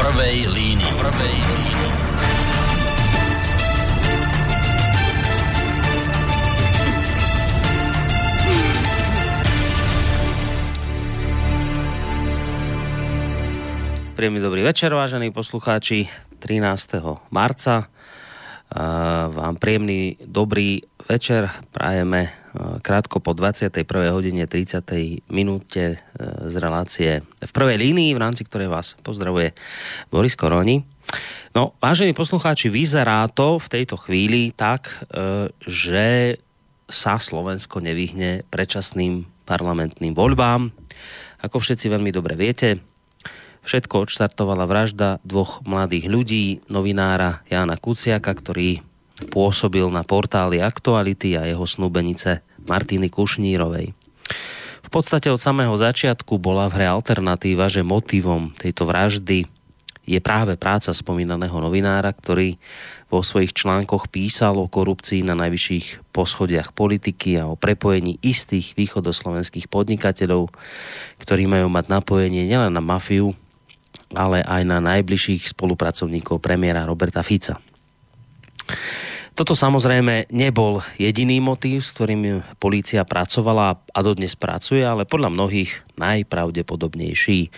prvej línii. Prvej línii. Príjemný dobrý večer, vážení poslucháči. 13. marca vám príjemný dobrý večer prajeme krátko po 21. hodine 30. minúte e, z relácie v prvej línii, v rámci ktorej vás pozdravuje Boris Koroni. No, vážení poslucháči, vyzerá to v tejto chvíli tak, e, že sa Slovensko nevyhne predčasným parlamentným voľbám. Ako všetci veľmi dobre viete, Všetko odštartovala vražda dvoch mladých ľudí, novinára Jána Kuciaka, ktorý pôsobil na portáli Aktuality a jeho snúbenice Martiny Kušnírovej. V podstate od samého začiatku bola v hre alternatíva, že motivom tejto vraždy je práve práca spomínaného novinára, ktorý vo svojich článkoch písal o korupcii na najvyšších poschodiach politiky a o prepojení istých východoslovenských podnikateľov, ktorí majú mať napojenie nielen na mafiu, ale aj na najbližších spolupracovníkov premiéra Roberta Fica. Toto samozrejme nebol jediný motív, s ktorým polícia pracovala a dodnes pracuje, ale podľa mnohých najpravdepodobnejší.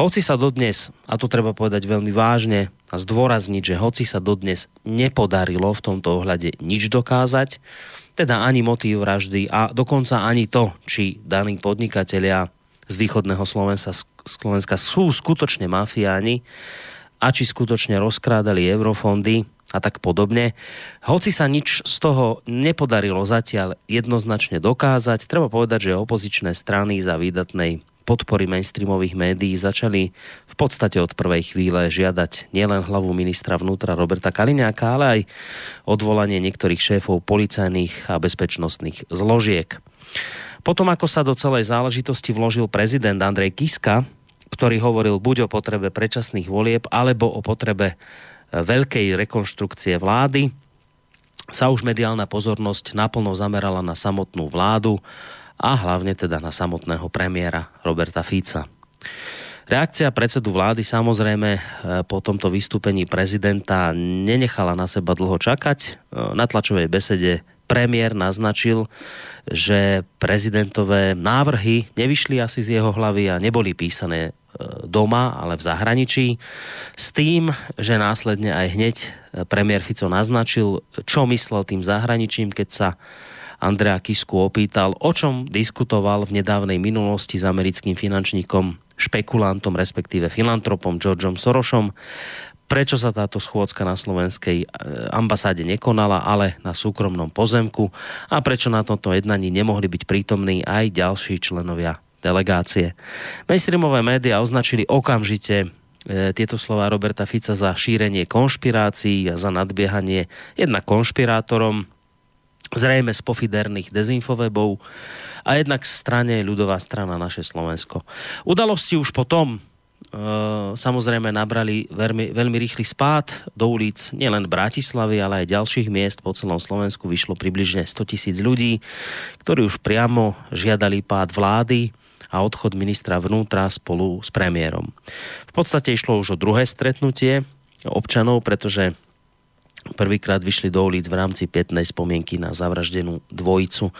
Hoci sa dodnes, a to treba povedať veľmi vážne a zdôrazniť, že hoci sa dodnes nepodarilo v tomto ohľade nič dokázať, teda ani motív vraždy a dokonca ani to, či daní podnikatelia z východného Slovenska, Slovenska sú skutočne mafiáni a či skutočne rozkrádali eurofondy a tak podobne. Hoci sa nič z toho nepodarilo zatiaľ jednoznačne dokázať, treba povedať, že opozičné strany za výdatnej podpory mainstreamových médií začali v podstate od prvej chvíle žiadať nielen hlavu ministra vnútra Roberta Kaliňáka, ale aj odvolanie niektorých šéfov policajných a bezpečnostných zložiek. Potom, ako sa do celej záležitosti vložil prezident Andrej Kiska, ktorý hovoril buď o potrebe predčasných volieb, alebo o potrebe veľkej rekonštrukcie vlády, sa už mediálna pozornosť naplno zamerala na samotnú vládu a hlavne teda na samotného premiéra Roberta Fica. Reakcia predsedu vlády samozrejme e, po tomto vystúpení prezidenta nenechala na seba dlho čakať. E, na tlačovej besede premiér naznačil, že prezidentové návrhy nevyšli asi z jeho hlavy a neboli písané doma, ale v zahraničí, s tým, že následne aj hneď premiér Fico naznačil, čo myslel tým zahraničím, keď sa Andrea Kisku opýtal, o čom diskutoval v nedávnej minulosti s americkým finančníkom, špekulantom, respektíve filantropom Georgeom Sorošom. Prečo sa táto schôdzka na slovenskej e, ambasáde nekonala, ale na súkromnom pozemku? A prečo na tomto jednaní nemohli byť prítomní aj ďalší členovia delegácie. Mainstreamové médiá označili okamžite e, tieto slova Roberta Fica za šírenie konšpirácií a za nadbiehanie jednak konšpirátorom, zrejme z pofiderných dezinfovebov a jednak strane ľudová strana naše Slovensko. Udalosti už potom Eh, samozrejme nabrali veľmi, veľmi rýchly spád do ulic nielen Bratislavy, ale aj ďalších miest po celom Slovensku. Vyšlo približne 100 tisíc ľudí, ktorí už priamo žiadali pád vlády a odchod ministra vnútra spolu s premiérom. V podstate išlo už o druhé stretnutie občanov, pretože prvýkrát vyšli do ulic v rámci pietnej spomienky na zavraždenú dvojicu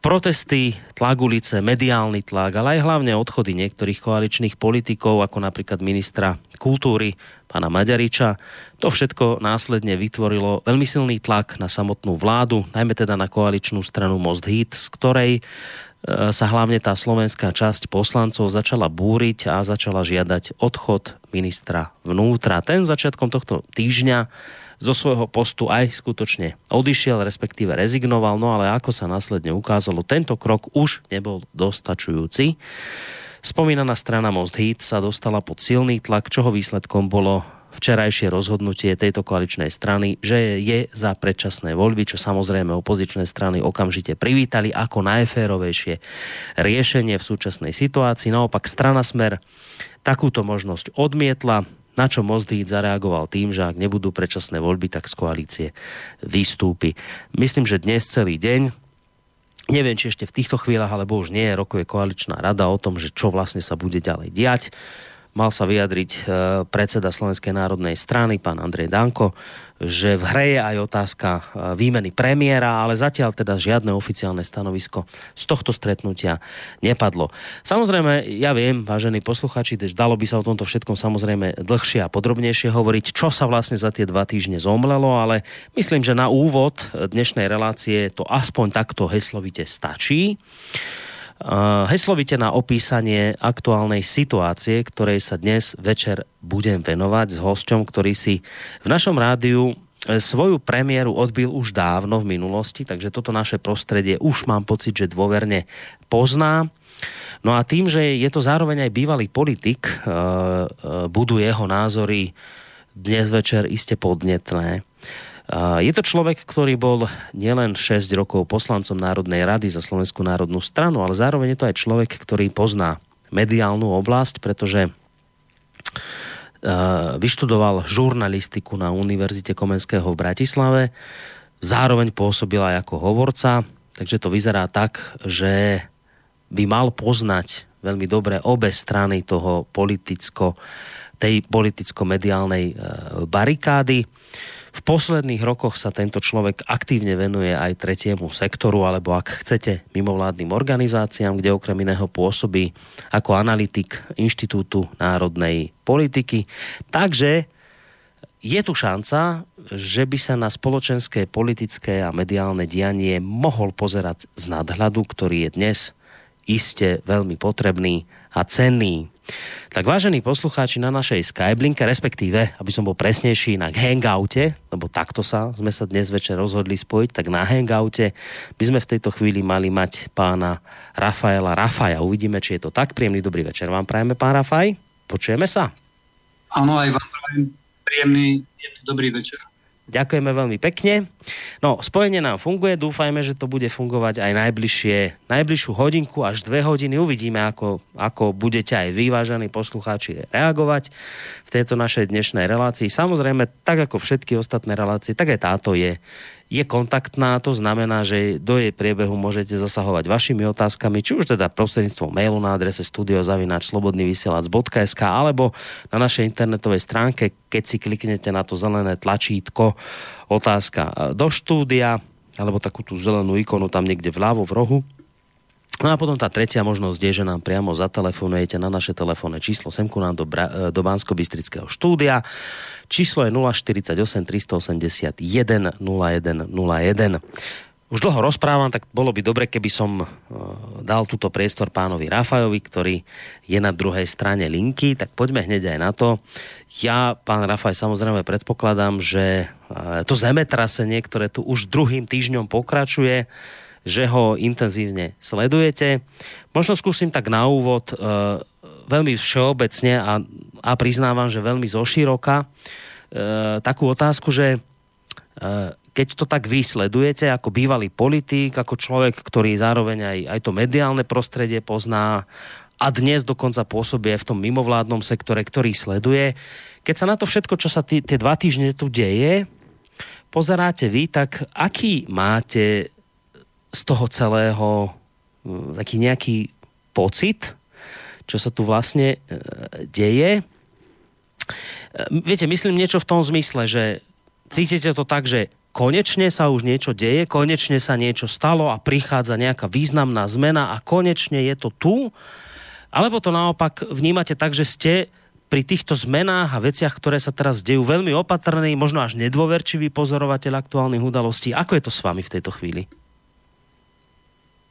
protesty, tlak ulice, mediálny tlak, ale aj hlavne odchody niektorých koaličných politikov, ako napríklad ministra kultúry, pána Maďariča. To všetko následne vytvorilo veľmi silný tlak na samotnú vládu, najmä teda na koaličnú stranu Most Hit, z ktorej sa hlavne tá slovenská časť poslancov začala búriť a začala žiadať odchod ministra vnútra. Ten začiatkom tohto týždňa zo svojho postu aj skutočne odišiel, respektíve rezignoval, no ale ako sa následne ukázalo, tento krok už nebol dostačujúci. Spomínaná strana Most Hit sa dostala pod silný tlak, čoho výsledkom bolo včerajšie rozhodnutie tejto koaličnej strany, že je za predčasné voľby, čo samozrejme opozičné strany okamžite privítali ako najférovejšie riešenie v súčasnej situácii. Naopak strana Smer takúto možnosť odmietla, na čo Mozdít zareagoval tým, že ak nebudú predčasné voľby, tak z koalície vystúpi. Myslím, že dnes celý deň Neviem, či ešte v týchto chvíľach, alebo už nie, rokuje koaličná rada o tom, že čo vlastne sa bude ďalej diať. Mal sa vyjadriť e, predseda Slovenskej národnej strany, pán Andrej Danko, že v hre je aj otázka e, výmeny premiéra, ale zatiaľ teda žiadne oficiálne stanovisko z tohto stretnutia nepadlo. Samozrejme, ja viem, vážení posluchači, dalo by sa o tomto všetkom samozrejme dlhšie a podrobnejšie hovoriť, čo sa vlastne za tie dva týždne zomlelo, ale myslím, že na úvod dnešnej relácie to aspoň takto heslovite stačí. Uh, heslovite na opísanie aktuálnej situácie, ktorej sa dnes večer budem venovať s hosťom, ktorý si v našom rádiu e, svoju premiéru odbil už dávno v minulosti, takže toto naše prostredie už mám pocit, že dôverne pozná. No a tým, že je to zároveň aj bývalý politik, uh, budú jeho názory dnes večer iste podnetné. Je to človek, ktorý bol nielen 6 rokov poslancom Národnej rady za Slovenskú národnú stranu, ale zároveň je to aj človek, ktorý pozná mediálnu oblasť, pretože vyštudoval žurnalistiku na Univerzite Komenského v Bratislave, zároveň pôsobil aj ako hovorca, takže to vyzerá tak, že by mal poznať veľmi dobre obe strany toho politicko, tej politicko-mediálnej e, barikády. V posledných rokoch sa tento človek aktívne venuje aj tretiemu sektoru, alebo ak chcete, mimovládnym organizáciám, kde okrem iného pôsobí ako analytik Inštitútu národnej politiky. Takže je tu šanca, že by sa na spoločenské, politické a mediálne dianie mohol pozerať z nadhľadu, ktorý je dnes iste veľmi potrebný a cenný. Tak vážení poslucháči na našej Skyblinke, respektíve, aby som bol presnejší, na Hangoute, lebo takto sa sme sa dnes večer rozhodli spojiť, tak na Hangoute by sme v tejto chvíli mali mať pána Rafaela Rafaja. Uvidíme, či je to tak. Príjemný dobrý večer vám prajeme, pán Rafaj. Počujeme sa? Áno, aj vám prajem príjemný dobrý večer. Ďakujeme veľmi pekne. No, spojenie nám funguje, dúfajme, že to bude fungovať aj najbližšie, najbližšiu hodinku až dve hodiny. Uvidíme, ako, ako budete aj vyvážení poslucháči reagovať v tejto našej dnešnej relácii. Samozrejme, tak ako všetky ostatné relácie, tak aj táto je, je kontaktná, to znamená, že do jej priebehu môžete zasahovať vašimi otázkami, či už teda prostredníctvom mailu na adrese studiozavináčslobodnyvysielac.sk alebo na našej internetovej stránke, keď si kliknete na to zelené tlačítko otázka do štúdia, alebo takú tú zelenú ikonu tam niekde vľavo v rohu, No a potom tá tretia možnosť je, že nám priamo zatelefonujete na naše telefónne číslo semku nám do, Bra- do Bansko-Bystrického štúdia. Číslo je 048 381 0101. Už dlho rozprávam, tak bolo by dobre, keby som uh, dal túto priestor pánovi Rafajovi, ktorý je na druhej strane linky, tak poďme hneď aj na to. Ja, pán Rafaj, samozrejme predpokladám, že uh, to zemetrasenie, ktoré tu už druhým týždňom pokračuje, že ho intenzívne sledujete. Možno skúsim tak na úvod e, veľmi všeobecne a, a priznávam, že veľmi zoširoka e, takú otázku, že e, keď to tak vy sledujete ako bývalý politik, ako človek, ktorý zároveň aj, aj to mediálne prostredie pozná a dnes dokonca pôsobí aj v tom mimovládnom sektore, ktorý sleduje. Keď sa na to všetko, čo sa tie dva týždne tu deje, pozeráte vy, tak aký máte z toho celého mm, taký nejaký pocit, čo sa tu vlastne e, deje. E, viete, myslím niečo v tom zmysle, že cítite to tak, že konečne sa už niečo deje, konečne sa niečo stalo a prichádza nejaká významná zmena a konečne je to tu, alebo to naopak vnímate tak, že ste pri týchto zmenách a veciach, ktoré sa teraz dejú, veľmi opatrný, možno až nedôverčivý pozorovateľ aktuálnych udalostí. Ako je to s vami v tejto chvíli?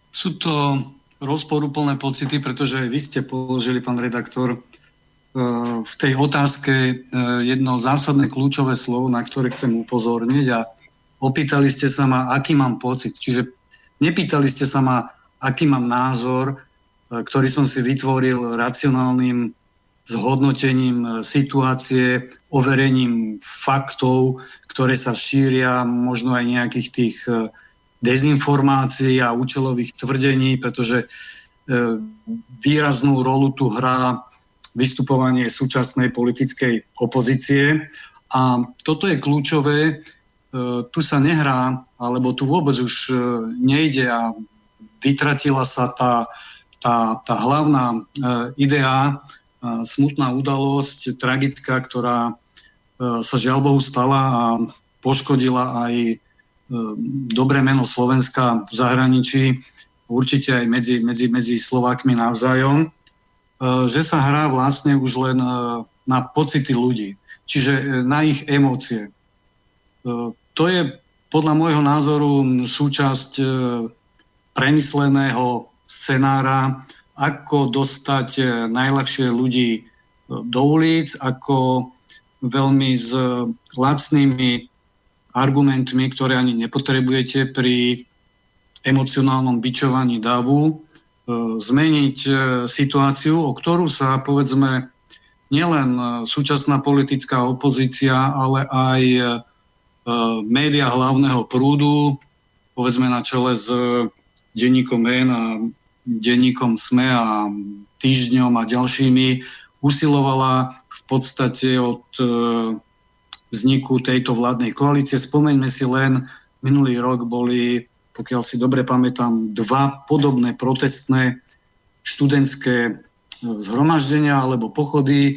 Sú to rozporúplné pocity, pretože vy ste položili, pán redaktor, e, v tej otázke e, jedno zásadné kľúčové slovo, na ktoré chcem upozorniť a opýtali ste sa ma, aký mám pocit. Čiže nepýtali ste sa ma, aký mám názor, e, ktorý som si vytvoril racionálnym zhodnotením situácie, overením faktov, ktoré sa šíria, možno aj nejakých tých dezinformácií a účelových tvrdení, pretože e, výraznú rolu tu hrá vystupovanie súčasnej politickej opozície. A toto je kľúčové, e, tu sa nehrá, alebo tu vôbec už e, nejde a vytratila sa tá, tá, tá hlavná idea smutná udalosť, tragická, ktorá sa žiaľ Bohu stala a poškodila aj dobré meno Slovenska v zahraničí, určite aj medzi, medzi, medzi Slovákmi navzájom, že sa hrá vlastne už len na pocity ľudí, čiže na ich emócie. To je podľa môjho názoru súčasť premysleného scenára, ako dostať e, najľahšie ľudí e, do ulic, ako veľmi s lacnými argumentmi, ktoré ani nepotrebujete pri emocionálnom bičovaní davu, e, zmeniť situáciu, o ktorú sa povedzme nielen súčasná politická opozícia, ale aj média hlavného prúdu, povedzme na čele s denníkom N a denníkom SME a týždňom a ďalšími usilovala v podstate od e, vzniku tejto vládnej koalície. Spomeňme si len, minulý rok boli, pokiaľ si dobre pamätám, dva podobné protestné študentské e, zhromaždenia alebo pochody. E,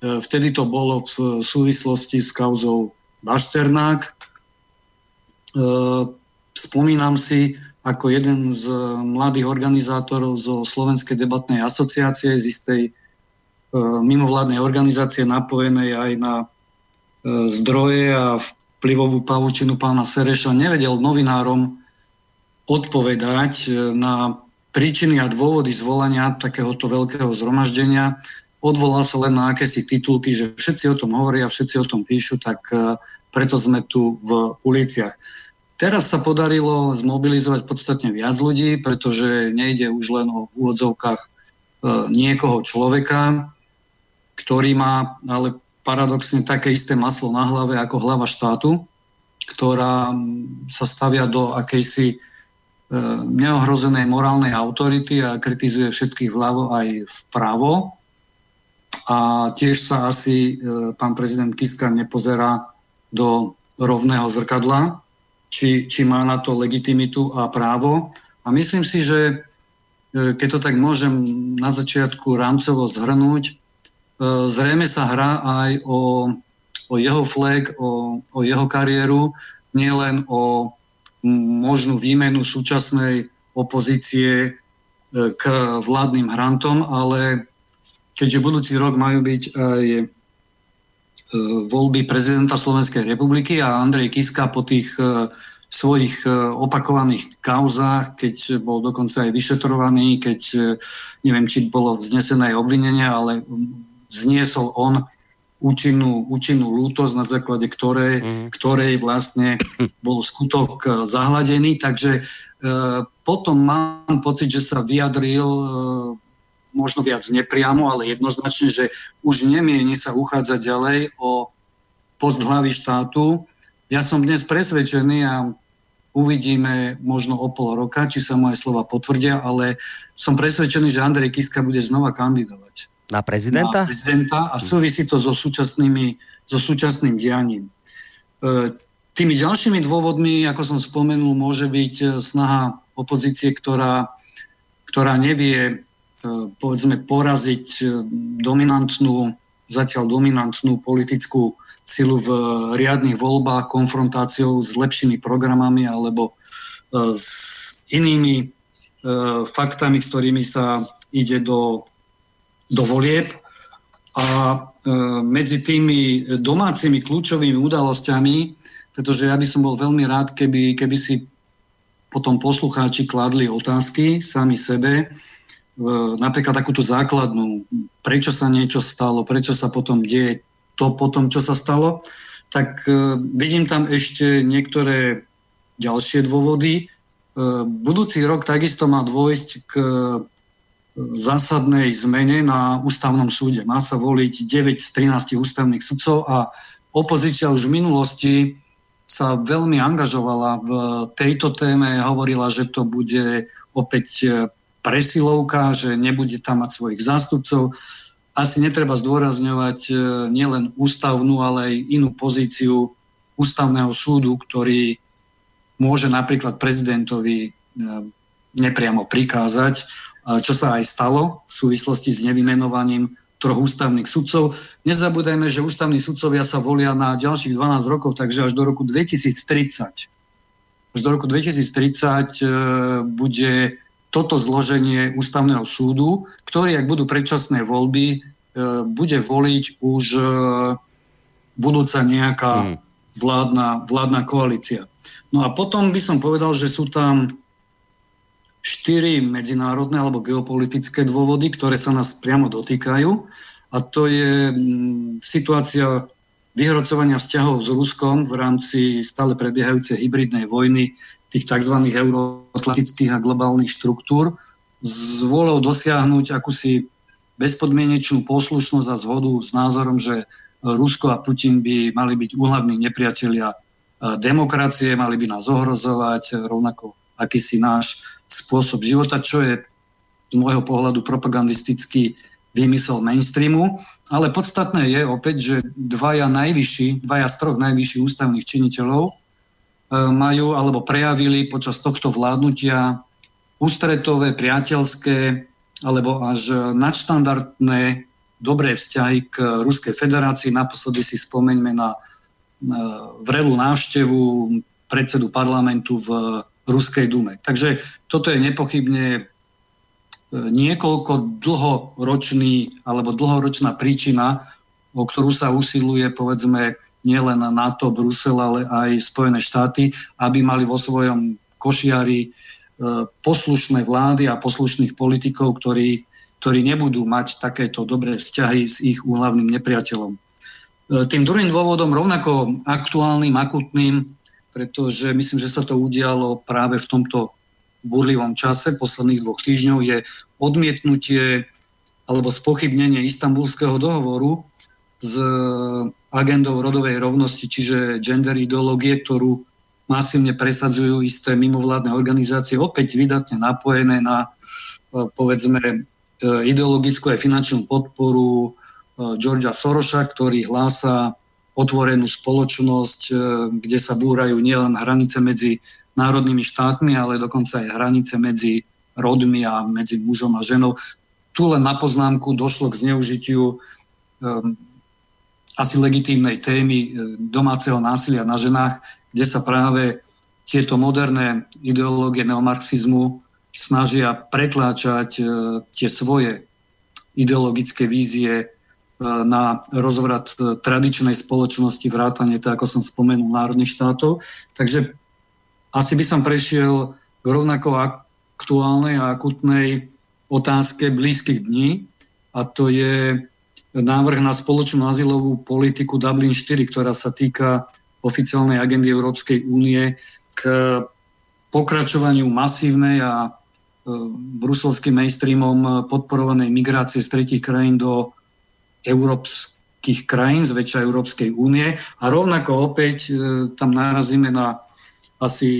vtedy to bolo v súvislosti s kauzou Bašternák. Spomínam si, ako jeden z mladých organizátorov zo Slovenskej debatnej asociácie, z istej e, mimovládnej organizácie napojenej aj na e, zdroje a vplyvovú pavučinu pána Sereša, nevedel novinárom odpovedať e, na príčiny a dôvody zvolania takéhoto veľkého zhromaždenia. Odvolal sa len na akési titulky, že všetci o tom hovoria, všetci o tom píšu, tak e, preto sme tu v uliciach. Teraz sa podarilo zmobilizovať podstatne viac ľudí, pretože nejde už len o úvodzovkách e, niekoho človeka, ktorý má ale paradoxne také isté maslo na hlave ako hlava štátu, ktorá sa stavia do akejsi e, neohrozenej morálnej autority a kritizuje všetkých vľavo aj vpravo. A tiež sa asi e, pán prezident Kiska nepozerá do rovného zrkadla, či, či má na to legitimitu a právo. A myslím si, že e, keď to tak môžem na začiatku rámcovo zhrnúť, zrejme sa hrá aj o, o jeho flag, o, o jeho kariéru, nielen o možnú výmenu súčasnej opozície e, k vládnym hrantom, ale keďže budúci rok majú byť aj E, voľby prezidenta Slovenskej republiky a Andrej Kiska po tých e, svojich e, opakovaných kauzách, keď bol dokonca aj vyšetrovaný, keď neviem, či bolo vznesené obvinenie, ale zniesol on účinnú, účinnú lútosť, na základe ktorej, mm. ktorej vlastne bol skutok zahladený. Takže e, potom mám pocit, že sa vyjadril e, možno viac nepriamo, ale jednoznačne, že už nemieni sa uchádzať ďalej o post hlavy štátu. Ja som dnes presvedčený a uvidíme možno o pol roka, či sa moje slova potvrdia, ale som presvedčený, že Andrej Kiska bude znova kandidovať. Na prezidenta? Na prezidenta a súvisí to so, súčasnými, so súčasným dianím. E, tými ďalšími dôvodmi, ako som spomenul, môže byť e, snaha opozície, ktorá, ktorá nevie E, povedzme poraziť dominantnú, zatiaľ dominantnú politickú silu v riadnych voľbách konfrontáciou s lepšími programami alebo s inými faktami, s ktorými sa ide do, do volieb. A medzi tými domácimi kľúčovými udalosťami, pretože ja by som bol veľmi rád, keby, keby si potom poslucháči kladli otázky sami sebe, napríklad takúto základnú, prečo sa niečo stalo, prečo sa potom deje to potom, čo sa stalo, tak e, vidím tam ešte niektoré ďalšie dôvody. E, budúci rok takisto má dôjsť k e, zásadnej zmene na ústavnom súde. Má sa voliť 9 z 13 ústavných sudcov a opozícia už v minulosti sa veľmi angažovala v tejto téme, hovorila, že to bude opäť presilovka, že nebude tam mať svojich zástupcov. Asi netreba zdôrazňovať e, nielen ústavnú, ale aj inú pozíciu ústavného súdu, ktorý môže napríklad prezidentovi e, nepriamo prikázať, čo sa aj stalo v súvislosti s nevymenovaním troch ústavných sudcov. Nezabúdajme, že ústavní sudcovia sa volia na ďalších 12 rokov, takže až do roku 2030. Až do roku 2030 e, bude toto zloženie ústavného súdu, ktorý, ak budú predčasné voľby, e, bude voliť už e, budúca nejaká hmm. vládna, vládna koalícia. No a potom by som povedal, že sú tam štyri medzinárodné alebo geopolitické dôvody, ktoré sa nás priamo dotýkajú. A to je mm, situácia vyhrocovania vzťahov s Ruskom v rámci stále prebiehajúcej hybridnej vojny tých tzv. euroatlantických a globálnych štruktúr s vôľou dosiahnuť akúsi bezpodmienečnú poslušnosť a zhodu s názorom, že Rusko a Putin by mali byť úhlavní nepriatelia demokracie, mali by nás ohrozovať, rovnako akýsi náš spôsob života, čo je z môjho pohľadu propagandistický vymysel mainstreamu. Ale podstatné je opäť, že dvaja najvyšší, dvaja z troch najvyšších ústavných činiteľov e, majú alebo prejavili počas tohto vládnutia ústretové, priateľské alebo až nadštandardné dobré vzťahy k Ruskej federácii. Naposledy si spomeňme na vrelú návštevu predsedu parlamentu v Ruskej dume. Takže toto je nepochybne e, niekoľko dlhoročný alebo dlhoročná príčina, o ktorú sa usiluje povedzme nielen NATO, Brusel, ale aj Spojené štáty, aby mali vo svojom košiari e, poslušné vlády a poslušných politikov, ktorí, ktorí nebudú mať takéto dobré vzťahy s ich úhlavným nepriateľom. E, tým druhým dôvodom, rovnako aktuálnym, akutným, pretože myslím, že sa to udialo práve v tomto burlivom čase posledných dvoch týždňov, je odmietnutie alebo spochybnenie istambulského dohovoru s agendou rodovej rovnosti, čiže gender ideológie, ktorú masívne presadzujú isté mimovládne organizácie, opäť vydatne napojené na e, povedzme e, ideologickú a finančnú podporu e, Georgia Soroša, ktorý hlása otvorenú spoločnosť, e, kde sa búrajú nielen hranice medzi národnými štátmi, ale dokonca aj hranice medzi rodmi a medzi mužom a ženou. Tu len na poznámku došlo k zneužitiu um, asi legitímnej témy e, domáceho násilia na ženách, kde sa práve tieto moderné ideológie neomarxizmu snažia pretláčať uh, tie svoje ideologické vízie na rozvrat e, tradičnej spoločnosti, vrátane, tak ako som spomenul, národných štátov. Takže asi by som prešiel k rovnako aktuálnej a akutnej otázke blízkych dní a to je návrh na spoločnú azylovú politiku Dublin 4, ktorá sa týka oficiálnej agendy Európskej únie k pokračovaniu masívnej a e, bruselským mainstreamom podporovanej migrácie z tretich krajín do európskych krajín, zväčša Európskej únie. A rovnako opäť e, tam narazíme na asi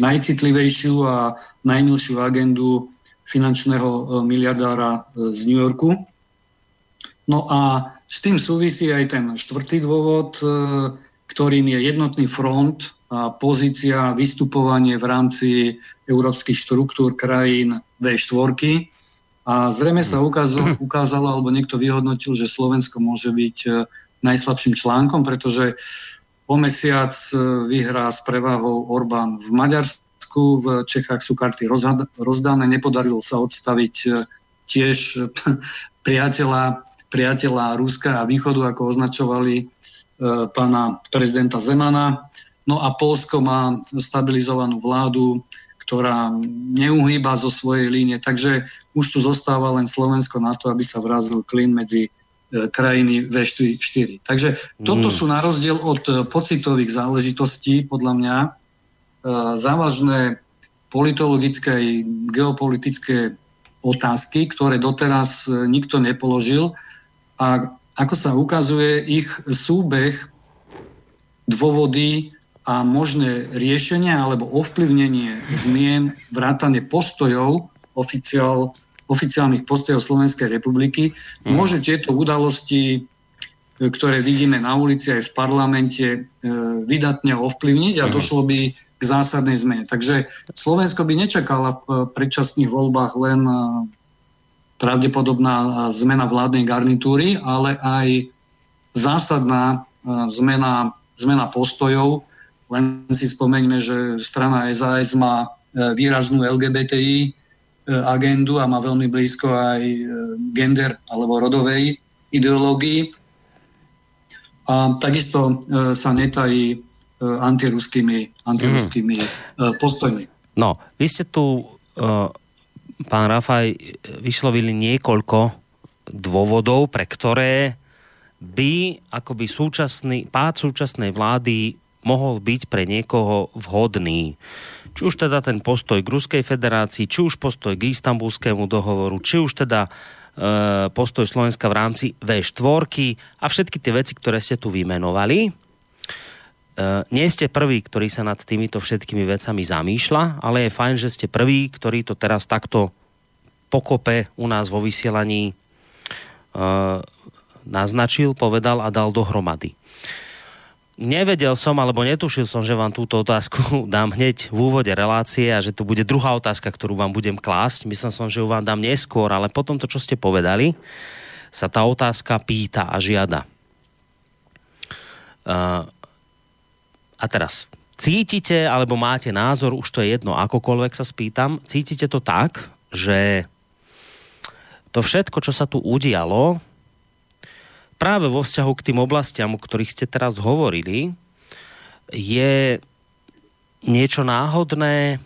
najcitlivejšiu a najmilšiu agendu finančného e, miliardára e, z New Yorku. No a s tým súvisí aj ten štvrtý dôvod, ktorým je jednotný front a pozícia vystupovanie v rámci európskych štruktúr krajín V4 a zrejme sa ukázalo, ukázalo, alebo niekto vyhodnotil, že Slovensko môže byť e, najslabším článkom, pretože po mesiac e, vyhrá s prevahou Orbán v Maďarsku, v Čechách sú karty rozdané, nepodarilo sa odstaviť e, tiež priateľa, priateľa Ruska a Východu, ako označovali pána prezidenta Zemana. No a Polsko má stabilizovanú vládu, ktorá neuhýba zo svojej línie. Takže už tu zostáva len Slovensko na to, aby sa vrazil klin medzi e, krajiny V4. Takže toto mm. sú na rozdiel od e, pocitových záležitostí, podľa mňa, e, závažné politologické a geopolitické otázky, ktoré doteraz nikto nepoložil. A ako sa ukazuje, ich súbeh, dôvody a možné riešenia alebo ovplyvnenie zmien, vrátane postojov oficiál, oficiálnych postojov Slovenskej republiky, mm. môže tieto udalosti, e, ktoré vidíme na ulici aj v parlamente, e, vydatne ovplyvniť a mm. došlo by k zásadnej zmene. Takže Slovensko by nečakala v predčasných voľbách len e, pravdepodobná zmena vládnej garnitúry, ale aj zásadná zmena, zmena postojov. Len si spomeňme, že strana SAS má výraznú LGBTI agendu a má veľmi blízko aj gender alebo rodovej ideológii. A takisto sa netají antiruskými, antiruskými mm. postojmi. No, vy ste tu pán Rafaj, vyslovili niekoľko dôvodov, pre ktoré by akoby súčasný, pád súčasnej vlády mohol byť pre niekoho vhodný. Či už teda ten postoj k Ruskej federácii, či už postoj k istambulskému dohovoru, či už teda e, postoj Slovenska v rámci V4 a všetky tie veci, ktoré ste tu vymenovali. Uh, nie ste prvý, ktorý sa nad týmito všetkými vecami zamýšľa, ale je fajn, že ste prvý, ktorý to teraz takto pokope u nás vo vysielaní uh, naznačil, povedal a dal dohromady. Nevedel som, alebo netušil som, že vám túto otázku dám hneď v úvode relácie a že to bude druhá otázka, ktorú vám budem klásť. Myslel som, že ju vám dám neskôr, ale potom to, čo ste povedali, sa tá otázka pýta a žiada. Uh, a teraz, cítite, alebo máte názor, už to je jedno, akokoľvek sa spýtam, cítite to tak, že to všetko, čo sa tu udialo, práve vo vzťahu k tým oblastiam, o ktorých ste teraz hovorili, je niečo náhodné,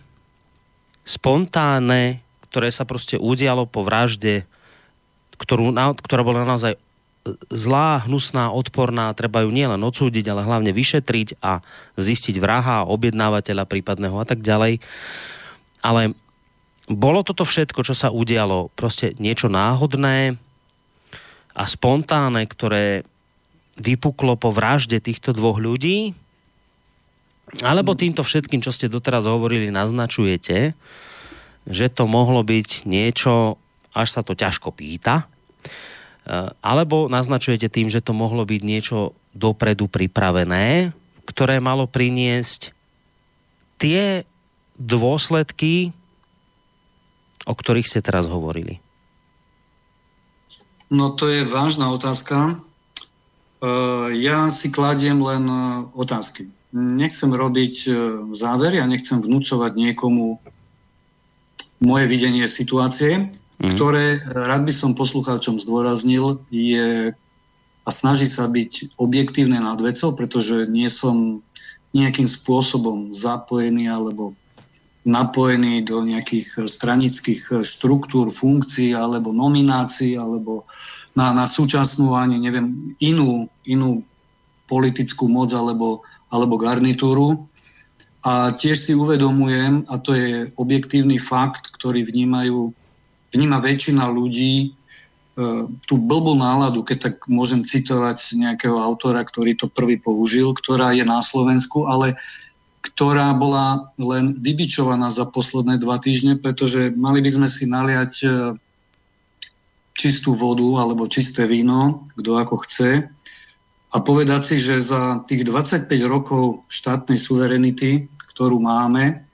spontánne, ktoré sa proste udialo po vražde, ktorú, ktorá bola naozaj zlá, hnusná, odporná, treba ju nielen odsúdiť, ale hlavne vyšetriť a zistiť vraha, objednávateľa prípadného a tak ďalej. Ale bolo toto všetko, čo sa udialo, proste niečo náhodné a spontánne, ktoré vypuklo po vražde týchto dvoch ľudí? Alebo týmto všetkým, čo ste doteraz hovorili, naznačujete, že to mohlo byť niečo, až sa to ťažko pýta, Eh, alebo naznačujete tým, že to mohlo byť niečo dopredu pripravené, ktoré malo priniesť tie dôsledky, o ktorých ste teraz hovorili? No to je vážna otázka. Ja si kladiem len otázky. Nechcem robiť závery a nechcem vnúcovať niekomu moje videnie situácie mm. ktoré rád by som poslucháčom zdôraznil, je a snaží sa byť objektívne nad vecou, pretože nie som nejakým spôsobom zapojený alebo napojený do nejakých stranických štruktúr, funkcií alebo nominácií alebo na, na súčasnú ani neviem inú, inú politickú moc alebo, alebo garnitúru. A tiež si uvedomujem, a to je objektívny fakt, ktorý vnímajú vníma väčšina ľudí e, tú blbú náladu, keď tak môžem citovať nejakého autora, ktorý to prvý použil, ktorá je na Slovensku, ale ktorá bola len vybičovaná za posledné dva týždne, pretože mali by sme si naliať e, čistú vodu alebo čisté víno, kto ako chce, a povedať si, že za tých 25 rokov štátnej suverenity, ktorú máme,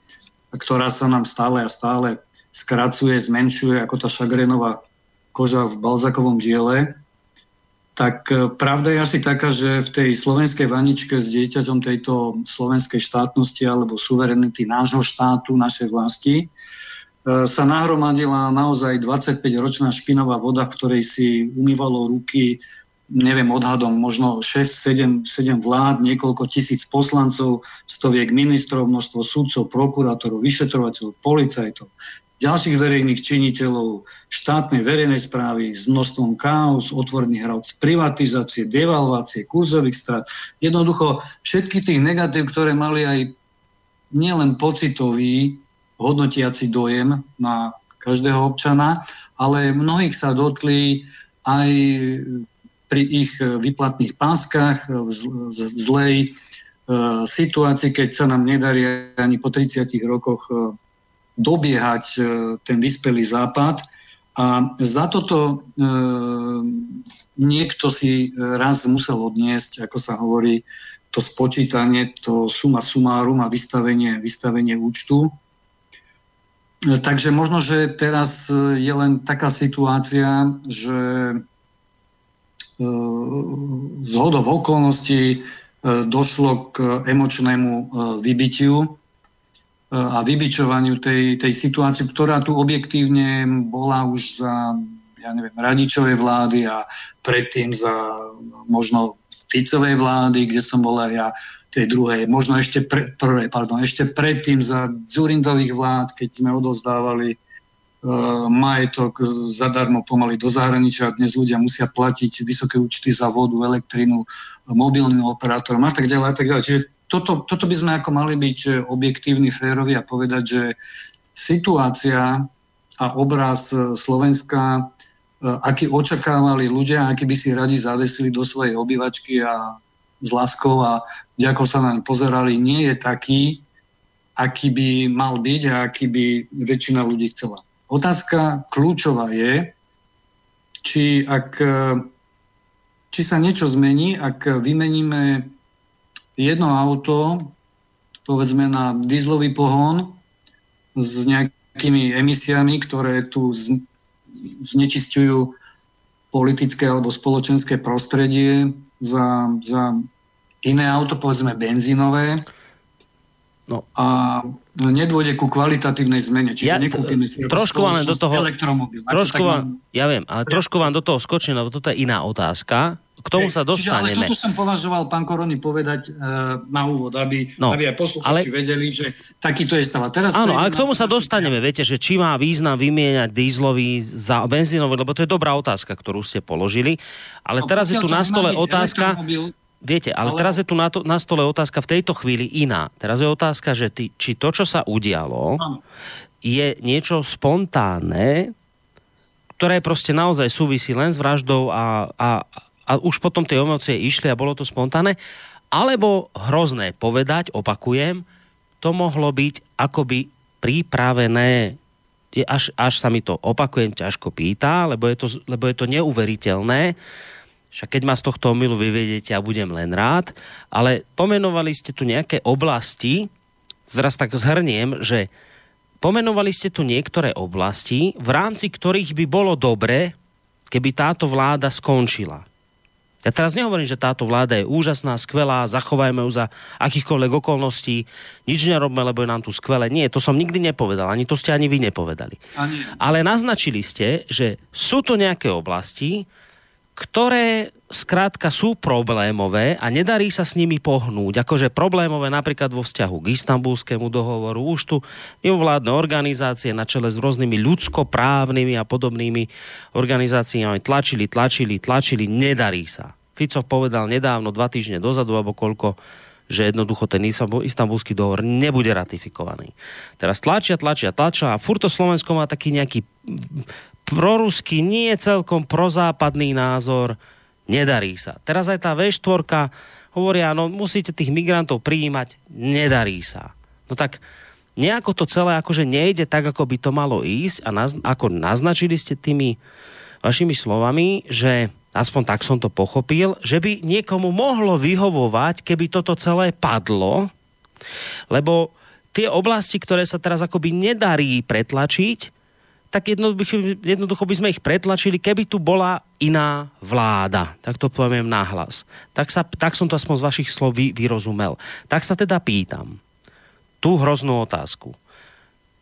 a ktorá sa nám stále a stále skracuje, zmenšuje ako tá šagrenová koža v Balzakovom diele, tak e, pravda je asi taká, že v tej slovenskej vaničke s dieťaťom tejto slovenskej štátnosti alebo suverenity nášho štátu, našej vlasti, e, sa nahromadila naozaj 25-ročná špinavá voda, v ktorej si umývalo ruky, neviem, odhadom možno 6, 7, 7 vlád, niekoľko tisíc poslancov, stoviek ministrov, množstvo súdcov, prokurátorov, vyšetrovateľov, policajtov, ďalších verejných činiteľov, štátnej verejnej správy s množstvom chaos, otvorných hrav, privatizácie, devalvácie, kurzových strát. Jednoducho všetky tých negatív, ktoré mali aj nielen pocitový, hodnotiaci dojem na každého občana, ale mnohých sa dotkli aj pri ich vyplatných páskach, v zlej e, situácii, keď sa nám nedarí ani po 30 rokoch e, dobiehať e, ten vyspelý západ. A za toto e, niekto si raz musel odniesť, ako sa hovorí, to spočítanie, to suma sumárum a vystavenie, vystavenie účtu. Takže možno, že teraz je len taká situácia, že z hodov okolností došlo k emočnému vybitiu a vybičovaniu tej, tej situácie, ktorá tu objektívne bola už za ja neviem, radičovej vlády a predtým za možno Ficovej vlády, kde som bol aj ja tej druhej, možno ešte pre, prvé, pardon, ešte predtým za Zurindových vlád, keď sme odozdávali majetok zadarmo pomaly do zahraničia. Dnes ľudia musia platiť vysoké účty za vodu, elektrínu, mobilným operátorom a tak ďalej a tak ďalej. Čiže toto, toto by sme ako mali byť e, objektívni, férovi a povedať, že situácia a obraz e, Slovenska, e, aký očakávali ľudia, aký by si radi zavesili do svojej obyvačky a s láskou a ako sa naň pozerali, nie je taký, aký by mal byť a aký by väčšina ľudí chcela. Otázka kľúčová je, či, ak, či sa niečo zmení, ak vymeníme jedno auto, povedzme na dieselový pohon s nejakými emisiami, ktoré tu znečistujú politické alebo spoločenské prostredie za, za iné auto, povedzme benzínové. No. A nedôjde ku kvalitatívnej zmene. Čiže ja, nekúpime si trošku vám do toho, trošku vám, ja viem, ale trošku vám do toho skočím, lebo toto je iná otázka k tomu sa dostaneme. Čiže, ale toto som považoval, pán Korony, povedať uh, na úvod, aby, no, aby aj poslucháči ale... vedeli, že takýto je stav. teraz Áno, ale k tomu sa dostaneme. Viete, že či má význam vymieňať dízlový za benzínový, lebo to je dobrá otázka, ktorú ste položili. Ale no, teraz je tu na stole otázka... Viete, ale, ale teraz je tu na, to, na stole otázka v tejto chvíli iná. Teraz je otázka, že ty, či to, čo sa udialo, ano. je niečo spontánne, ktoré proste naozaj súvisí len s vraždou a, a, a už potom tie emócie išli a bolo to spontánne, alebo hrozné povedať, opakujem, to mohlo byť akoby pripravené až, až sa mi to opakujem, ťažko pýta, lebo je to, lebo je to neuveriteľné. Však keď ma z tohto omilu vyvedete, ja budem len rád. Ale pomenovali ste tu nejaké oblasti, teraz tak zhrniem, že pomenovali ste tu niektoré oblasti, v rámci ktorých by bolo dobre, keby táto vláda skončila. Ja teraz nehovorím, že táto vláda je úžasná, skvelá, zachovajme ju za akýchkoľvek okolností, nič nerobme, lebo je nám tu skvelé. Nie, to som nikdy nepovedal, ani to ste ani vy nepovedali. Ani. Ale naznačili ste, že sú to nejaké oblasti, ktoré skrátka sú problémové a nedarí sa s nimi pohnúť. Akože problémové napríklad vo vzťahu k istambulskému dohovoru. Už tu mimovládne organizácie na čele s rôznymi ľudskoprávnymi a podobnými organizáciami tlačili, tlačili, tlačili, nedarí sa. Fico povedal nedávno, dva týždne dozadu, alebo koľko, že jednoducho ten istambulský dohovor nebude ratifikovaný. Teraz tlačia, tlačia, tlačia a furto Slovensko má taký nejaký proruský, nie celkom prozápadný názor, nedarí sa. Teraz aj tá V4 hovoria, no musíte tých migrantov prijímať, nedarí sa. No tak nejako to celé akože nejde tak, ako by to malo ísť a naz, ako naznačili ste tými vašimi slovami, že aspoň tak som to pochopil, že by niekomu mohlo vyhovovať, keby toto celé padlo, lebo tie oblasti, ktoré sa teraz akoby nedarí pretlačiť, tak jednoducho, jednoducho by sme ich pretlačili, keby tu bola iná vláda. Tak to poviem náhlas. Tak, sa, tak som to aspoň z vašich slov vy, vyrozumel. Tak sa teda pýtam tú hroznú otázku.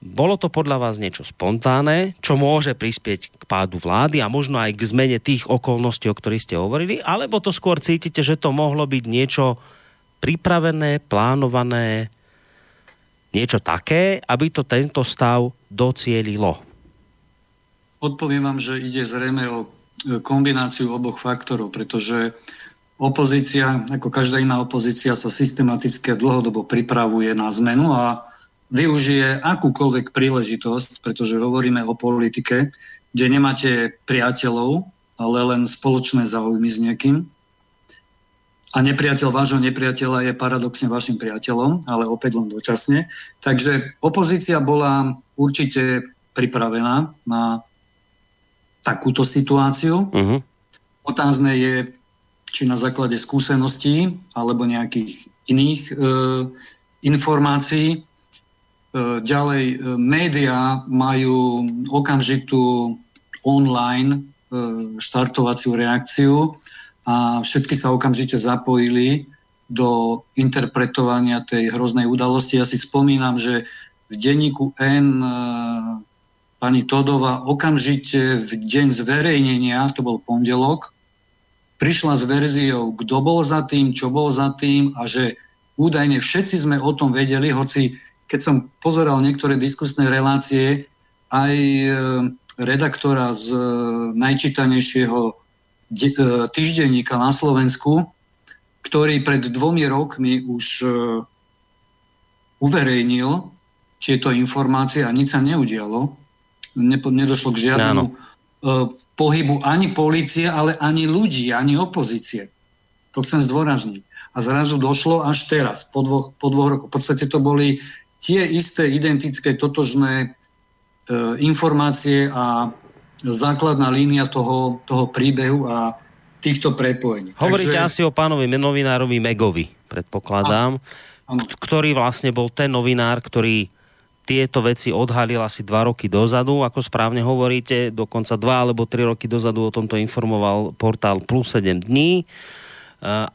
Bolo to podľa vás niečo spontánne, čo môže prispieť k pádu vlády a možno aj k zmene tých okolností, o ktorých ste hovorili, alebo to skôr cítite, že to mohlo byť niečo pripravené, plánované, niečo také, aby to tento stav docielilo? Odpoviem vám, že ide zrejme o e, kombináciu oboch faktorov, pretože opozícia, ako každá iná opozícia, sa systematicky a dlhodobo pripravuje na zmenu a využije akúkoľvek príležitosť, pretože hovoríme o politike, kde nemáte priateľov, ale len spoločné záujmy s niekým. A nepriateľ vášho nepriateľa je paradoxne vašim priateľom, ale opäť len dočasne. Takže opozícia bola určite pripravená na takúto situáciu. Uh-huh. Otázne je, či na základe skúseností alebo nejakých iných e, informácií ďalej, médiá majú okamžitú online štartovaciu reakciu a všetky sa okamžite zapojili do interpretovania tej hroznej udalosti. Ja si spomínam, že v denníku N e, pani Todova okamžite v deň zverejnenia, to bol pondelok, prišla s verziou, kto bol za tým, čo bol za tým a že údajne všetci sme o tom vedeli, hoci keď som pozeral niektoré diskusné relácie, aj e, redaktora z e, najčítanejšieho týždenníka na Slovensku, ktorý pred dvomi rokmi už uverejnil tieto informácie a nič sa neudialo. Nepo, nedošlo k žiadnemu uh, pohybu ani policie, ale ani ľudí, ani opozície. To chcem zdôrazniť. A zrazu došlo až teraz, po dvoch, po dvoch rokoch. V podstate to boli tie isté identické, totožné uh, informácie a základná línia toho, toho príbehu a týchto prepojení. Hovoríte Takže... asi o pánovi novinárovi Megovi, predpokladám, a, ktorý vlastne bol ten novinár, ktorý tieto veci odhalil asi dva roky dozadu, ako správne hovoríte, dokonca dva alebo tri roky dozadu o tomto informoval portál Plus 7 dní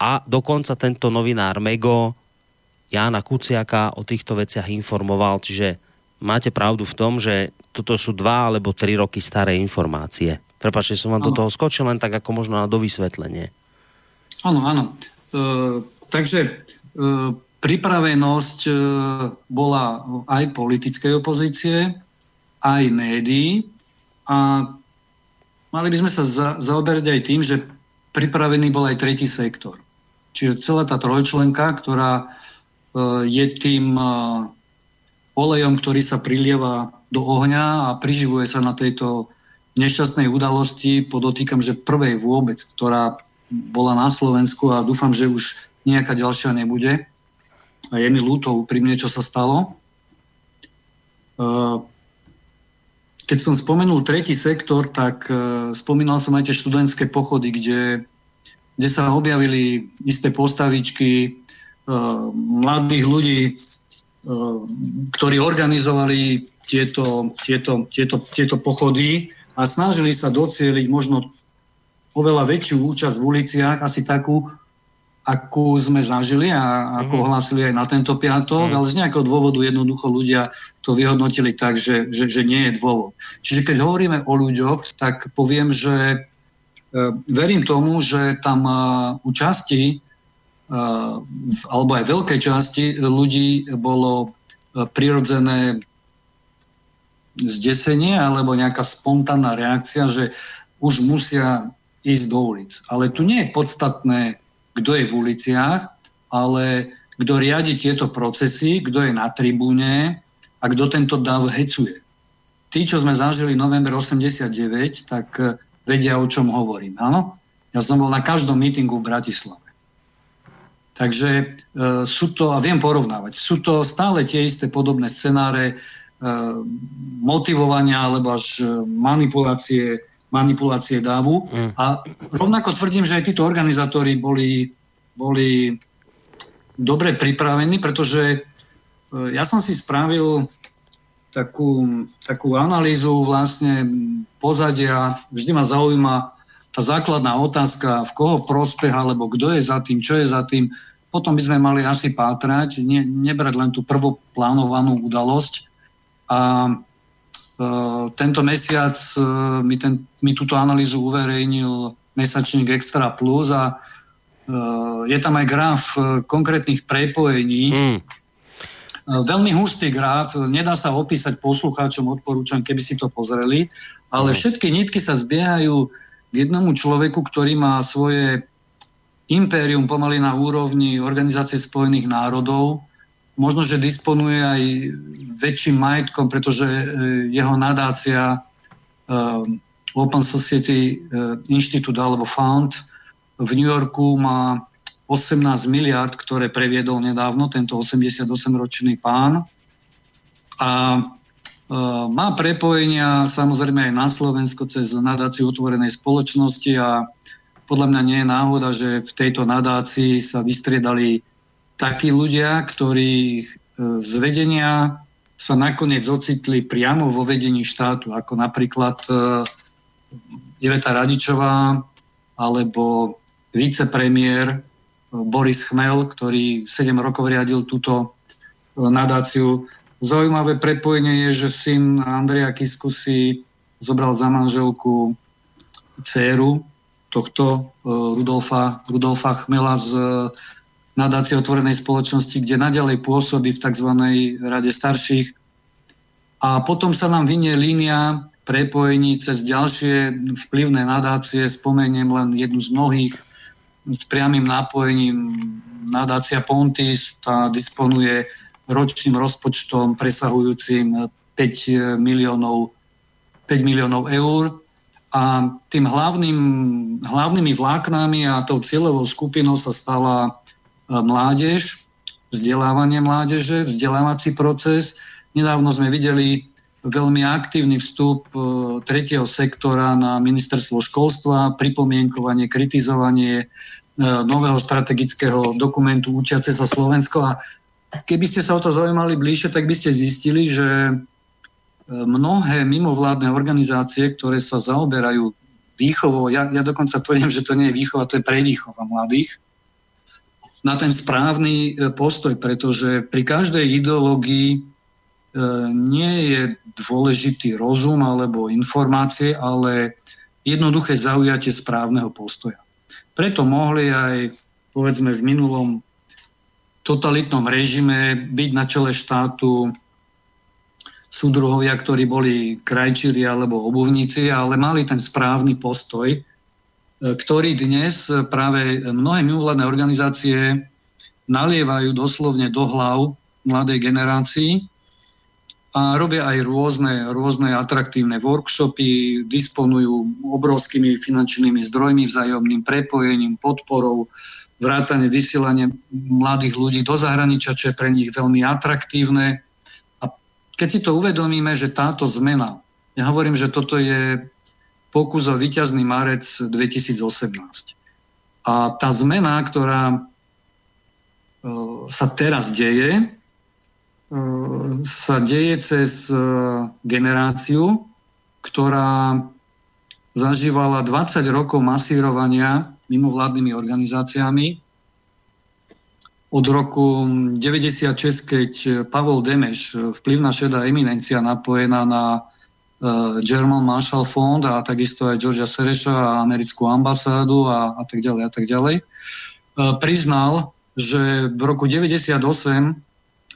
a dokonca tento novinár Mego Jána Kuciaka o týchto veciach informoval, čiže máte pravdu v tom, že toto sú dva alebo tri roky staré informácie. Prepačte, som vám ano. do toho skočil len tak ako možno na dovysvetlenie. Áno, áno. E, takže e, pripravenosť e, bola aj politickej opozície, aj médií a mali by sme sa za, zaoberať aj tým, že pripravený bol aj tretí sektor. Čiže celá tá trojčlenka, ktorá e, je tým e, olejom, ktorý sa prilieva do ohňa a priživuje sa na tejto nešťastnej udalosti, podotýkam, že prvej vôbec, ktorá bola na Slovensku a dúfam, že už nejaká ďalšia nebude. A je mi ľúto úprimne, čo sa stalo. Keď som spomenul tretí sektor, tak e, spomínal som aj tie študentské pochody, kde, kde sa objavili isté postavičky e, mladých ľudí, e, ktorí organizovali tieto, tieto, tieto, tieto pochody a snažili sa docieliť možno oveľa väčšiu účasť v uliciach, asi takú, akú sme zažili a ako mm-hmm. hlásili aj na tento piatok, mm. ale z nejakého dôvodu jednoducho ľudia to vyhodnotili tak, že, že, že nie je dôvod. Čiže keď hovoríme o ľuďoch, tak poviem, že e, verím tomu, že tam e, u časti e, alebo aj veľkej časti ľudí bolo prirodzené zdesenie alebo nejaká spontánna reakcia, že už musia ísť do ulic. Ale tu nie je podstatné, kto je v uliciach, ale kto riadi tieto procesy, kto je na tribúne a kto tento dav hecuje. Tí, čo sme zažili november 89, tak eh, vedia, o čom hovorím. Áno? Ja som bol na každom mítingu v Bratislave. Takže e, sú to, a viem porovnávať, sú to stále tie isté podobné scenáre, Eh, motivovania alebo až manipulácie, manipulácie dávu. Mm. A rovnako tvrdím, že aj títo organizátori boli, boli dobre pripravení, pretože eh, ja som si spravil takú, takú analýzu vlastne pozadia. Vždy ma zaujíma tá základná otázka, v koho prospech, alebo kto je za tým, čo je za tým. Potom by sme mali asi pátrať, ne, nebrať len tú prvoplánovanú udalosť, a e, tento mesiac e, mi, ten, mi túto analýzu uverejnil mesačník Extra Plus a e, je tam aj graf konkrétnych prepojení. Mm. Veľmi hustý graf, nedá sa opísať poslucháčom, odporúčam, keby si to pozreli, ale mm. všetky nitky sa zbiehajú k jednomu človeku, ktorý má svoje impérium pomaly na úrovni Organizácie spojených národov, možno, že disponuje aj väčším majetkom, pretože e, jeho nadácia e, Open Society e, Institute alebo Fund v New Yorku má 18 miliard, ktoré previedol nedávno tento 88-ročný pán. A má prepojenia samozrejme aj na Slovensko cez nadáciu otvorenej spoločnosti a podľa mňa nie je náhoda, že v tejto nadácii sa vystriedali takí ľudia, ktorí e, z vedenia sa nakoniec ocitli priamo vo vedení štátu, ako napríklad uh, Iveta Radičová alebo vicepremiér Boris Chmel, ktorý 7 rokov riadil túto nadáciu. Zaujímavé prepojenie je, že syn Andreja Kisku si zobral za manželku dceru tohto Rudolfa, Rudolfa Chmela z nadácie otvorenej spoločnosti, kde naďalej pôsobí v tzv. rade starších. A potom sa nám vynie línia prepojení cez ďalšie vplyvné nadácie. Spomeniem len jednu z mnohých s priamým nápojením. Nadácia Pontis, tá disponuje ročným rozpočtom presahujúcim 5 miliónov, 5 miliónov eur. A tým hlavným, hlavnými vláknami a tou cieľovou skupinou sa stala mládež, vzdelávanie mládeže, vzdelávací proces. Nedávno sme videli veľmi aktívny vstup e, tretieho sektora na ministerstvo školstva, pripomienkovanie, kritizovanie e, nového strategického dokumentu Učiace sa Slovensko. A keby ste sa o to zaujímali bližšie, tak by ste zistili, že e, mnohé mimovládne organizácie, ktoré sa zaoberajú výchovou, ja, ja dokonca tvrdím, že to nie je výchova, to je prevýchova mladých, na ten správny e, postoj, pretože pri každej ideológii e, nie je dôležitý rozum alebo informácie, ale jednoduché zaujatie správneho postoja. Preto mohli aj, povedzme, v minulom totalitnom režime byť na čele štátu súdruhovia, ktorí boli krajčíri alebo obuvníci, ale mali ten správny postoj, ktorý dnes práve mnohé mimovládne organizácie nalievajú doslovne do hlav mladej generácii a robia aj rôzne, rôzne atraktívne workshopy, disponujú obrovskými finančnými zdrojmi, vzájomným prepojením, podporou, vrátane vysielania mladých ľudí do zahraničia, čo je pre nich veľmi atraktívne. A keď si to uvedomíme, že táto zmena, ja hovorím, že toto je pokus o víťazný marec 2018. A tá zmena, ktorá e, sa teraz deje, e, sa deje cez e, generáciu, ktorá zažívala 20 rokov masírovania mimovládnymi organizáciami. Od roku 96, keď Pavol Demeš, vplyvná šedá eminencia napojená na German Marshall Fund a takisto aj Georgia Sereša a americkú ambasádu a, a tak ďalej a tak ďalej, uh, priznal, že v roku 98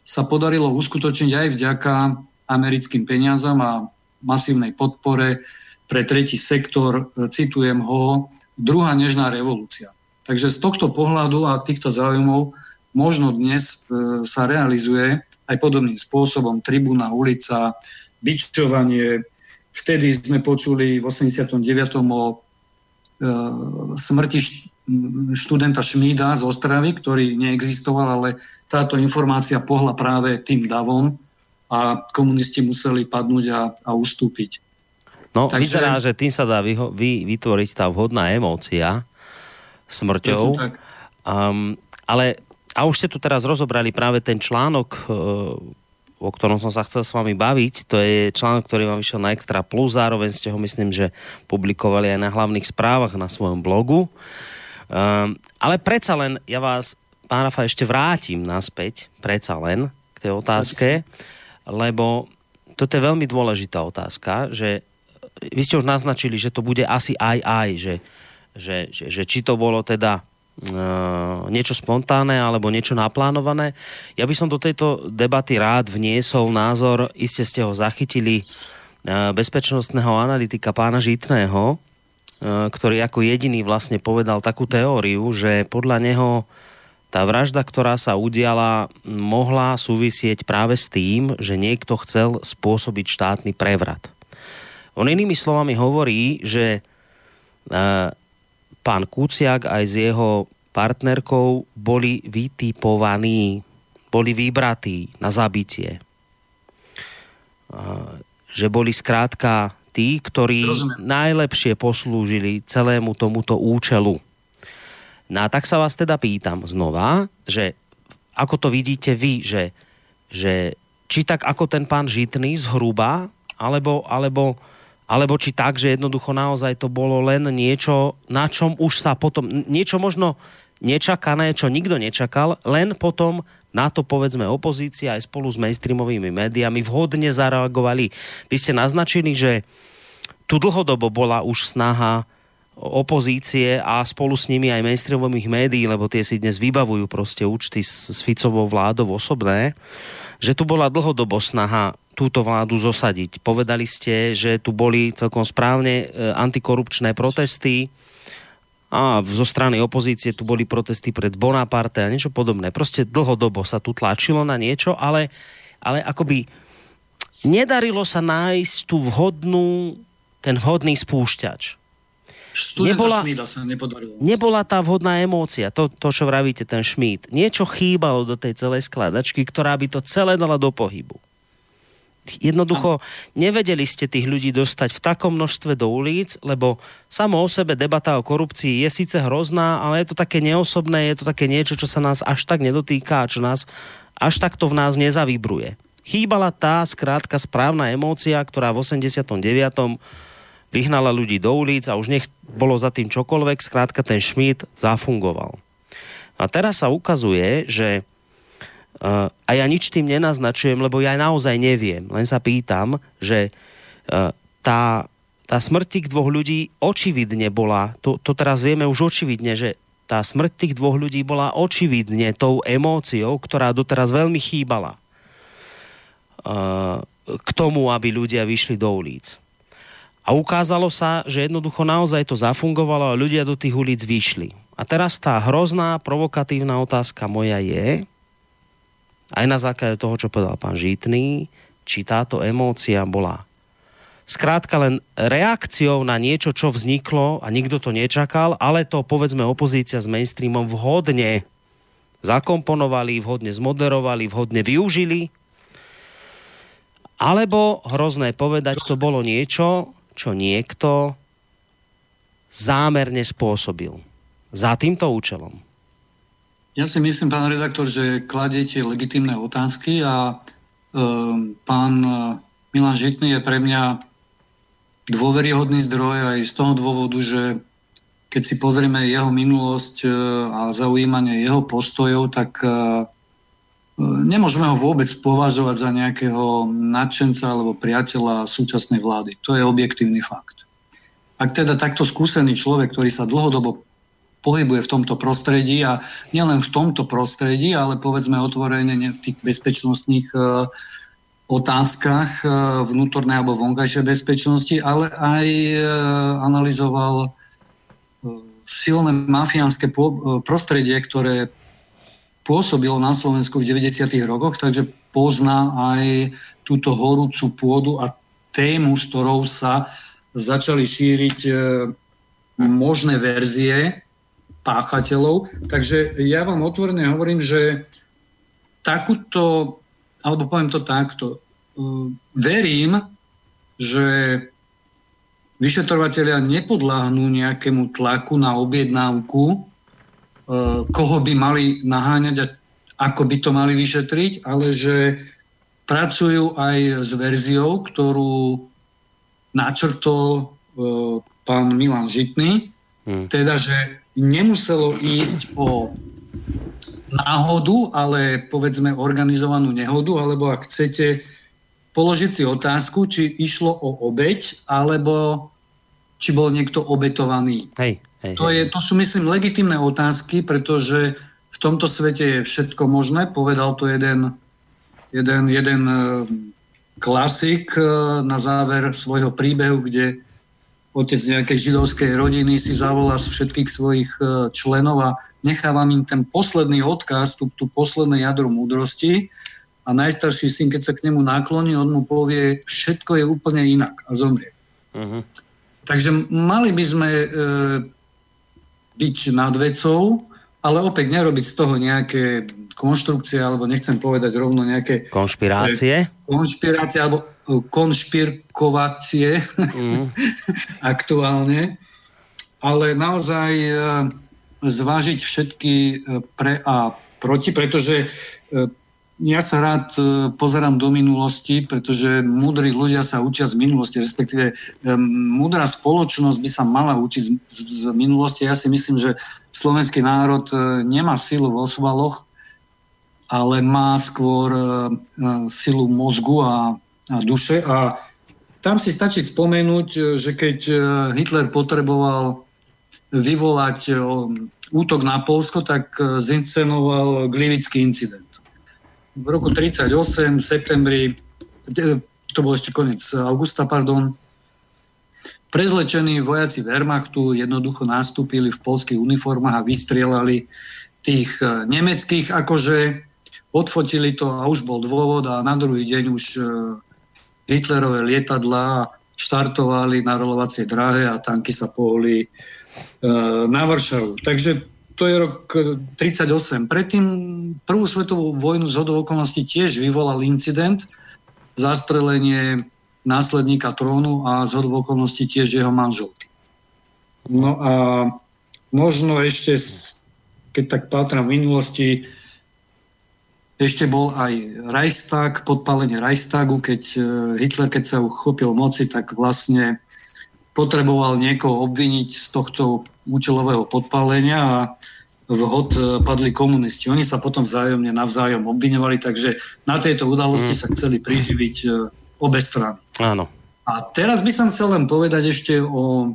sa podarilo uskutočniť aj vďaka americkým peniazom a masívnej podpore pre tretí sektor, e, citujem ho, druhá nežná revolúcia. Takže z tohto pohľadu a týchto záujmov možno dnes sa realizuje aj podobným spôsobom tribúna, ulica, bičovanie, Vtedy sme počuli v 89. o e, smrti študenta Šmída z Ostravy, ktorý neexistoval, ale táto informácia pohla práve tým davom a komunisti museli padnúť a, a ustúpiť. No, Takže, vyzerá, že tým sa dá vyho- vy, vytvoriť tá vhodná emócia smrťou. Um, ale a už ste tu teraz rozobrali práve ten článok, e, o ktorom som sa chcel s vami baviť. To je článok, ktorý vám vyšiel na Extra Plus, zároveň ste ho myslím, že publikovali aj na hlavných správach na svojom blogu. Um, ale predsa len, ja vás, pán Rafa, ešte vrátim naspäť, predsa len k tej otázke, lebo toto je veľmi dôležitá otázka, že vy ste už naznačili, že to bude asi aj aj, že, že, že, že či to bolo teda niečo spontánne alebo niečo naplánované. Ja by som do tejto debaty rád vniesol názor, iste ste ho zachytili, eh, bezpečnostného analytika pána Žitného, eh, ktorý ako jediný vlastne povedal takú teóriu, že podľa neho tá vražda, ktorá sa udiala, mohla súvisieť práve s tým, že niekto chcel spôsobiť štátny prevrat. On inými slovami hovorí, že pán Kuciak aj s jeho partnerkou boli vytipovaní, boli vybratí na zabitie. Že boli skrátka tí, ktorí Rozumiem. najlepšie poslúžili celému tomuto účelu. No a tak sa vás teda pýtam znova, že ako to vidíte vy, že, že či tak ako ten pán Žitný zhruba, alebo, alebo, alebo či tak, že jednoducho naozaj to bolo len niečo, na čom už sa potom, niečo možno nečakané, čo nikto nečakal, len potom na to povedzme opozícia aj spolu s mainstreamovými médiami vhodne zareagovali. Vy ste naznačili, že tu dlhodobo bola už snaha opozície a spolu s nimi aj mainstreamových médií, lebo tie si dnes vybavujú proste účty s, Ficovou vládou osobné, že tu bola dlhodobo snaha túto vládu zosadiť. Povedali ste, že tu boli celkom správne e, antikorupčné protesty a zo strany opozície tu boli protesty pred Bonaparte a niečo podobné. Proste dlhodobo sa tu tlačilo na niečo, ale, ale akoby nedarilo sa nájsť tú vhodnú, ten vhodný spúšťač nebola, sa nepodarilo. Nebola tá vhodná emócia, to, to, čo vravíte, ten Šmíd. Niečo chýbalo do tej celej skladačky, ktorá by to celé dala do pohybu. Jednoducho nevedeli ste tých ľudí dostať v takom množstve do ulic, lebo samo o sebe debata o korupcii je síce hrozná, ale je to také neosobné, je to také niečo, čo sa nás až tak nedotýka čo nás až takto v nás nezavibruje. Chýbala tá skrátka správna emócia, ktorá v 89 vyhnala ľudí do ulic a už nech bolo za tým čokoľvek, skrátka ten Schmidt zafungoval. A teraz sa ukazuje, že uh, a ja nič tým nenaznačujem, lebo ja naozaj neviem, len sa pýtam, že uh, tá, tá smrť tých dvoch ľudí očividne bola, to, to teraz vieme už očividne, že tá smrť tých dvoch ľudí bola očividne tou emóciou, ktorá doteraz veľmi chýbala uh, k tomu, aby ľudia vyšli do ulic. A ukázalo sa, že jednoducho naozaj to zafungovalo a ľudia do tých ulic vyšli. A teraz tá hrozná, provokatívna otázka moja je, aj na základe toho, čo povedal pán Žitný, či táto emócia bola skrátka len reakciou na niečo, čo vzniklo a nikto to nečakal, ale to povedzme opozícia s mainstreamom vhodne zakomponovali, vhodne zmoderovali, vhodne využili. Alebo hrozné povedať, to bolo niečo, čo niekto zámerne spôsobil. Za týmto účelom. Ja si myslím, pán redaktor, že kladiete legitimné otázky a e, pán Milan Žitný je pre mňa dôveryhodný zdroj aj z toho dôvodu, že keď si pozrieme jeho minulosť e, a zaujímanie jeho postojov, tak e, nemôžeme ho vôbec považovať za nejakého nadšenca alebo priateľa súčasnej vlády. To je objektívny fakt. Ak teda takto skúsený človek, ktorý sa dlhodobo pohybuje v tomto prostredí a nielen v tomto prostredí, ale povedzme otvorene v tých bezpečnostných e, otázkach e, vnútornej alebo vonkajšej bezpečnosti, ale aj e, analyzoval silné mafiánske prostredie, ktoré pôsobilo na Slovensku v 90. rokoch, takže pozná aj túto horúcu pôdu a tému, s ktorou sa začali šíriť e, možné verzie páchateľov. Takže ja vám otvorene hovorím, že takúto, alebo poviem to takto, e, verím, že vyšetrovateľia nepodláhnú nejakému tlaku na objednávku koho by mali naháňať a ako by to mali vyšetriť, ale že pracujú aj s verziou, ktorú načrtol eh, pán Milan Žitný, hmm. teda, že nemuselo ísť o náhodu, ale povedzme organizovanú nehodu, alebo ak chcete položiť si otázku, či išlo o obeď, alebo či bol niekto obetovaný. Hej. To, je, to sú, myslím, legitimné otázky, pretože v tomto svete je všetko možné. Povedal to jeden, jeden, jeden e, klasik e, na záver svojho príbehu, kde otec nejakej židovskej rodiny si zavolá z všetkých svojich e, členov a nechávam im ten posledný odkaz, tú, tú posledné jadro múdrosti a najstarší syn, keď sa k nemu nakloní, on mu povie, všetko je úplne inak a zomrie. Uh-huh. Takže mali by sme e, byť nad vecou, ale opäť nerobiť z toho nejaké konštrukcie, alebo nechcem povedať rovno nejaké... Konšpirácie? Konšpirácie, alebo e, konšpirkovacie mm. aktuálne. Ale naozaj e, zvážiť všetky e, pre a proti, pretože ja sa rád e, pozerám do minulosti, pretože múdri ľudia sa učia z minulosti, respektíve múdra spoločnosť by sa mala učiť z, z, z minulosti. Ja si myslím, že slovenský národ nemá silu vo svaloch, ale má skôr silu mozgu a, a duše. A tam si stačí spomenúť, že keď Hitler potreboval vyvolať útok na Polsko, tak e, zinscenoval Glivický incident. V roku 1938, v septembri, to bol ešte koniec augusta, pardon, prezlečení vojaci Wehrmachtu jednoducho nastúpili v polských uniformách a vystrielali tých e, nemeckých, akože odfotili to a už bol dôvod a na druhý deň už e, Hitlerové lietadlá štartovali na rolovacie dráhe a tanky sa pohli E, na Varšavu. Takže to je rok 38. Predtým prvú svetovú vojnu z hodou okolností tiež vyvolal incident, zastrelenie následníka trónu a z hodou okolností tiež jeho manželky. No a možno ešte, keď tak pátram v minulosti, ešte bol aj Reichstag, podpálenie Reichstagu, keď e, Hitler, keď sa uchopil moci, tak vlastne potreboval niekoho obviniť z tohto účelového podpálenia a vhod e, padli komunisti. Oni sa potom vzájomne navzájom obviňovali, takže na tejto udalosti mm. sa chceli priživiť e, obe strany. Áno. A teraz by som chcel len povedať ešte o...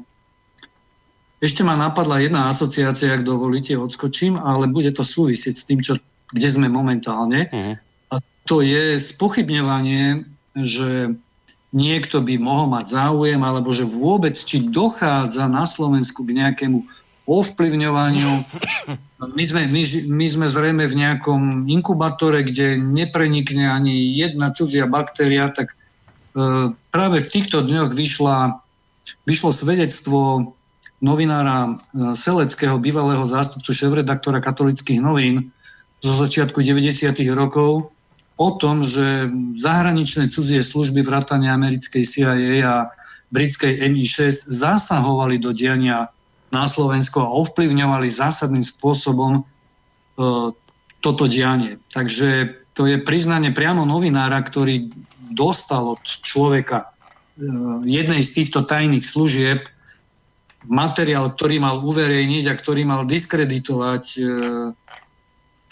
Ešte ma napadla jedna asociácia, ak dovolíte, odskočím, ale bude to súvisieť s tým, čo, kde sme momentálne. Mm. A to je spochybňovanie, že niekto by mohol mať záujem, alebo že vôbec, či dochádza na Slovensku k nejakému ovplyvňovaniu. My sme, my, my sme zrejme v nejakom inkubátore, kde neprenikne ani jedna cudzia baktéria, tak e, práve v týchto dňoch vyšla, vyšlo svedectvo novinára e, Seleckého, bývalého zástupcu šéf-redaktora katolických novín zo začiatku 90. rokov, o tom, že zahraničné cudzie služby vrátane americkej CIA a britskej MI6 zasahovali do diania na Slovensku a ovplyvňovali zásadným spôsobom e, toto dianie. Takže to je priznanie priamo novinára, ktorý dostal od človeka e, jednej z týchto tajných služieb materiál, ktorý mal uverejniť a ktorý mal diskreditovať e,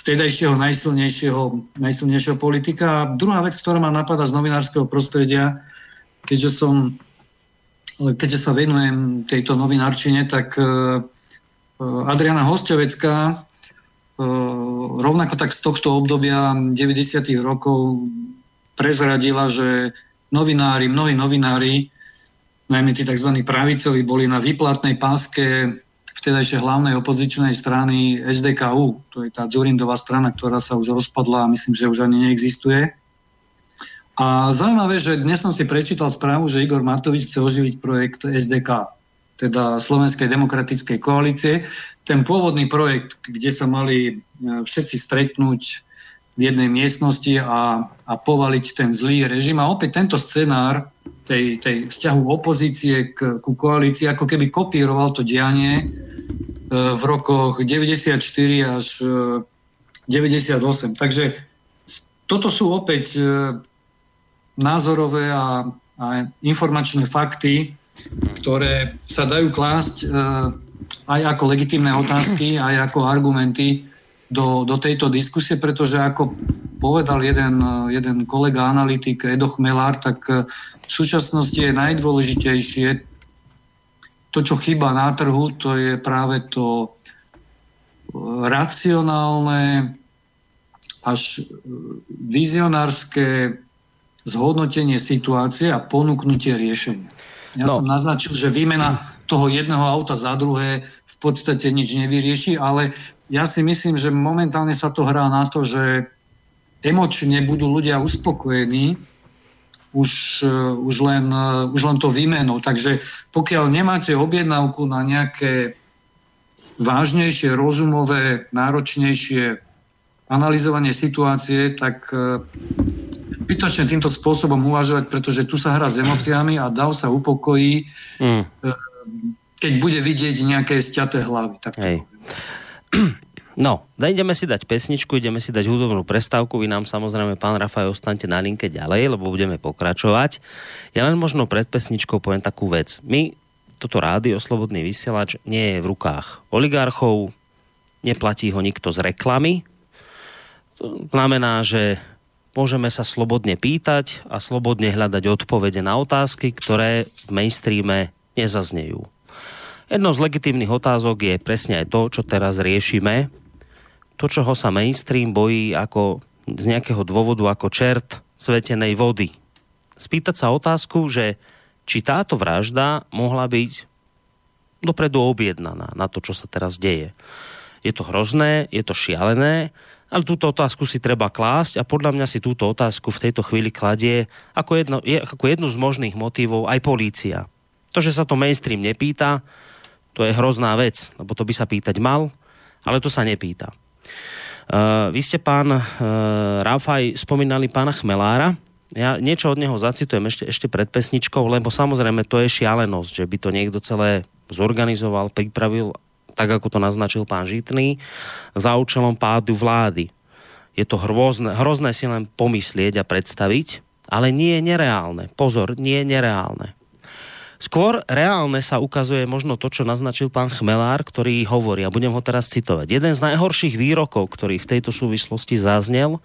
vtedajšieho najsilnejšieho, najsilnejšieho politika. A druhá vec, ktorá ma napadá z novinárskeho prostredia, keďže som keďže sa venujem tejto novinárčine, tak uh, Adriana Hostovecká uh, rovnako tak z tohto obdobia 90. rokov prezradila, že novinári, mnohí novinári, najmä tí tzv. pravicovi, boli na výplatnej páske vtedajšej hlavnej opozičnej strany SDKU. To je tá Zurindová strana, ktorá sa už rozpadla a myslím, že už ani neexistuje. A zaujímavé, že dnes som si prečítal správu, že Igor Matovič chce oživiť projekt SDK, teda Slovenskej demokratickej koalície. Ten pôvodný projekt, kde sa mali e, všetci stretnúť v jednej miestnosti a, a povaliť ten zlý režim. A opäť tento scenár tej, tej vzťahu opozície k, ku koalícii ako keby kopíroval to dianie e, v rokoch 94 až 98. E, Takže toto sú opäť e, názorové a, a informačné fakty, ktoré sa dajú klásť aj ako legitimné otázky, aj ako argumenty do, do tejto diskusie, pretože ako povedal jeden, jeden kolega analytik Edo Chmelár, tak v súčasnosti je najdôležitejšie to, čo chýba na trhu, to je práve to racionálne až vizionárske zhodnotenie situácie a ponúknutie riešenia. Ja no. som naznačil, že výmena toho jedného auta za druhé v podstate nič nevyrieši, ale ja si myslím, že momentálne sa to hrá na to, že emočne budú ľudia uspokojení už, uh, už, len, uh, už len to výmenou. Takže pokiaľ nemáte objednávku na nejaké vážnejšie, rozumové, náročnejšie analyzovanie situácie, tak uh, zbytočne týmto spôsobom uvažovať, pretože tu sa hrá s emóciami a dav sa upokojí, mm. keď bude vidieť nejaké sťaté hlavy. Tak Hej. No, ideme si dať pesničku, ideme si dať hudobnú prestávku. Vy nám samozrejme, pán Rafaj, ostaňte na linke ďalej, lebo budeme pokračovať. Ja len možno pred pesničkou poviem takú vec. My, toto rádio, Slobodný vysielač, nie je v rukách oligarchov, neplatí ho nikto z reklamy. To znamená, že môžeme sa slobodne pýtať a slobodne hľadať odpovede na otázky, ktoré v mainstreame nezaznejú. Jednou z legitímnych otázok je presne aj to, čo teraz riešime, to, čoho sa mainstream bojí ako z nejakého dôvodu ako čert svetenej vody. Spýtať sa otázku, že či táto vražda mohla byť dopredu objednaná na to, čo sa teraz deje. Je to hrozné, je to šialené, ale túto otázku si treba klásť a podľa mňa si túto otázku v tejto chvíli kladie ako, jedno, je, ako jednu z možných motivov aj polícia. To, že sa to mainstream nepýta, to je hrozná vec, lebo to by sa pýtať mal, ale to sa nepýta. Uh, vy ste, pán uh, Rafaj, spomínali pána Chmelára. Ja niečo od neho zacitujem ešte, ešte pred pesničkou, lebo samozrejme to je šialenosť, že by to niekto celé zorganizoval, pripravil, tak ako to naznačil pán Žitný, za účelom pádu vlády. Je to hrozné, hrozné si len pomyslieť a predstaviť, ale nie je nereálne. Pozor, nie je nereálne. Skôr reálne sa ukazuje možno to, čo naznačil pán Chmelár, ktorý hovorí, a budem ho teraz citovať. Jeden z najhorších výrokov, ktorý v tejto súvislosti zaznel,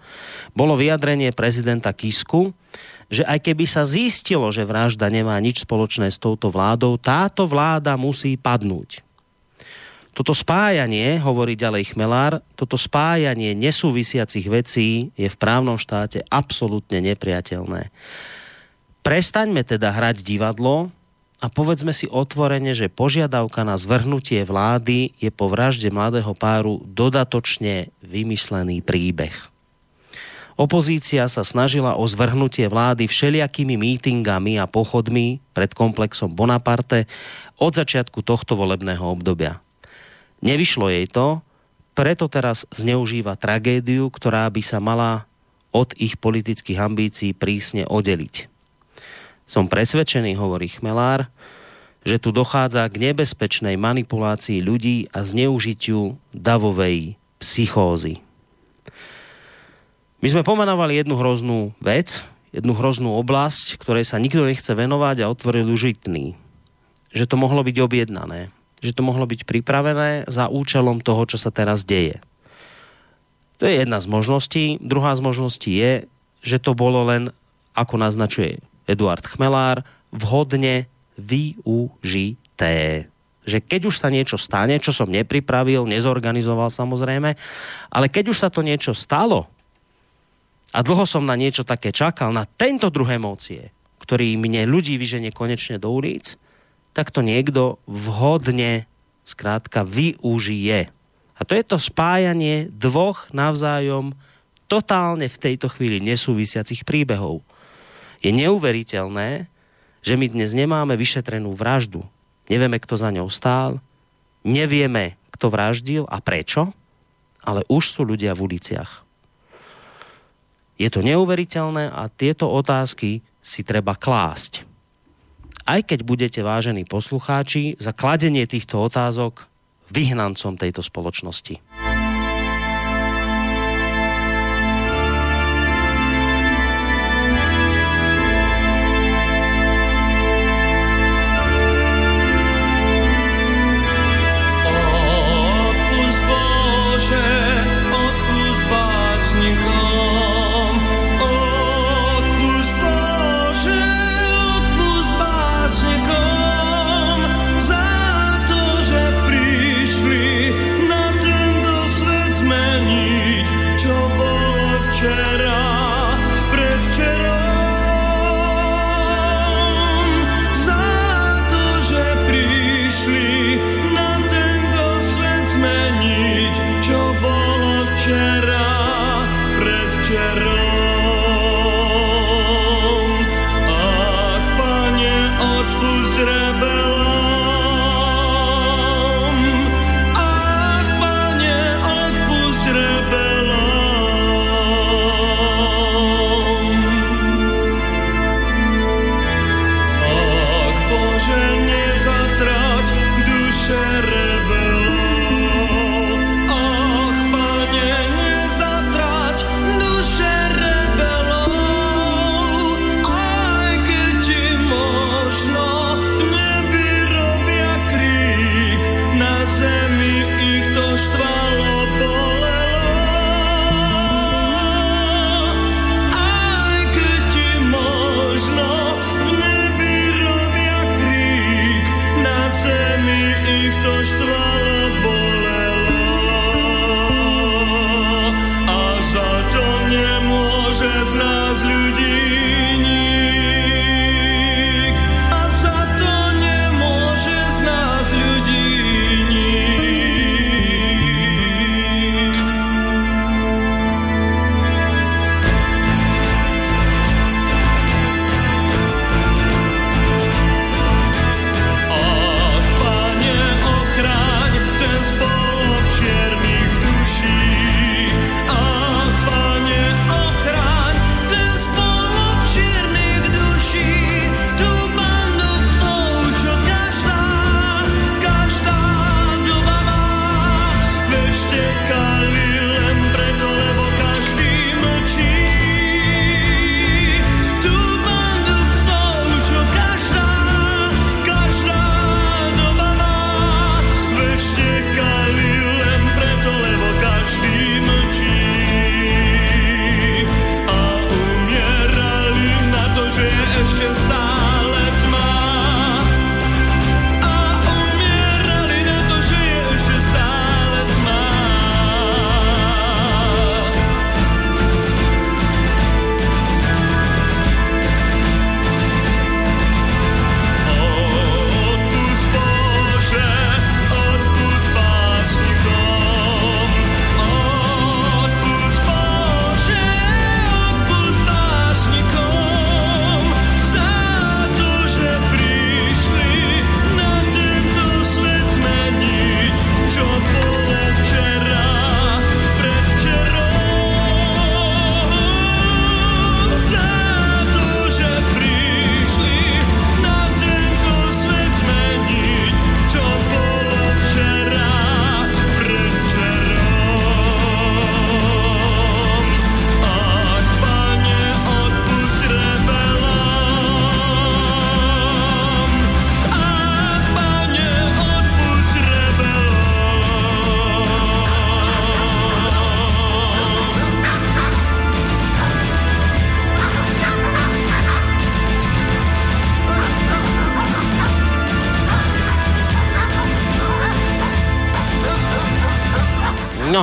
bolo vyjadrenie prezidenta Kisku, že aj keby sa zistilo, že vražda nemá nič spoločné s touto vládou, táto vláda musí padnúť. Toto spájanie, hovorí ďalej Chmelár, toto spájanie nesúvisiacich vecí je v právnom štáte absolútne nepriateľné. Prestaňme teda hrať divadlo, a povedzme si otvorene, že požiadavka na zvrhnutie vlády je po vražde mladého páru dodatočne vymyslený príbeh. Opozícia sa snažila o zvrhnutie vlády všelijakými mítingami a pochodmi pred komplexom Bonaparte od začiatku tohto volebného obdobia. Nevyšlo jej to, preto teraz zneužíva tragédiu, ktorá by sa mala od ich politických ambícií prísne oddeliť. Som presvedčený, hovorí Chmelár, že tu dochádza k nebezpečnej manipulácii ľudí a zneužitiu davovej psychózy. My sme pomenovali jednu hroznú vec, jednu hroznú oblasť, ktorej sa nikto nechce venovať a otvoril užitný. Že to mohlo byť objednané. Že to mohlo byť pripravené za účelom toho, čo sa teraz deje. To je jedna z možností. Druhá z možností je, že to bolo len, ako naznačuje Eduard Chmelár, vhodne využité. Že keď už sa niečo stane, čo som nepripravil, nezorganizoval samozrejme, ale keď už sa to niečo stalo a dlho som na niečo také čakal, na tento druh emócie, ktorý mne ľudí vyženie konečne do ulic, tak to niekto vhodne skrátka využije. A to je to spájanie dvoch navzájom totálne v tejto chvíli nesúvisiacich príbehov je neuveriteľné, že my dnes nemáme vyšetrenú vraždu. Nevieme, kto za ňou stál, nevieme, kto vraždil a prečo, ale už sú ľudia v uliciach. Je to neuveriteľné a tieto otázky si treba klásť. Aj keď budete, vážení poslucháči, za kladenie týchto otázok vyhnancom tejto spoločnosti.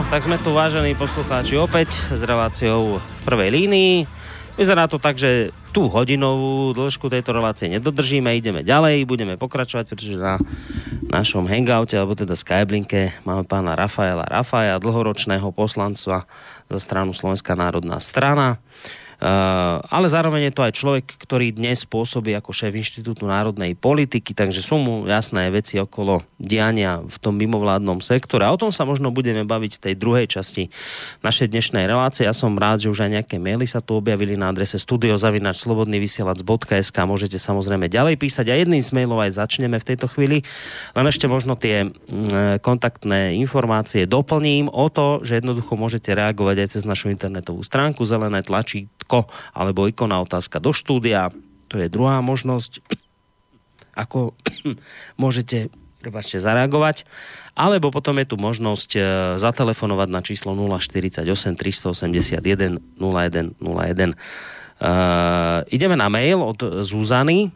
Tak sme tu vážení poslucháči opäť s reláciou v prvej línii. Vyzerá to tak, že tú hodinovú dĺžku tejto relácie nedodržíme, ideme ďalej, budeme pokračovať, pretože na našom hangoute, alebo teda Skyblinke, máme pána Rafaela Rafaja, dlhoročného poslanca za stranu Slovenská národná strana. Eh, ale zároveň je to aj človek, ktorý dnes pôsobí ako šéf Inštitútu národnej politiky, takže sú mu jasné veci okolo diania v tom mimovládnom sektore. A o tom sa možno budeme baviť v tej druhej časti našej dnešnej relácie. Ja som rád, že už aj nejaké maily sa tu objavili na adrese studiozavinačslobodnyvysielac.sk. Môžete samozrejme ďalej písať a jedným z mailov aj začneme v tejto chvíli. Len ešte možno tie mm, kontaktné informácie doplním o to, že jednoducho môžete reagovať aj cez našu internetovú stránku zelené tlačítko Ko, alebo ikona otázka do štúdia. To je druhá možnosť, ako môžete prebačte, zareagovať. Alebo potom je tu možnosť e, zatelefonovať na číslo 048 381 0101. Uh, ideme na mail od Zuzany.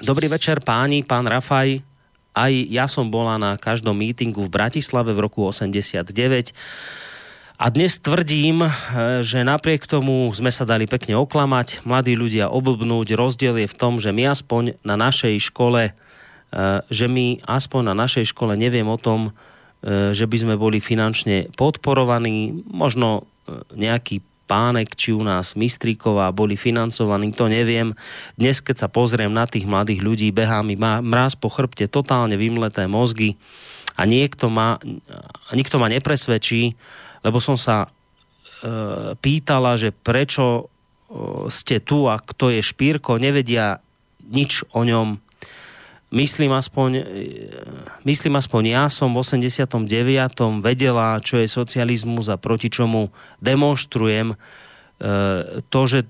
Dobrý večer páni, pán Rafaj. Aj ja som bola na každom mítingu v Bratislave v roku 89 a dnes tvrdím, eh, že napriek tomu sme sa dali pekne oklamať, mladí ľudia oblbnúť. Rozdiel je v tom, že my aspoň na našej škole, eh, že my aspoň na našej škole neviem o tom, eh, že by sme boli finančne podporovaní. Možno nejaký pánek, či u nás Mistríková boli financovaní, to neviem. Dnes, keď sa pozriem na tých mladých ľudí, behá mi mráz po chrbte, totálne vymleté mozgy a niekto ma, nikto ma nepresvedčí, lebo som sa e, pýtala, že prečo e, ste tu a kto je Špírko, nevedia nič o ňom. Myslím aspoň, e, myslím aspoň ja som v 89. vedela, čo je socializmus a proti čomu demonstrujem. E, to, že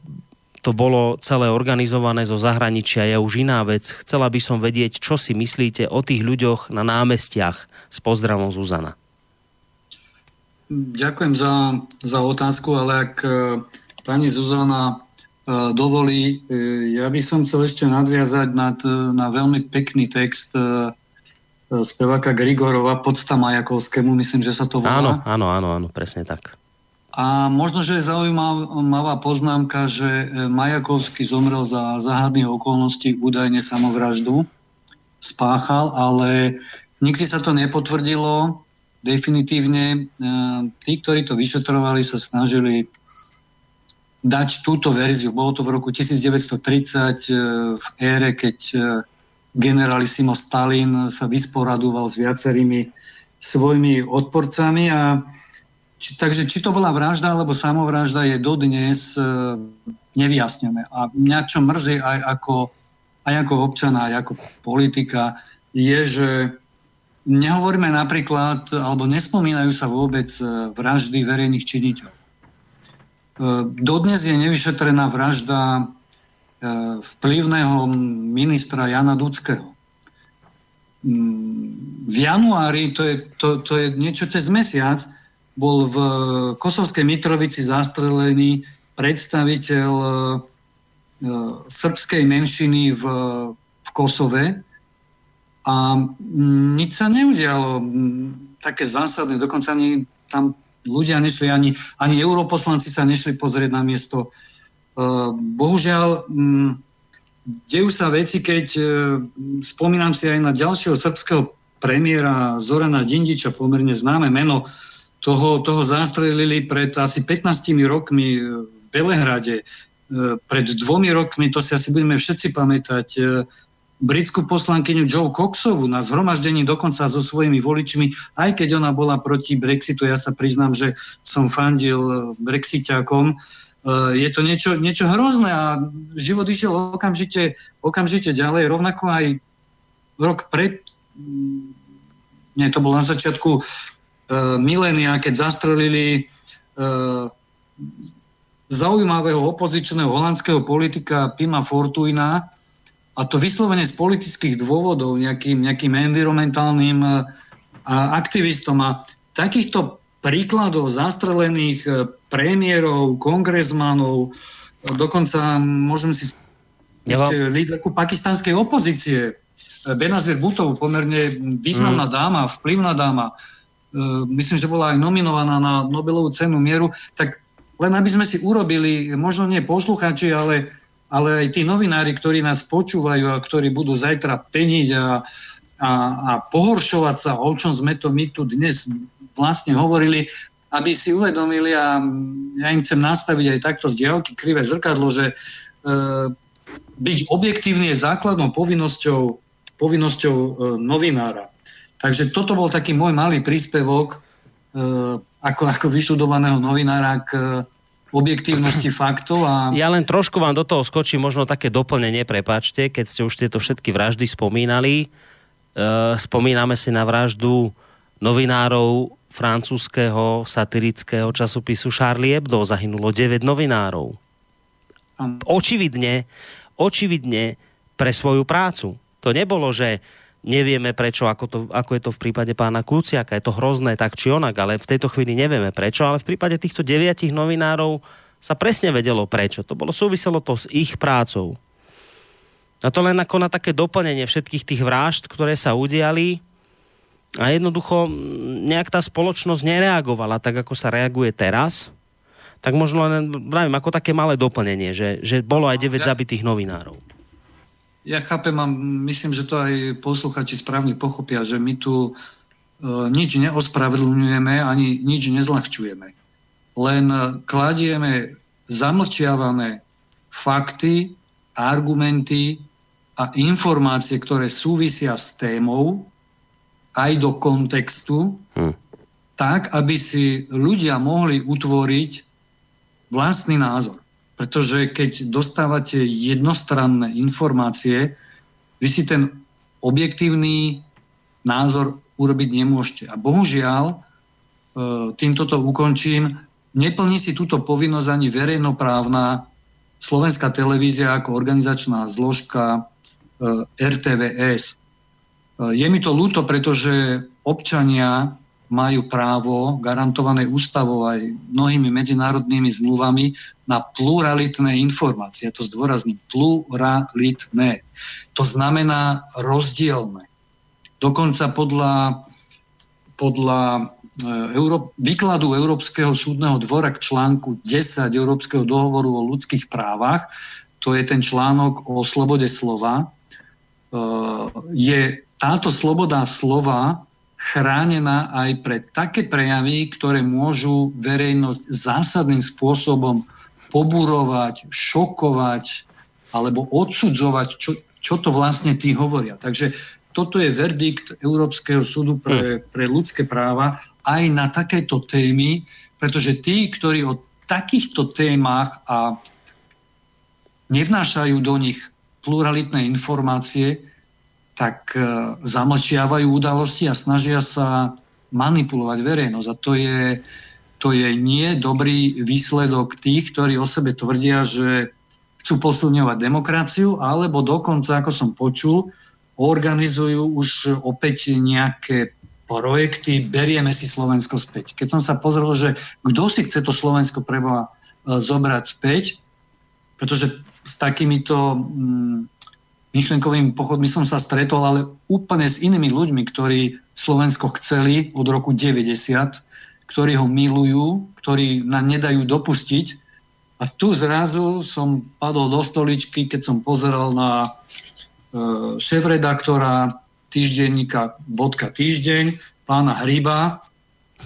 to bolo celé organizované zo zahraničia, je už iná vec. Chcela by som vedieť, čo si myslíte o tých ľuďoch na námestiach. S pozdravom Zuzana. Ďakujem za, za otázku, ale ak e, pani Zuzana e, dovolí, e, ja by som chcel ešte nadviazať nad, na veľmi pekný text speváka Grigorova, Podsta Majakovskému, myslím, že sa to volá. Áno, áno, áno, áno, presne tak. A možno, že je zaujímavá poznámka, že Majakovský zomrel za záhadných okolností, údajne samovraždu spáchal, ale nikdy sa to nepotvrdilo definitívne e, tí, ktorí to vyšetrovali, sa snažili dať túto verziu. Bolo to v roku 1930 e, v ére, keď e, generalissimo Stalin sa vysporadoval s viacerými svojimi odporcami a či, takže či to bola vražda alebo samovražda je dodnes e, nevyjasnené. A mňa čo mrzí aj ako, aj ako občana, aj ako politika, je, že Nehovoríme napríklad, alebo nespomínajú sa vôbec e, vraždy verejných činiteľov. E, dodnes je nevyšetrená vražda e, vplyvného ministra Jana Dudského. Mm, v januári, to je, to, to je niečo cez mesiac, bol v Kosovskej Mitrovici zastrelený predstaviteľ srbskej menšiny v, v Kosove, a nič sa neudialo také zásadné, dokonca ani tam ľudia nešli, ani, ani europoslanci sa nešli pozrieť na miesto. E, bohužiaľ, dejú sa veci, keď e, spomínam si aj na ďalšieho srbského premiéra Zorana Dindiča, pomerne známe meno, toho, toho zastrelili pred asi 15 rokmi v Belehrade. E, pred dvomi rokmi, to si asi budeme všetci pamätať, britskú poslankyňu Joe Coxovu na zhromaždení dokonca so svojimi voličmi, aj keď ona bola proti Brexitu. Ja sa priznám, že som fandil eh, Brexitiakom. Eh, je to niečo, niečo hrozné a život išiel okamžite, okamžite ďalej. Rovnako aj rok pred, mm, nie, to bolo na začiatku uh, milénia, keď zastrelili zaujímavého opozičného holandského politika Pima Fortuina, a to vyslovene z politických dôvodov, nejakým, nejakým environmentálnym e, aktivistom. A takýchto príkladov zastrelených e, premiérov, kongresmanov, e, dokonca môžem si ja vám... líderku pakistanskej opozície, Benazir Butov, pomerne významná mm. dáma, vplyvná dáma, myslím, že bola aj nominovaná na Nobelovú cenu mieru, tak len aby sme si urobili, možno nie posluchači, ale, ale aj tí novinári, ktorí nás počúvajú a ktorí budú zajtra peniť a, a, a pohoršovať sa, o čom sme to my tu dnes vlastne hovorili, aby si uvedomili a ja im chcem nastaviť aj takto z diaľky krivé zrkadlo, že e, byť objektívny je základnou povinnosťou, povinnosťou e, novinára. Takže toto bol taký môj malý príspevok e, ako, ako vyštudovaného novinára k objektívnosti faktov. A... Ja len trošku vám do toho skočím, možno také doplnenie, prepáčte, keď ste už tieto všetky vraždy spomínali. E, spomíname si na vraždu novinárov francúzského satirického časopisu Charlie Hebdo. Zahynulo 9 novinárov. Očividne, očividne pre svoju prácu. To nebolo, že nevieme prečo, ako, to, ako je to v prípade pána Kuciaka, je to hrozné tak či onak, ale v tejto chvíli nevieme prečo, ale v prípade týchto deviatich novinárov sa presne vedelo prečo. To bolo súviselo to s ich prácou. A to len ako na také doplnenie všetkých tých vražd, ktoré sa udiali a jednoducho nejak tá spoločnosť nereagovala tak, ako sa reaguje teraz, tak možno len, vravím, ako také malé doplnenie, že, že bolo aj 9 zabitých novinárov. Ja chápem a myslím, že to aj posluchači správne pochopia, že my tu e, nič neospravedlňujeme ani nič nezľahčujeme. Len e, kladieme zamlčiavané fakty, argumenty a informácie, ktoré súvisia s témou, aj do kontextu, hm. tak, aby si ľudia mohli utvoriť vlastný názor. Pretože keď dostávate jednostranné informácie, vy si ten objektívny názor urobiť nemôžete. A bohužiaľ, e, týmto to ukončím, neplní si túto povinnosť ani verejnoprávna slovenská televízia ako organizačná zložka e, RTVS. E, je mi to ľúto, pretože občania majú právo garantované ústavou aj mnohými medzinárodnými zmluvami na pluralitné informácie. Ja to zdôrazním, pluralitné. To znamená rozdielne. Dokonca podľa, podľa e, Euró- výkladu Európskeho súdneho dvora k článku 10 Európskeho dohovoru o ľudských právach, to je ten článok o slobode slova, e, je táto sloboda slova chránená aj pre také prejavy, ktoré môžu verejnosť zásadným spôsobom poburovať, šokovať alebo odsudzovať, čo, čo to vlastne tí hovoria. Takže toto je verdikt Európskeho súdu pre, hm. pre ľudské práva aj na takéto témy, pretože tí, ktorí o takýchto témach a nevnášajú do nich pluralitné informácie, tak e, zamlčiavajú udalosti a snažia sa manipulovať verejnosť. A to je, to je nie dobrý výsledok tých, ktorí o sebe tvrdia, že chcú posilňovať demokraciu, alebo dokonca, ako som počul, organizujú už opäť nejaké projekty, berieme si Slovensko späť. Keď som sa pozrel, že kto si chce to Slovensko preboha e, zobrať späť, pretože s takýmito mm, myšlenkovými pochodmi som sa stretol, ale úplne s inými ľuďmi, ktorí Slovensko chceli od roku 90, ktorí ho milujú, ktorí nám nedajú dopustiť. A tu zrazu som padol do stoličky, keď som pozeral na e, šéf-redaktora týždenníka Bodka týždeň, pána Hryba,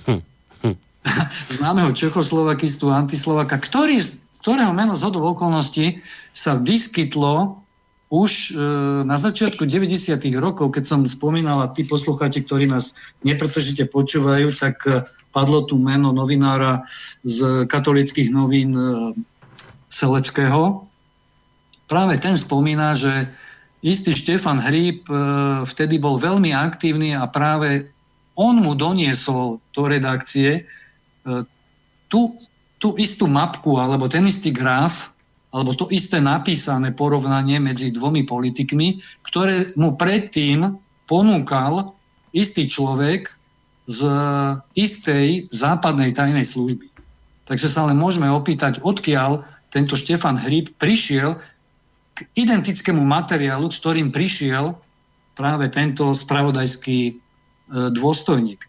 hm, hm. známeho Čechoslovakistu, antislovaka, ktorý, ktorého meno z hodov okolností sa vyskytlo už e, na začiatku 90. rokov, keď som spomínal a tí poslucháči, ktorí nás nepretržite počúvajú, tak e, padlo tu meno novinára z katolických novín e, Seleckého. Práve ten spomína, že istý Štefan Hríb e, vtedy bol veľmi aktívny a práve on mu doniesol do redakcie e, tú, tú istú mapku alebo ten istý graf, alebo to isté napísané porovnanie medzi dvomi politikmi, ktoré mu predtým ponúkal istý človek z istej západnej tajnej služby. Takže sa len môžeme opýtať, odkiaľ tento Štefan Hryb prišiel k identickému materiálu, s ktorým prišiel práve tento spravodajský e, dôstojník.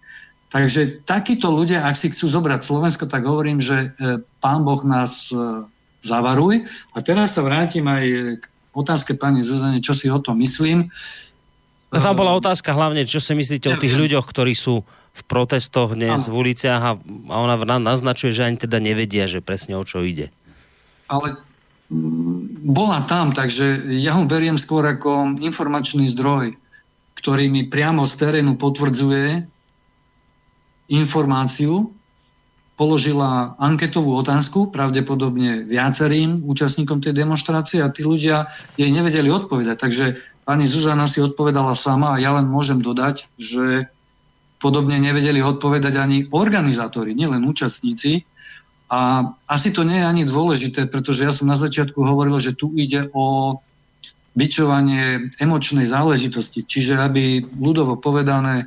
Takže takíto ľudia, ak si chcú zobrať Slovensko, tak hovorím, že e, pán Boh nás e, zavaruj. A teraz sa vrátim aj k otázke pani Zuzane, čo si o tom myslím. No, tam bola otázka hlavne, čo si myslíte ja, o tých ľuďoch, ktorí sú v protestoch dnes v uliciach a, a ona naznačuje, že ani teda nevedia, že presne o čo ide. Ale bola tam, takže ja ho beriem skôr ako informačný zdroj, ktorý mi priamo z terénu potvrdzuje informáciu, položila anketovú otázku, pravdepodobne viacerým účastníkom tej demonstrácie a tí ľudia jej nevedeli odpovedať. Takže pani Zuzana si odpovedala sama a ja len môžem dodať, že podobne nevedeli odpovedať ani organizátori, nielen účastníci, a asi to nie je ani dôležité, pretože ja som na začiatku hovoril, že tu ide o byčovanie emočnej záležitosti. Čiže aby ľudovo povedané,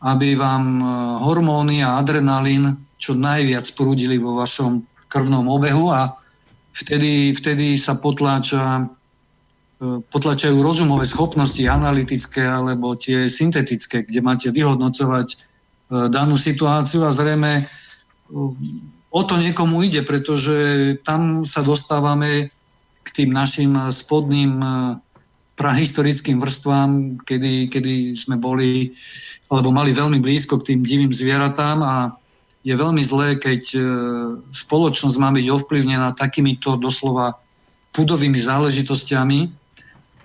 aby vám e, hormóny a adrenalín čo najviac prúdili vo vašom krvnom obehu a vtedy, vtedy sa potláča, e, potláčajú rozumové schopnosti analytické alebo tie syntetické, kde máte vyhodnocovať e, danú situáciu a zrejme o to niekomu ide, pretože tam sa dostávame k tým našim spodným prahistorickým vrstvám, kedy, kedy sme boli, alebo mali veľmi blízko k tým divým zvieratám a je veľmi zlé, keď eh, spoločnosť má byť ovplyvnená takýmito doslova pudovými záležitosťami,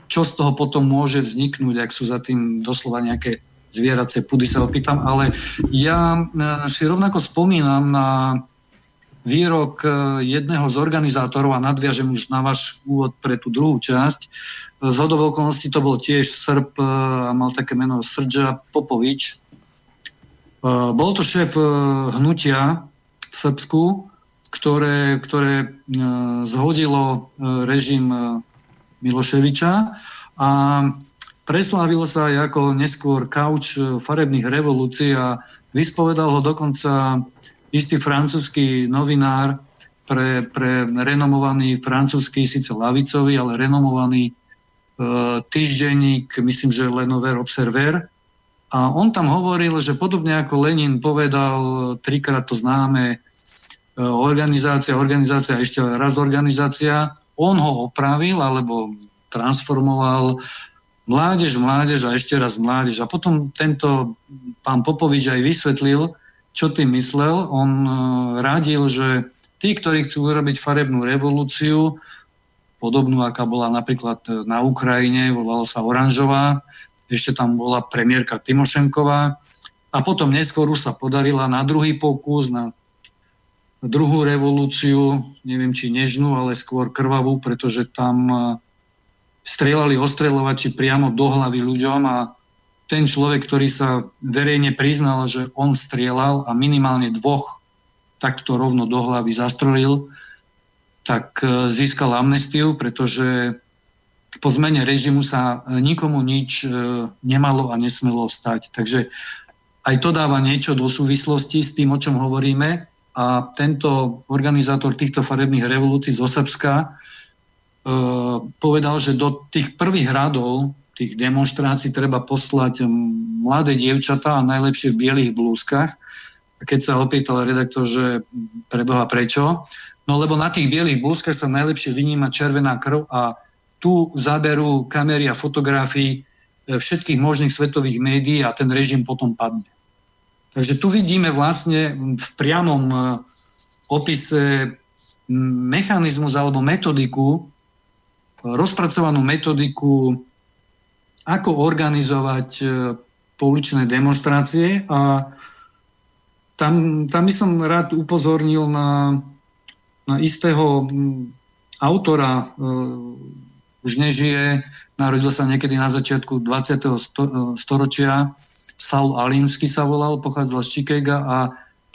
čo z toho potom môže vzniknúť, ak sú za tým doslova nejaké zvieracie pudy, sa opýtam. Ale ja eh, si rovnako spomínam na výrok e, jedného z organizátorov a nadviažem už na váš úvod pre tú druhú časť. E, z hodov okolností to bol tiež Srb e, mal také meno Srdža Popovič. Bol to šéf hnutia v Srbsku, ktoré, ktoré zhodilo režim Miloševiča a preslávil sa aj ako neskôr kauč farebných revolúcií a vyspovedal ho dokonca istý francúzsky novinár pre, pre renomovaný francúzsky, síce lavicový, ale renomovaný e, týždenník, myslím, že Lenover Observer. A on tam hovoril, že podobne ako Lenin povedal trikrát to známe e, organizácia, organizácia, ešte raz organizácia, on ho opravil alebo transformoval mládež, mládež a ešte raz mládež. A potom tento pán Popovič aj vysvetlil, čo tým myslel. On e, radil, že tí, ktorí chcú urobiť farebnú revolúciu, podobnú, aká bola napríklad na Ukrajine, volala sa Oranžová, ešte tam bola premiérka Timošenková. A potom neskôr sa podarila na druhý pokus, na druhú revolúciu, neviem či nežnú, ale skôr krvavú, pretože tam e, strieľali ostreľovači priamo do hlavy ľuďom a ten človek, ktorý sa verejne priznal, že on strieľal a minimálne dvoch takto rovno do hlavy zastrelil, tak e, získal amnestiu, pretože po zmene režimu sa e, nikomu nič e, nemalo a nesmelo stať. Takže aj to dáva niečo do súvislosti s tým, o čom hovoríme. A tento organizátor týchto farebných revolúcií zo Srbska povedal, že do tých prvých radov tých demonstrácií treba poslať mladé dievčatá a najlepšie v bielých blúzkach. A keď sa opýtal redaktor, že preboha prečo, no lebo na tých bielých blúzkach sa najlepšie vyníma červená krv a tu zaberú kamery a fotografii e, všetkých možných svetových médií a ten režim potom padne. Takže tu vidíme vlastne v priamom e, opise mechanizmus alebo metodiku, rozpracovanú metodiku ako organizovať e, pouličné demonstrácie a tam, tam by som rád upozornil na, na istého autora, už nežije, narodil sa niekedy na začiatku 20. Sto, uh, storočia, Saul Alinsky sa volal, pochádzal z Chicaga a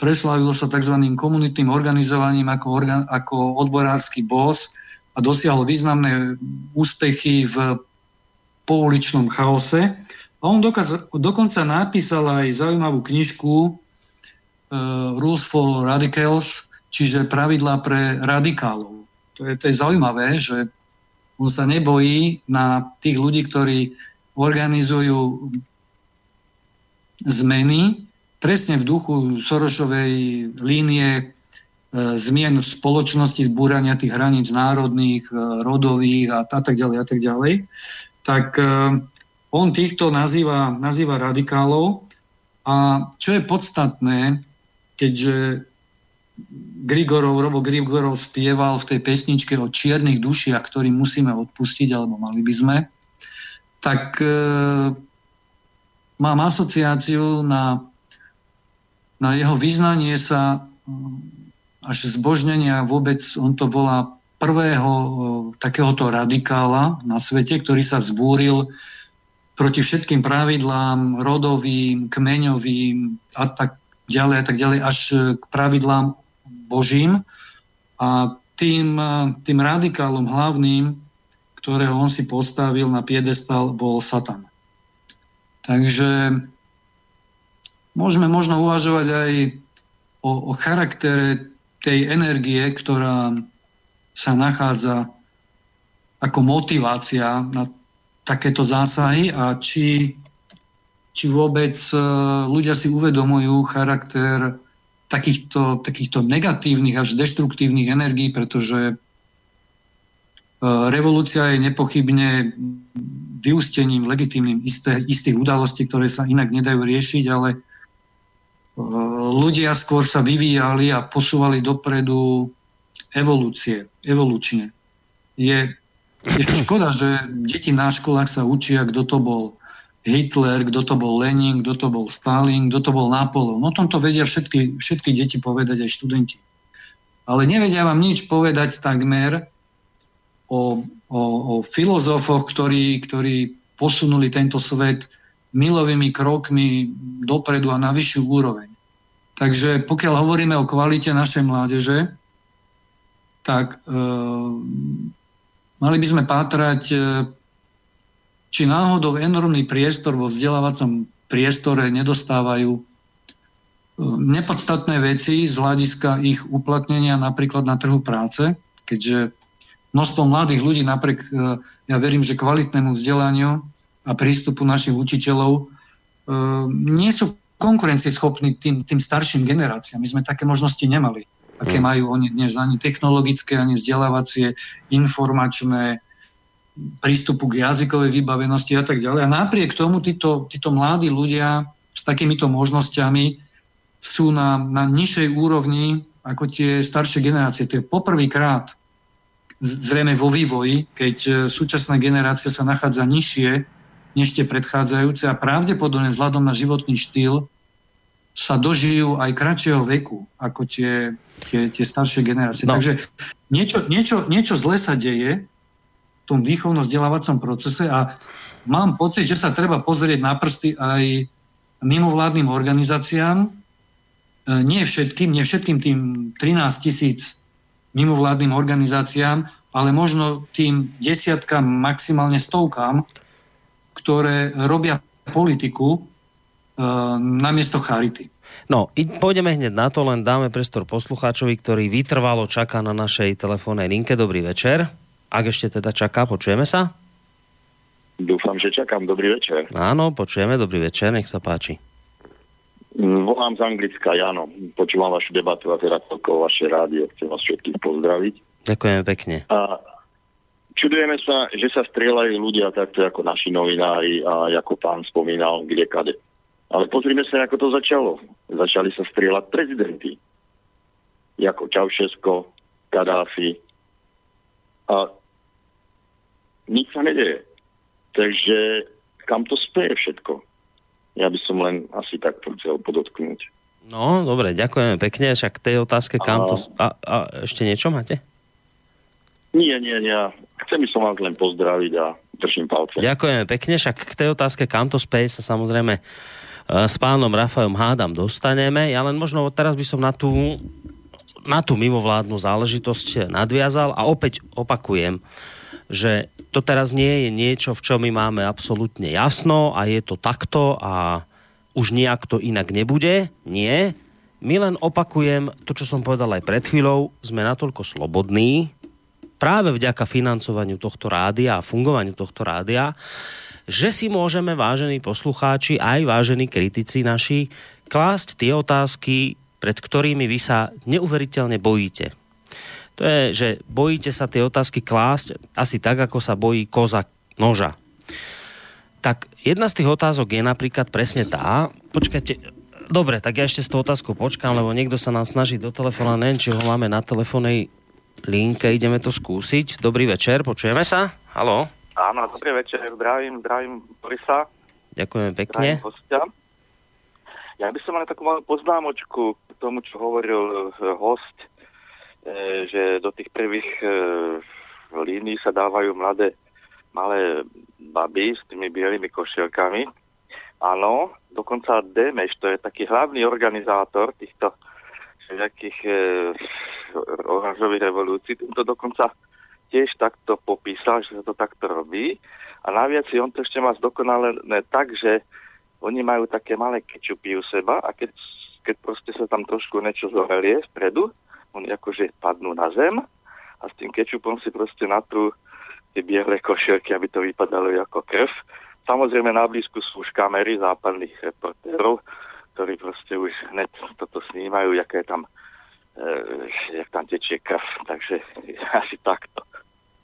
preslavil sa tzv. komunitným organizovaním ako, organ, ako odborársky boss a dosiahol významné úspechy v pouličnom chaose. A on dokonca, dokonca napísal aj zaujímavú knižku uh, Rules for Radicals, čiže pravidlá pre radikálov. To je, to je zaujímavé, že on sa nebojí na tých ľudí, ktorí organizujú zmeny, presne v duchu Sorošovej línie e, zmien v spoločnosti, zbúrania tých hraníc národných, e, rodových a, tak ďalej a tak ďalej, tak e, on týchto nazýva, nazýva radikálov. A čo je podstatné, keďže Grigorov, Robo Grigorov spieval v tej pesničke o čiernych dušiach, ktorým musíme odpustiť, alebo mali by sme, tak e, mám asociáciu na, na jeho vyznanie sa mm, až zbožnenia vôbec, on to volá prvého e, takéhoto radikála na svete, ktorý sa vzbúril proti všetkým pravidlám rodovým, kmeňovým a tak ďalej a tak ďalej, až k pravidlám Božím. A tým, tým radikálom hlavným, ktorého on si postavil na piedestal, bol Satan. Takže môžeme možno uvažovať aj o, o charaktere tej energie, ktorá sa nachádza ako motivácia na takéto zásahy a či, či vôbec e, ľudia si uvedomujú charakter takýchto, takýchto negatívnych až deštruktívnych energií, pretože e, revolúcia je nepochybne vyústením legitímnym istých udalostí, ktoré sa inak nedajú riešiť, ale e, ľudia skôr sa vyvíjali a posúvali dopredu evolúcie, evolučne. Je je škoda, že deti na školách sa učia, kto to bol Hitler, kto to bol Lenin, kto to bol Stalin, kto to bol Napoleon. No tom to vedia všetky, všetky deti povedať aj študenti. Ale nevedia vám nič povedať takmer o, o, o filozofoch, ktorí, ktorí posunuli tento svet milovými krokmi dopredu a na vyššiu úroveň. Takže pokiaľ hovoríme o kvalite našej mládeže, tak e, Mali by sme pátrať, e, či náhodou enormný priestor vo vzdelávacom priestore nedostávajú e, nepodstatné veci z hľadiska ich uplatnenia napríklad na trhu práce, keďže množstvo mladých ľudí napriek, e, ja verím, že kvalitnému vzdelaniu a prístupu našich učiteľov nie sú konkurencieschopní tým, tým starším generáciám. My sme také možnosti nemali aké mm. majú oni dnes ani technologické, ani vzdelávacie, informačné, prístupu k jazykovej vybavenosti a tak ďalej. A napriek tomu títo, títo mladí ľudia s takýmito možnosťami sú na, na nižšej úrovni ako tie staršie generácie. To je poprvýkrát zrejme vo vývoji, keď e, súčasná generácia sa nachádza nižšie než tie predchádzajúce a pravdepodobne vzhľadom na životný štýl sa dožijú aj kratšieho veku ako tie tie, tie staršie generácie. No. Takže niečo, niečo, niečo zle sa deje tom výchovno-vzdelávacom procese a mám pocit, že sa treba pozrieť na prsty aj mimovládnym organizáciám, e, nie všetkým, nie všetkým tým 13 tisíc mimovládnym organizáciám, ale možno tým desiatkám, maximálne stovkám, ktoré robia politiku uh, namiesto charity. No, pôjdeme hneď na to, len dáme prestor poslucháčovi, ktorý vytrvalo čaká na našej telefónnej linke. Dobrý večer. Ak ešte teda čaká, počujeme sa? Dúfam, že čakám. Dobrý večer. Áno, počujeme. Dobrý večer, nech sa páči. Mm, volám z Anglicka, Jano. Počúvam vašu debatu a teda toľko vaše rádio. Chcem vás všetkých pozdraviť. Ďakujeme pekne. A čudujeme sa, že sa strieľajú ľudia takto ako naši novinári a ako pán spomínal, kde kade. Ale pozrime sa, ako to začalo. Začali sa strieľať prezidenti. Jako Čaušesko, Kadáfi. A nič sa nedeje. Takže kam to speje všetko? Ja by som len asi tak chcel podotknúť. No, dobre, ďakujeme pekne. Však tej otázke, kam a... to... A, a ešte niečo máte? Nie, nie, nie. Chcem by som vás len pozdraviť a držím palce. Ďakujeme pekne, však k tej otázke, kam to speje, sa samozrejme E, s pánom Rafajom hádam dostaneme. Ja len možno teraz by som na tú, na tú mimovládnu záležitosť nadviazal a opäť opakujem, že to teraz nie je niečo, v čom my máme absolútne jasno a je to takto a už nejak to inak nebude. Nie. My len opakujem to, čo som povedal aj pred chvíľou, sme natoľko slobodní, práve vďaka financovaniu tohto rádia a fungovaniu tohto rádia, že si môžeme, vážení poslucháči, aj vážení kritici naši, klásť tie otázky, pred ktorými vy sa neuveriteľne bojíte. To je, že bojíte sa tie otázky klásť asi tak, ako sa bojí koza noža. Tak jedna z tých otázok je napríklad presne tá, počkajte, dobre, tak ja ešte s tou otázkou počkám, lebo niekto sa nám snaží do telefóna, neviem, či ho máme na telefónnej linke, ideme to skúsiť. Dobrý večer, počujeme sa? Halo? Áno, dobrý večer, zdravím, zdravím Borisa. Ďakujem pekne. Zdravím. Ja by som mal takú malú poznámočku k tomu, čo hovoril e, host, že do tých prvých e, línií sa dávajú mladé malé baby s tými bielými košielkami. Áno, dokonca Demeš, to je taký hlavný organizátor týchto všetkých e, oranžových revolúcií, to dokonca tiež takto popísal, že sa to takto robí. A naviac on to ešte má zdokonalené tak, že oni majú také malé kečupy u seba a keď, keď proste sa tam trošku niečo zohelie vpredu, oni akože padnú na zem a s tým kečupom si proste natrú tie biele košielky, aby to vypadalo ako krv. Samozrejme na blízku sú už kamery západných reportérov, ktorí proste už hneď toto snímajú, je tam, e, jak tam tečie krv. Takže asi takto.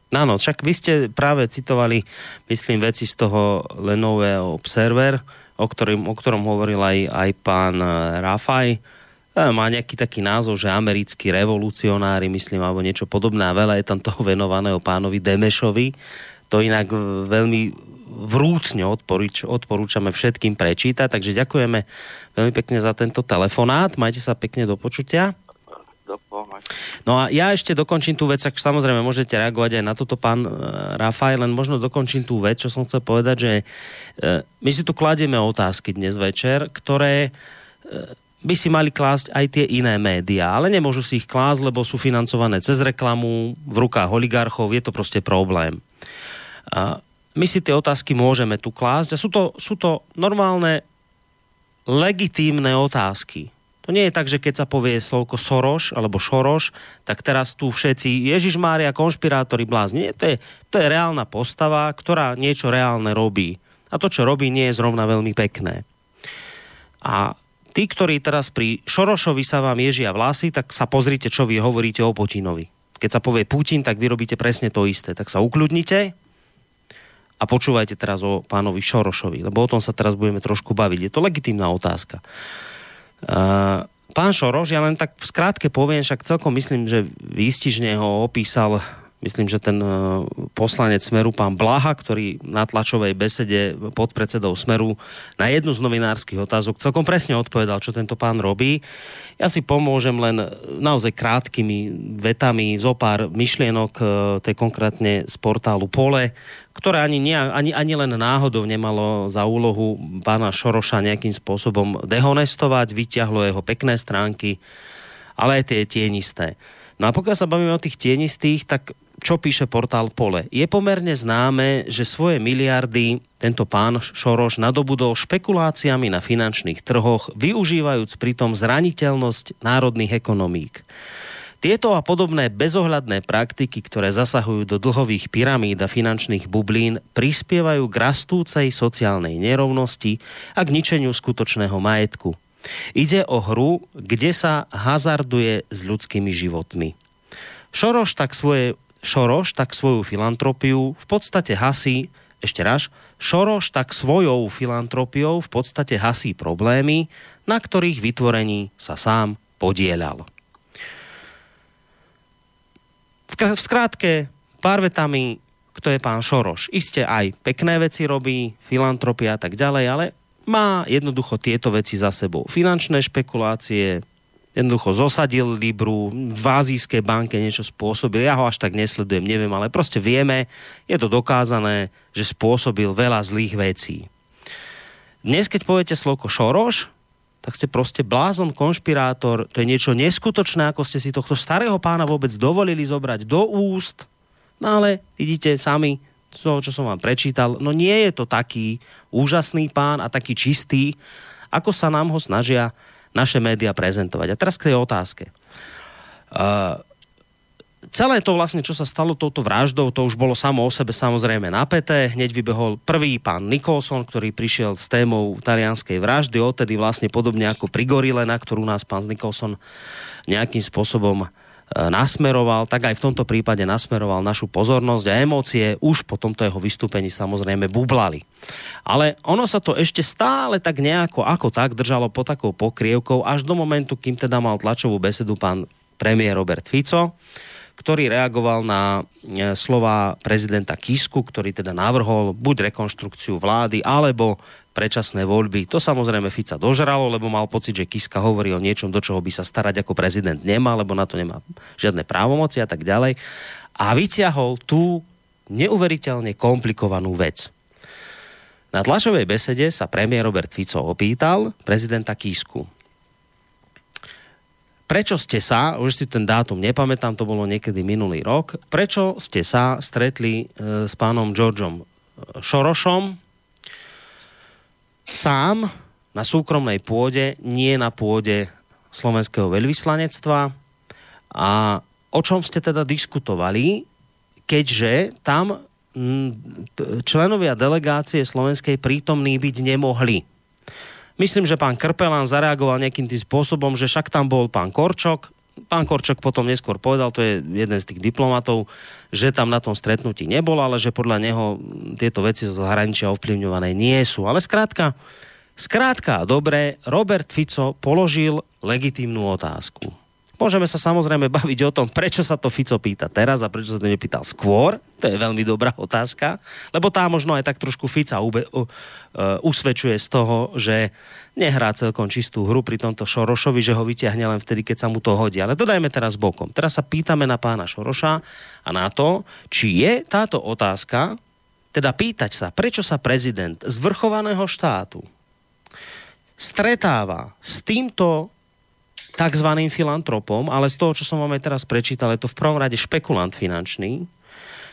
Áno, však vy ste práve citovali, myslím, veci z toho Lenovo Observer, o, ktorým, o ktorom hovoril aj, aj pán e, Rafaj. E, má nejaký taký názov, že americkí revolucionári, myslím, alebo niečo podobné a veľa je tam toho venovaného pánovi Demešovi. To inak veľmi vrúcne odporúč, odporúčame všetkým prečítať, takže ďakujeme veľmi pekne za tento telefonát. Majte sa pekne do počutia. No a ja ešte dokončím tú vec, ak samozrejme môžete reagovať aj na toto, pán e, Rafaj, len možno dokončím tú vec, čo som chcel povedať, že e, my si tu kladieme otázky dnes večer, ktoré by si mali klásť aj tie iné médiá, ale nemôžu si ich klásť, lebo sú financované cez reklamu, v rukách oligarchov, je to proste problém. A my si tie otázky môžeme tu klásť a sú to, sú to normálne legitímne otázky to nie je tak, že keď sa povie slovko Soroš alebo Šoroš, tak teraz tu všetci Ježiš Mária, konšpirátori, blázni. Nie, to je, to je reálna postava, ktorá niečo reálne robí. A to, čo robí, nie je zrovna veľmi pekné. A tí, ktorí teraz pri Šorošovi sa vám ježia vlasy, tak sa pozrite, čo vy hovoríte o Putinovi. Keď sa povie Putin, tak vy robíte presne to isté. Tak sa ukľudnite a počúvajte teraz o pánovi Šorošovi, lebo o tom sa teraz budeme trošku baviť. Je to legitímna otázka. Uh, pán Šoroš, ja len tak v skrátke poviem, však celkom myslím, že výstižne ho opísal myslím, že ten uh, poslanec Smeru, pán Blaha, ktorý na tlačovej besede pod predsedou Smeru na jednu z novinárskych otázok celkom presne odpovedal, čo tento pán robí. Ja si pomôžem len naozaj krátkými vetami zo pár myšlienok, uh, tej konkrétne z portálu Pole, ktoré ani, ani, ani len náhodou nemalo za úlohu pána Šoroša nejakým spôsobom dehonestovať, vyťahlo jeho pekné stránky, ale aj tie tienisté. No a pokiaľ sa bavíme o tých tienistých, tak čo píše portál Pole? Je pomerne známe, že svoje miliardy tento pán Šoroš nadobudol špekuláciami na finančných trhoch, využívajúc pritom zraniteľnosť národných ekonomík. Tieto a podobné bezohľadné praktiky, ktoré zasahujú do dlhových pyramíd a finančných bublín, prispievajú k rastúcej sociálnej nerovnosti a k ničeniu skutočného majetku. Ide o hru, kde sa hazarduje s ľudskými životmi. Šoroš tak, svoje, Šoroš tak svoju filantropiu v podstate hasí, ešte raz, Šoroš tak svojou filantropiou v podstate hasí problémy, na ktorých vytvorení sa sám podielal v skrátke, pár vetami, kto je pán Šoroš. Isté aj pekné veci robí, filantropia a tak ďalej, ale má jednoducho tieto veci za sebou. Finančné špekulácie, jednoducho zosadil Libru, v azijskej banke niečo spôsobil, ja ho až tak nesledujem, neviem, ale proste vieme, je to dokázané, že spôsobil veľa zlých vecí. Dnes, keď poviete slovko Šoroš, tak ste proste blázon, konšpirátor, to je niečo neskutočné, ako ste si tohto starého pána vôbec dovolili zobrať do úst. No ale vidíte sami, to, čo som vám prečítal, no nie je to taký úžasný pán a taký čistý, ako sa nám ho snažia naše médiá prezentovať. A teraz k tej otázke. Uh, celé to vlastne, čo sa stalo touto vraždou, to už bolo samo o sebe samozrejme napäté. Hneď vybehol prvý pán Nicholson, ktorý prišiel s témou talianskej vraždy, odtedy vlastne podobne ako pri Gorile, na ktorú nás pán Nicholson nejakým spôsobom E, nasmeroval, tak aj v tomto prípade nasmeroval našu pozornosť a emócie už po tomto jeho vystúpení samozrejme bublali. Ale ono sa to ešte stále tak nejako ako tak držalo pod takou pokrievkou až do momentu, kým teda mal tlačovú besedu pán premiér Robert Fico, ktorý reagoval na e, slova prezidenta Kisku, ktorý teda navrhol buď rekonštrukciu vlády, alebo predčasné voľby. To samozrejme Fica dožralo, lebo mal pocit, že Kiska hovorí o niečom, do čoho by sa starať ako prezident nemá, lebo na to nemá žiadne právomoci a tak ďalej. A vyťahol tú neuveriteľne komplikovanú vec. Na tlačovej besede sa premiér Robert Fico opýtal prezidenta Kisku. Prečo ste sa, už si ten dátum nepamätám, to bolo niekedy minulý rok, prečo ste sa stretli e, s pánom Georgeom Šorošom, sám na súkromnej pôde, nie na pôde slovenského veľvyslanectva. A o čom ste teda diskutovali, keďže tam členovia delegácie slovenskej prítomní byť nemohli. Myslím, že pán Krpelán zareagoval nejakým tým spôsobom, že však tam bol pán Korčok, pán Korčok potom neskôr povedal, to je jeden z tých diplomatov, že tam na tom stretnutí nebol, ale že podľa neho tieto veci zo zahraničia ovplyvňované nie sú. Ale skrátka, skrátka dobre, Robert Fico položil legitímnu otázku. Môžeme sa samozrejme baviť o tom, prečo sa to Fico pýta teraz a prečo sa to nepýtal skôr. To je veľmi dobrá otázka, lebo tá možno aj tak trošku Fica ube, uh, usvedčuje z toho, že nehrá celkom čistú hru pri tomto Šorošovi, že ho vyťahne len vtedy, keď sa mu to hodí. Ale dodajme teraz bokom. Teraz sa pýtame na pána Šoroša a na to, či je táto otázka, teda pýtať sa, prečo sa prezident zvrchovaného štátu stretáva s týmto tzv. filantropom, ale z toho, čo som vám aj teraz prečítal, je to v prvom rade špekulant finančný,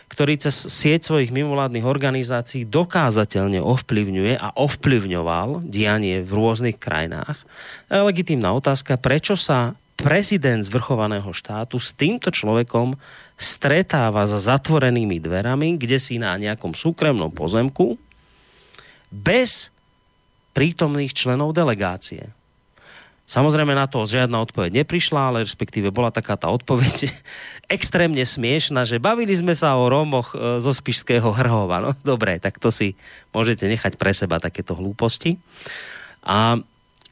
ktorý cez sieť svojich mimovládnych organizácií dokázateľne ovplyvňuje a ovplyvňoval dianie v rôznych krajinách. Je legitímna otázka, prečo sa prezident zvrchovaného štátu s týmto človekom stretáva za zatvorenými dverami, kde si na nejakom súkromnom pozemku, bez prítomných členov delegácie. Samozrejme na to žiadna odpoveď neprišla, ale respektíve bola taká tá odpoveď extrémne smiešná, že bavili sme sa o Rómoch e, zo Spišského Hrhova. No dobre, tak to si môžete nechať pre seba takéto hlúposti. A,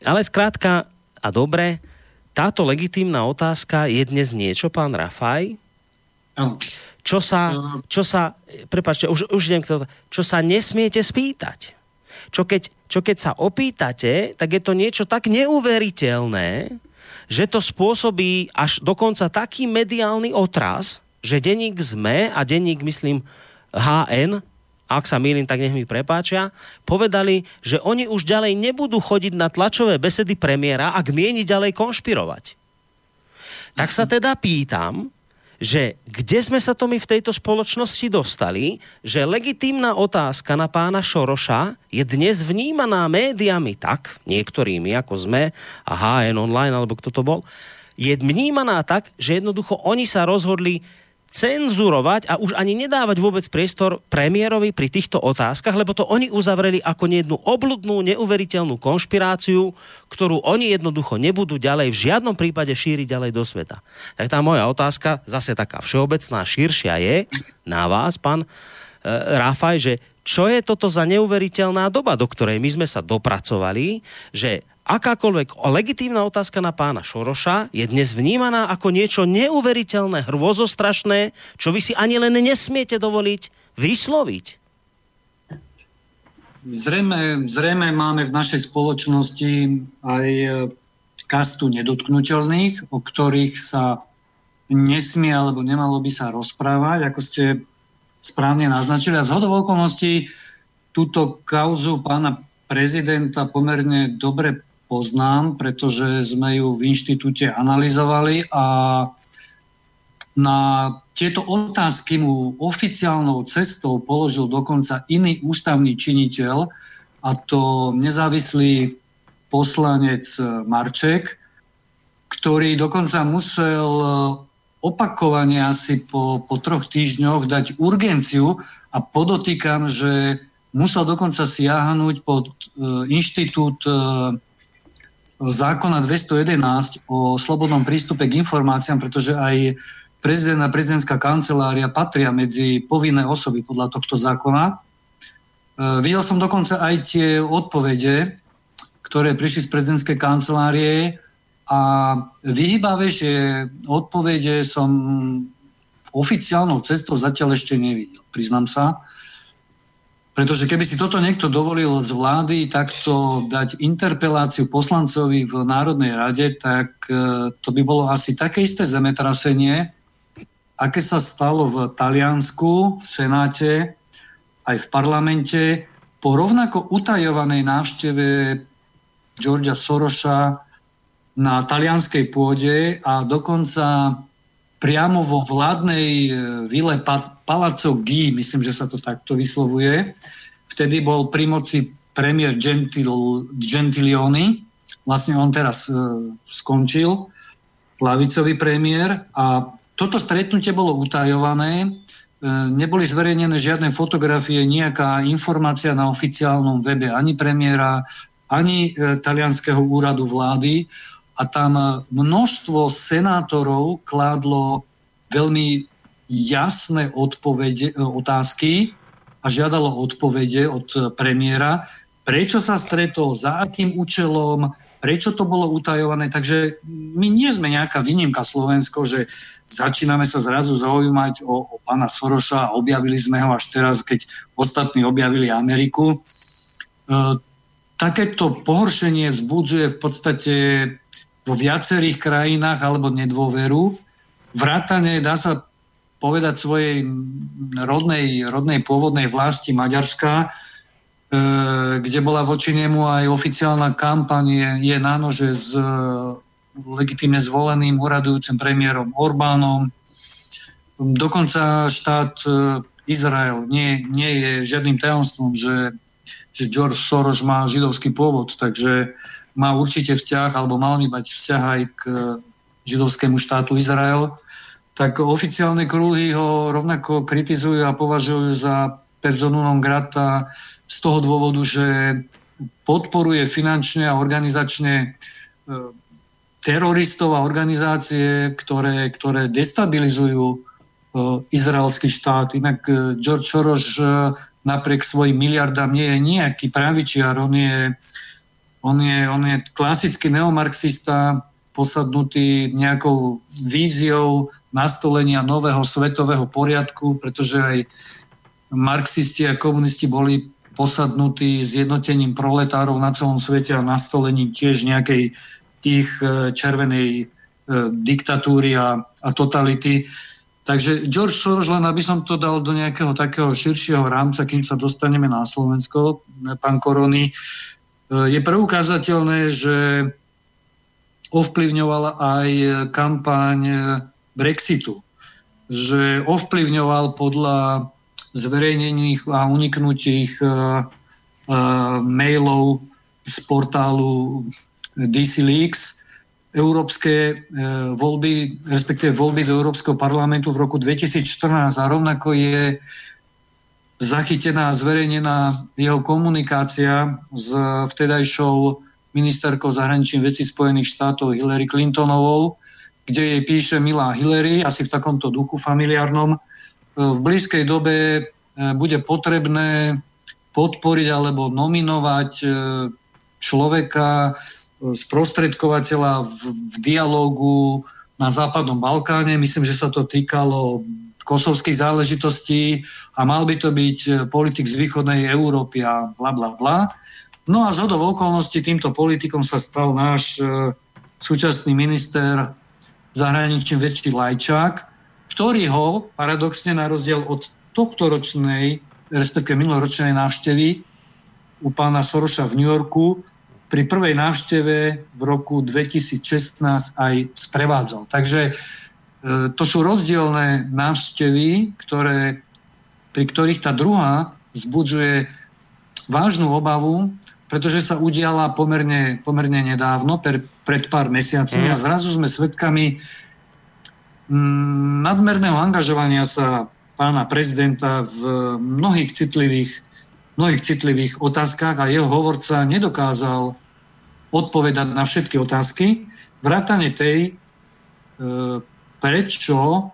ale skrátka a dobre, táto legitímna otázka je dnes niečo, pán Rafaj, čo sa, čo sa, prepáčte, už, už idem k čo sa nesmiete spýtať. Čo keď čo keď sa opýtate, tak je to niečo tak neuveriteľné, že to spôsobí až dokonca taký mediálny otraz, že denník ZME a denník, myslím, HN, ak sa mýlim, tak nech mi prepáčia, povedali, že oni už ďalej nebudú chodiť na tlačové besedy premiéra, ak mieni ďalej konšpirovať. Tak sa teda pýtam, že kde sme sa to my v tejto spoločnosti dostali, že legitímna otázka na pána Šoroša je dnes vnímaná médiami tak, niektorými ako sme a HN online, alebo kto to bol, je vnímaná tak, že jednoducho oni sa rozhodli cenzurovať a už ani nedávať vôbec priestor premiérovi pri týchto otázkach, lebo to oni uzavreli ako jednu obludnú, neuveriteľnú konšpiráciu, ktorú oni jednoducho nebudú ďalej v žiadnom prípade šíriť ďalej do sveta. Tak tá moja otázka, zase taká všeobecná, širšia je na vás, pán e, Rafaj, že čo je toto za neuveriteľná doba, do ktorej my sme sa dopracovali, že akákoľvek legitímna otázka na pána Šoroša je dnes vnímaná ako niečo neuveriteľné, hrôzostrašné, čo vy si ani len nesmiete dovoliť vysloviť. Zrejme, zrejme máme v našej spoločnosti aj e, kastu nedotknutelných, o ktorých sa nesmie alebo nemalo by sa rozprávať, ako ste správne naznačili. A z okolností túto kauzu pána prezidenta pomerne dobre poznám, pretože sme ju v inštitúte analyzovali a na tieto otázky mu oficiálnou cestou položil dokonca iný ústavný činiteľ, a to nezávislý poslanec Marček, ktorý dokonca musel opakovane asi po, po troch týždňoch dať urgenciu a podotýkam, že musel dokonca siahnuť pod uh, inštitút uh, zákona 211 o slobodnom prístupe k informáciám, pretože aj prezident a prezidentská kancelária patria medzi povinné osoby podľa tohto zákona. Uh, videl som dokonca aj tie odpovede, ktoré prišli z prezidentskej kancelárie a vyhýbavejšie odpovede som oficiálnou cestou zatiaľ ešte nevidel, priznám sa. Pretože keby si toto niekto dovolil z vlády takto dať interpeláciu poslancovi v Národnej rade, tak e, to by bolo asi také isté zemetrasenie, aké sa stalo v Taliansku, v Senáte, aj v parlamente, po rovnako utajovanej návšteve Georgia Soroša na talianskej pôde a dokonca priamo vo vládnej e, vile Palazzo G, myslím, že sa to takto vyslovuje. Vtedy bol pri moci premiér Gentil, Gentilioni, vlastne on teraz uh, skončil, lavicový premiér. A toto stretnutie bolo utajované, uh, neboli zverejnené žiadne fotografie, nejaká informácia na oficiálnom webe ani premiéra, ani talianského úradu vlády a tam množstvo senátorov kládlo veľmi jasné odpovede, otázky a žiadalo odpovede od premiéra, prečo sa stretol, za akým účelom, prečo to bolo utajované. Takže my nie sme nejaká výnimka Slovensko, že začíname sa zrazu zaujímať o, o pána Soroša a objavili sme ho až teraz, keď ostatní objavili Ameriku. E, takéto pohoršenie vzbudzuje v podstate vo viacerých krajinách alebo nedôveru. Vrátane, dá sa povedať, svojej rodnej, rodnej pôvodnej vlasti Maďarska, e, kde bola voči nemu aj oficiálna kampaň je, je na nože s e, legitimne zvoleným uradujúcim premiérom Orbánom. Dokonca štát e, Izrael nie, nie je žiadnym tajomstvom, že, že George Soros má židovský pôvod, takže má určite vzťah, alebo mal by mať vzťah aj k židovskému štátu Izrael, tak oficiálne kruhy ho rovnako kritizujú a považujú za personu non grata z toho dôvodu, že podporuje finančne a organizačne e, teroristov a organizácie, ktoré, ktoré destabilizujú e, izraelský štát. Inak George Soros napriek svojim miliardám nie je nejaký pravičiar, on je on je, on je klasický neomarxista, posadnutý nejakou víziou nastolenia nového svetového poriadku, pretože aj marxisti a komunisti boli posadnutí zjednotením proletárov na celom svete a nastolením tiež nejakej ich e, červenej e, diktatúry a, a totality. Takže George Soros, len aby som to dal do nejakého takého širšieho rámca, kým sa dostaneme na Slovensko, pán Korony, je preukázateľné, že ovplyvňovala aj kampaň Brexitu. Že ovplyvňoval podľa zverejnených a uniknutých mailov z portálu DC Leaks európske voľby, respektíve voľby do Európskeho parlamentu v roku 2014 a rovnako je zachytená a zverejnená jeho komunikácia s vtedajšou ministerkou zahraničných vecí Spojených štátov Hillary Clintonovou, kde jej píše Milá Hillary, asi v takomto duchu familiárnom, v blízkej dobe e, bude potrebné podporiť alebo nominovať e, človeka, e, sprostredkovateľa v, v dialogu na Západnom Balkáne. Myslím, že sa to týkalo kosovských záležitostí a mal by to byť e, politik z východnej Európy a bla bla bla. No a zhodov okolností týmto politikom sa stal náš e, súčasný minister zahraničný väčší Lajčák, ktorý ho paradoxne na rozdiel od tohto ročnej, respektíve minuloročnej návštevy u pána Soroša v New Yorku pri prvej návšteve v roku 2016 aj sprevádzal. Takže to sú rozdielne návštevy, ktoré, pri ktorých tá druhá vzbudzuje vážnu obavu, pretože sa udiala pomerne, pomerne nedávno, per, pred pár mesiacmi mm. a zrazu sme svedkami mm, nadmerného angažovania sa pána prezidenta v mnohých citlivých, mnohých citlivých otázkach a jeho hovorca nedokázal odpovedať na všetky otázky, vrátane tej, e, prečo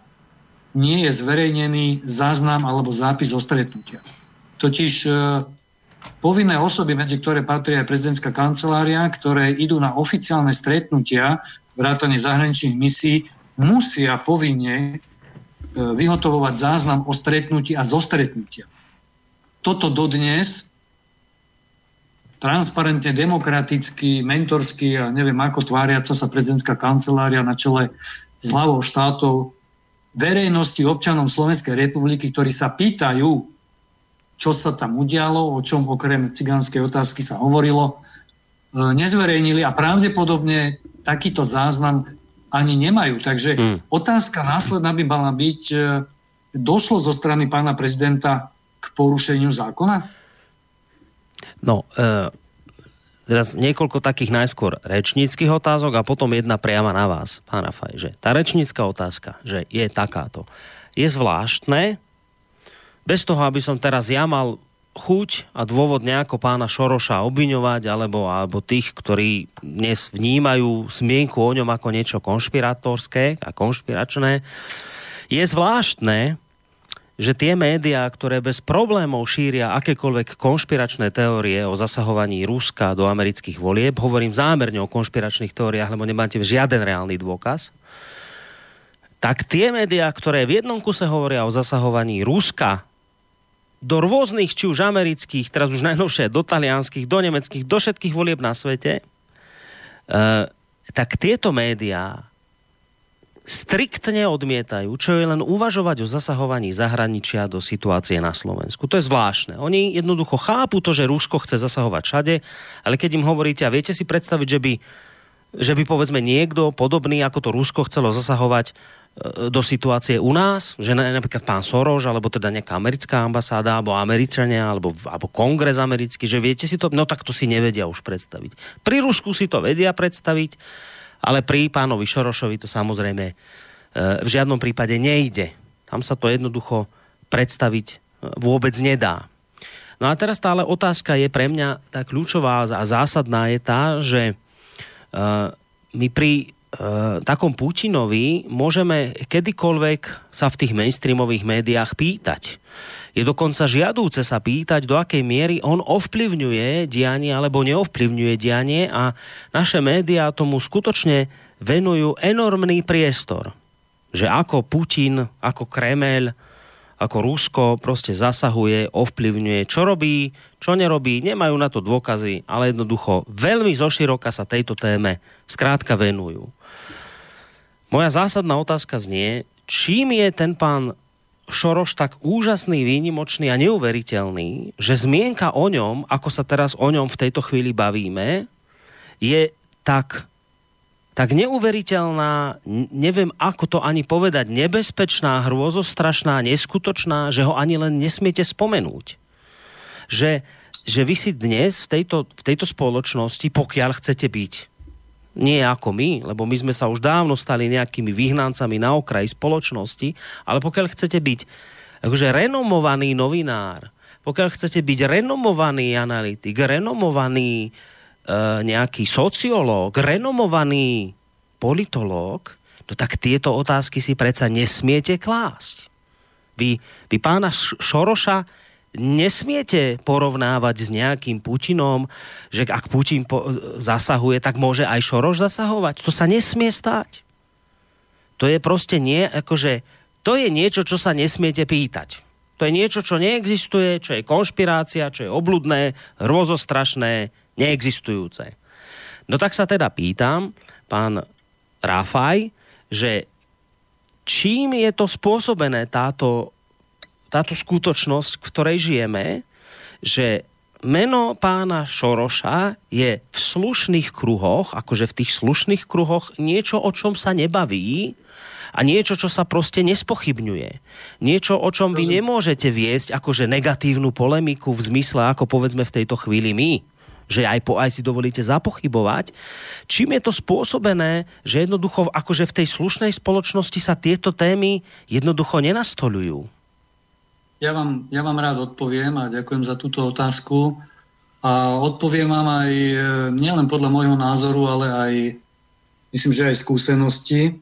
nie je zverejnený záznam alebo zápis o stretnutia. Totiž e, povinné osoby, medzi ktoré patrí aj prezidentská kancelária, ktoré idú na oficiálne stretnutia, vrátane zahraničných misií, musia povinne e, vyhotovovať záznam o stretnutí a zo stretnutia. Toto dodnes transparentne, demokraticky, mentorsky a neviem ako tváriaca sa prezidentská kancelária na čele s hlavou štátov verejnosti občanom Slovenskej republiky, ktorí sa pýtajú, čo sa tam udialo, o čom okrem cigánskej otázky sa hovorilo, e, nezverejnili a pravdepodobne takýto záznam ani nemajú. Takže hmm. otázka následná by mala byť, e, došlo zo strany pána prezidenta k porušeniu zákona? No, e, teraz niekoľko takých najskôr rečníckých otázok a potom jedna priama na vás, pán Rafaj, že tá rečnícka otázka, že je takáto. Je zvláštne, bez toho, aby som teraz ja mal chuť a dôvod nejako pána Šoroša obviňovať, alebo, alebo tých, ktorí dnes vnímajú smienku o ňom ako niečo konšpiratorské a konšpiračné, je zvláštne, že tie médiá, ktoré bez problémov šíria akékoľvek konšpiračné teórie o zasahovaní Ruska do amerických volieb, hovorím zámerne o konšpiračných teóriách, lebo nemáte žiaden reálny dôkaz, tak tie médiá, ktoré v jednom kuse hovoria o zasahovaní Ruska do rôznych, či už amerických, teraz už najnovšie do talianských, do nemeckých, do všetkých volieb na svete, uh, tak tieto médiá striktne odmietajú, čo je len uvažovať o zasahovaní zahraničia do situácie na Slovensku. To je zvláštne. Oni jednoducho chápu to, že Rusko chce zasahovať všade, ale keď im hovoríte, a viete si predstaviť, že by, že by povedzme niekto podobný, ako to Rusko chcelo zasahovať e, do situácie u nás, že napríklad pán Soros, alebo teda nejaká americká ambasáda, alebo Američania, alebo, alebo kongres americký, že viete si to, no tak to si nevedia už predstaviť. Pri Rusku si to vedia predstaviť, ale pri pánovi Šorošovi to samozrejme e, v žiadnom prípade nejde. Tam sa to jednoducho predstaviť e, vôbec nedá. No a teraz stále otázka je pre mňa tá kľúčová a zásadná je tá, že e, my pri takom Putinovi môžeme kedykoľvek sa v tých mainstreamových médiách pýtať je dokonca žiadúce sa pýtať, do akej miery on ovplyvňuje dianie alebo neovplyvňuje dianie a naše médiá tomu skutočne venujú enormný priestor. Že ako Putin, ako Kremel, ako Rusko proste zasahuje, ovplyvňuje, čo robí, čo nerobí, nemajú na to dôkazy, ale jednoducho veľmi zoširoka sa tejto téme skrátka venujú. Moja zásadná otázka znie, čím je ten pán Šoroš tak úžasný, výnimočný a neuveriteľný, že zmienka o ňom, ako sa teraz o ňom v tejto chvíli bavíme, je tak, tak neuveriteľná, neviem ako to ani povedať, nebezpečná, hrôzostrašná, neskutočná, že ho ani len nesmiete spomenúť. Že, že vy si dnes v tejto, v tejto spoločnosti, pokiaľ chcete byť nie ako my, lebo my sme sa už dávno stali nejakými vyhnancami na okraji spoločnosti, ale pokiaľ chcete byť akože renomovaný novinár, pokiaľ chcete byť renomovaný analytik, renomovaný e, nejaký sociológ, renomovaný politológ, no tak tieto otázky si predsa nesmiete klásť. Vy, vy pána Šoroša nesmiete porovnávať s nejakým Putinom, že ak Putin po- zasahuje, tak môže aj Šoroš zasahovať. To sa nesmie stať. To je proste nie, akože, to je niečo, čo sa nesmiete pýtať. To je niečo, čo neexistuje, čo je konšpirácia, čo je obludné, hrozostrašné, neexistujúce. No tak sa teda pýtam, pán Rafaj, že čím je to spôsobené táto táto skutočnosť, v ktorej žijeme, že meno pána Šoroša je v slušných kruhoch, akože v tých slušných kruhoch, niečo, o čom sa nebaví a niečo, čo sa proste nespochybňuje. Niečo, o čom vy nemôžete viesť akože negatívnu polemiku v zmysle, ako povedzme v tejto chvíli my. že aj, po, aj si dovolíte zapochybovať. Čím je to spôsobené, že jednoducho akože v tej slušnej spoločnosti sa tieto témy jednoducho nenastolujú? Ja vám, ja vám rád odpoviem a ďakujem za túto otázku. A odpoviem vám aj e, nielen podľa môjho názoru, ale aj myslím, že aj skúsenosti.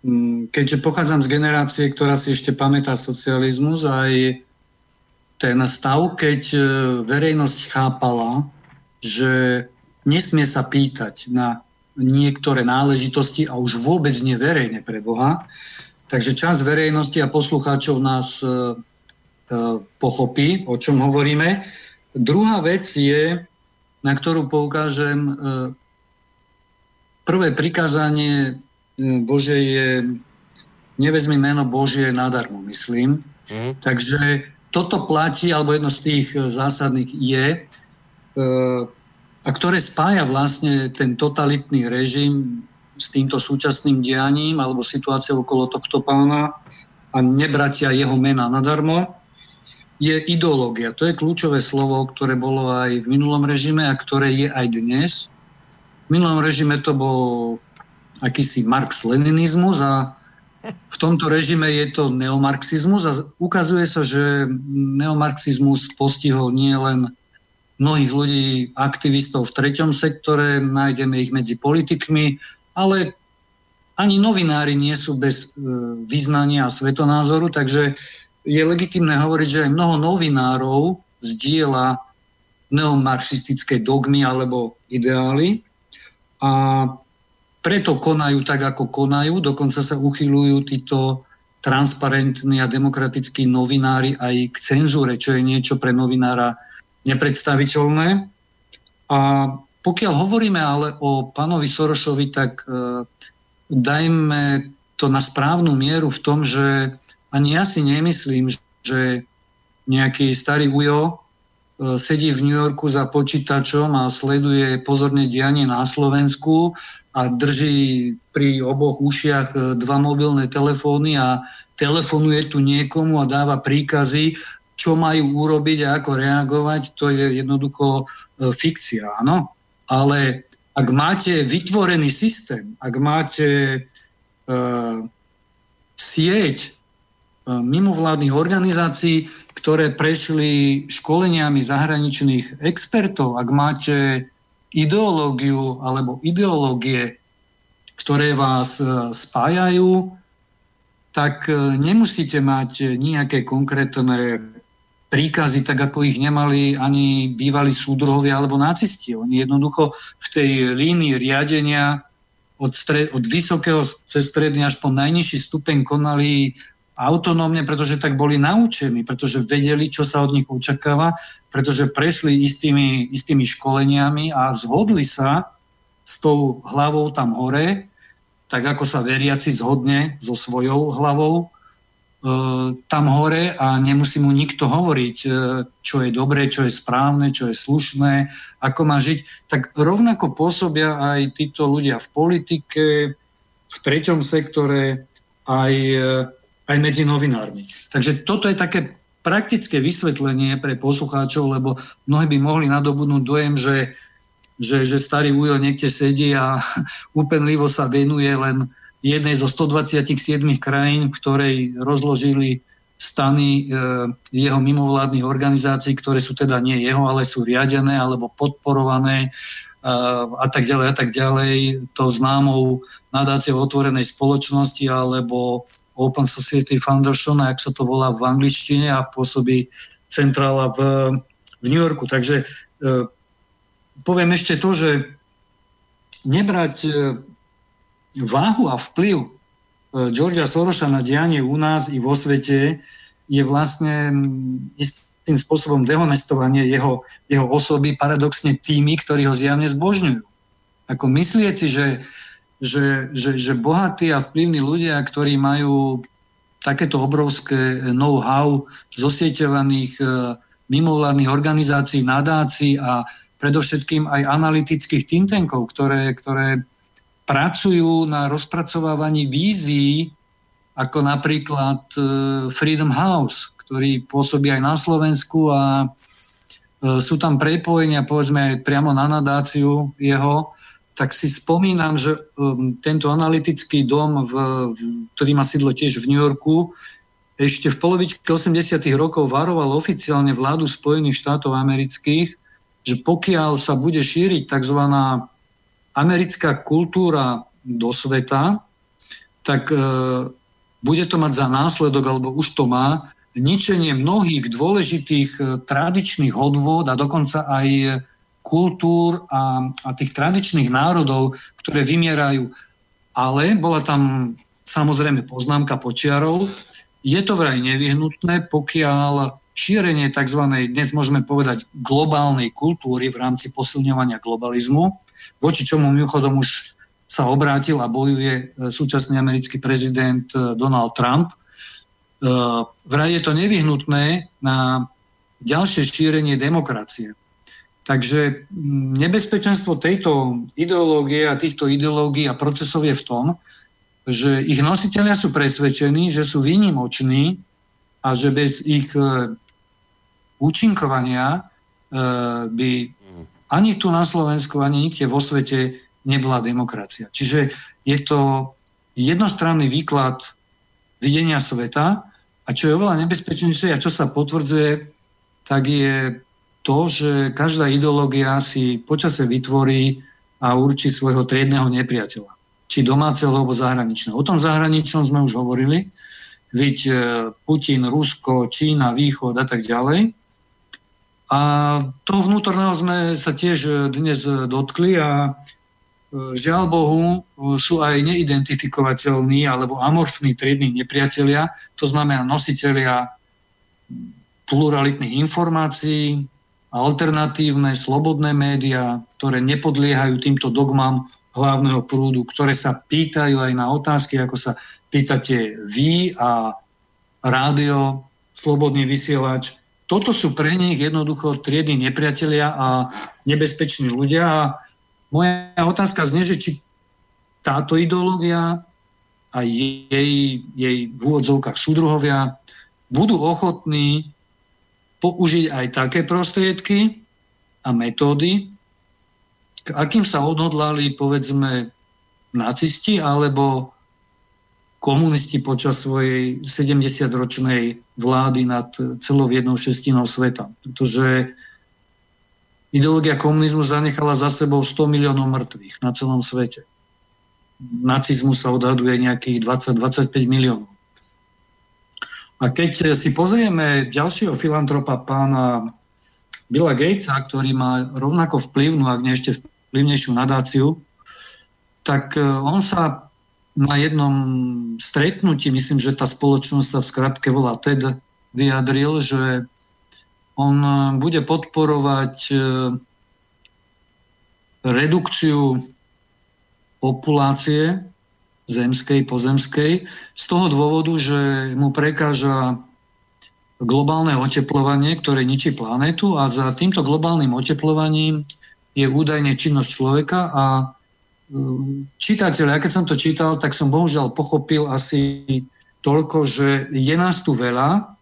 Mm, keďže pochádzam z generácie, ktorá si ešte pamätá socializmus, aj ten stav, keď e, verejnosť chápala, že nesmie sa pýtať na niektoré náležitosti a už vôbec nie verejne pre Boha. Takže čas verejnosti a poslucháčov nás E, pochopí, o čom hovoríme. Druhá vec je, na ktorú poukážem, e, prvé prikázanie e, Bože je nevezmi meno Božie nadarmo, myslím. Mm. Takže toto platí, alebo jedno z tých zásadných je, a ktoré spája vlastne ten totalitný režim s týmto súčasným dianím alebo situáciou okolo tohto pána a nebratia jeho mena nadarmo je ideológia. To je kľúčové slovo, ktoré bolo aj v minulom režime a ktoré je aj dnes. V minulom režime to bol akýsi marx-leninizmus a v tomto režime je to neomarxizmus a ukazuje sa, že neomarxizmus postihol nie len mnohých ľudí, aktivistov v treťom sektore, nájdeme ich medzi politikmi, ale ani novinári nie sú bez e, vyznania a svetonázoru, takže je legitimné hovoriť, že aj mnoho novinárov zdieľa neomarxistické dogmy alebo ideály a preto konajú tak, ako konajú, dokonca sa uchylujú títo transparentní a demokratickí novinári aj k cenzúre, čo je niečo pre novinára nepredstaviteľné. A pokiaľ hovoríme ale o pánovi Sorošovi, tak e, dajme to na správnu mieru v tom, že ani ja si nemyslím, že nejaký starý ujo e, sedí v New Yorku za počítačom a sleduje pozorne dianie na Slovensku a drží pri oboch ušiach e, dva mobilné telefóny a telefonuje tu niekomu a dáva príkazy, čo majú urobiť a ako reagovať, to je jednoducho e, fikcia, áno. Ale ak máte vytvorený systém, ak máte uh, sieť mimovládnych organizácií, ktoré prešli školeniami zahraničných expertov. Ak máte ideológiu alebo ideológie, ktoré vás e, spájajú, tak e, nemusíte mať nejaké konkrétne príkazy, tak ako ich nemali ani bývalí súdruhovia alebo nacisti. Oni jednoducho v tej línii riadenia od, stred, od vysokého cez stredný až po najnižší stupeň konali autonómne, pretože tak boli naučení, pretože vedeli, čo sa od nich očakáva, pretože prešli istými, istými školeniami a zhodli sa s tou hlavou tam hore, tak ako sa veriaci zhodne so svojou hlavou e, tam hore a nemusí mu nikto hovoriť, e, čo je dobré, čo je správne, čo je slušné, ako má žiť. Tak rovnako pôsobia aj títo ľudia v politike, v treťom sektore, aj e, aj medzi novinármi. Takže toto je také praktické vysvetlenie pre poslucháčov, lebo mnohí by mohli nadobudnúť dojem, že, že, že starý Ujo niekde sedí a úpenlivo sa venuje len jednej zo 127 krajín, ktorej rozložili stany e, jeho mimovládnych organizácií, ktoré sú teda nie jeho, ale sú riadené alebo podporované e, a tak ďalej a tak ďalej, to známou nadáciou otvorenej spoločnosti alebo Open Society Foundation, ak sa to volá v angličtine a pôsobí centrála v, v New Yorku. Takže e, poviem ešte to, že nebrať e, váhu a vplyv e, Georgia Sorosa na dianie u nás i vo svete je vlastne istým spôsobom dehonestovanie jeho, jeho osoby paradoxne tými, ktorí ho zjavne zbožňujú. Ako myslieť si, že že, že, že bohatí a vplyvní ľudia, ktorí majú takéto obrovské know-how zosieťovaných e, mimovládnych organizácií, nadácií a predovšetkým aj analytických think tankov, ktoré, ktoré pracujú na rozpracovávaní vízií, ako napríklad e, Freedom House, ktorý pôsobí aj na Slovensku a sú tam prepojenia, povedzme aj priamo na nadáciu jeho, tak si spomínam, že um, tento analytický dom, v, v, ktorý má sídlo tiež v New Yorku, ešte v polovičke 80. rokov varoval oficiálne vládu Spojených štátov amerických, že pokiaľ sa bude šíriť tzv. americká kultúra do sveta, tak e, bude to mať za následok, alebo už to má, ničenie mnohých dôležitých e, tradičných odvod a dokonca aj kultúr a, a tých tradičných národov, ktoré vymierajú. Ale bola tam samozrejme poznámka počiarov. Je to vraj nevyhnutné, pokiaľ šírenie tzv. dnes môžeme povedať globálnej kultúry v rámci posilňovania globalizmu, voči čomu mimochodom už sa obrátil a bojuje e, súčasný americký prezident e, Donald Trump. E, vraj je to nevyhnutné na ďalšie šírenie demokracie. Takže mm, nebezpečenstvo tejto ideológie a týchto ideológií a procesov je v tom, že ich nositeľia sú presvedčení, že sú výnimoční a že bez ich e, účinkovania e, by ani tu na Slovensku, ani nikde vo svete nebola demokracia. Čiže je to jednostranný výklad videnia sveta a čo je oveľa nebezpečnejšie a čo sa potvrdzuje, tak je to, že každá ideológia si počase vytvorí a určí svojho triedného nepriateľa. Či domáceho alebo zahraničného. O tom zahraničnom sme už hovorili. Veď e, Putin, Rusko, Čína, Východ a tak ďalej. A toho vnútorného sme sa tiež dnes dotkli a e, žiaľ Bohu sú aj neidentifikovateľní alebo amorfní triední nepriatelia, to znamená nositeľia pluralitných informácií, alternatívne, slobodné médiá, ktoré nepodliehajú týmto dogmám hlavného prúdu, ktoré sa pýtajú aj na otázky, ako sa pýtate vy a rádio, slobodný vysielač. Toto sú pre nich jednoducho triedni nepriatelia a nebezpeční ľudia. A moja otázka znie, že či táto ideológia a jej, jej v úvodzovkách súdruhovia budú ochotní použiť aj také prostriedky a metódy, k akým sa odhodlali, povedzme, nacisti alebo komunisti počas svojej 70-ročnej vlády nad celou jednou šestinou sveta. Pretože ideológia komunizmu zanechala za sebou 100 miliónov mŕtvych na celom svete. Nacizmu sa odhaduje nejakých 20-25 miliónov. A keď si pozrieme ďalšieho filantropa pána Billa Gatesa, ktorý má rovnako vplyvnú, ak nie ešte vplyvnejšiu nadáciu, tak e, on sa na jednom stretnutí, myslím, že tá spoločnosť sa v skratke volá TED, vyjadril, že on e, bude podporovať redukciu populácie zemskej, pozemskej, z toho dôvodu, že mu prekáža globálne oteplovanie, ktoré ničí planetu a za týmto globálnym oteplovaním je údajne činnosť človeka a um, čitateľ, ja keď som to čítal, tak som bohužiaľ pochopil asi toľko, že je nás tu veľa,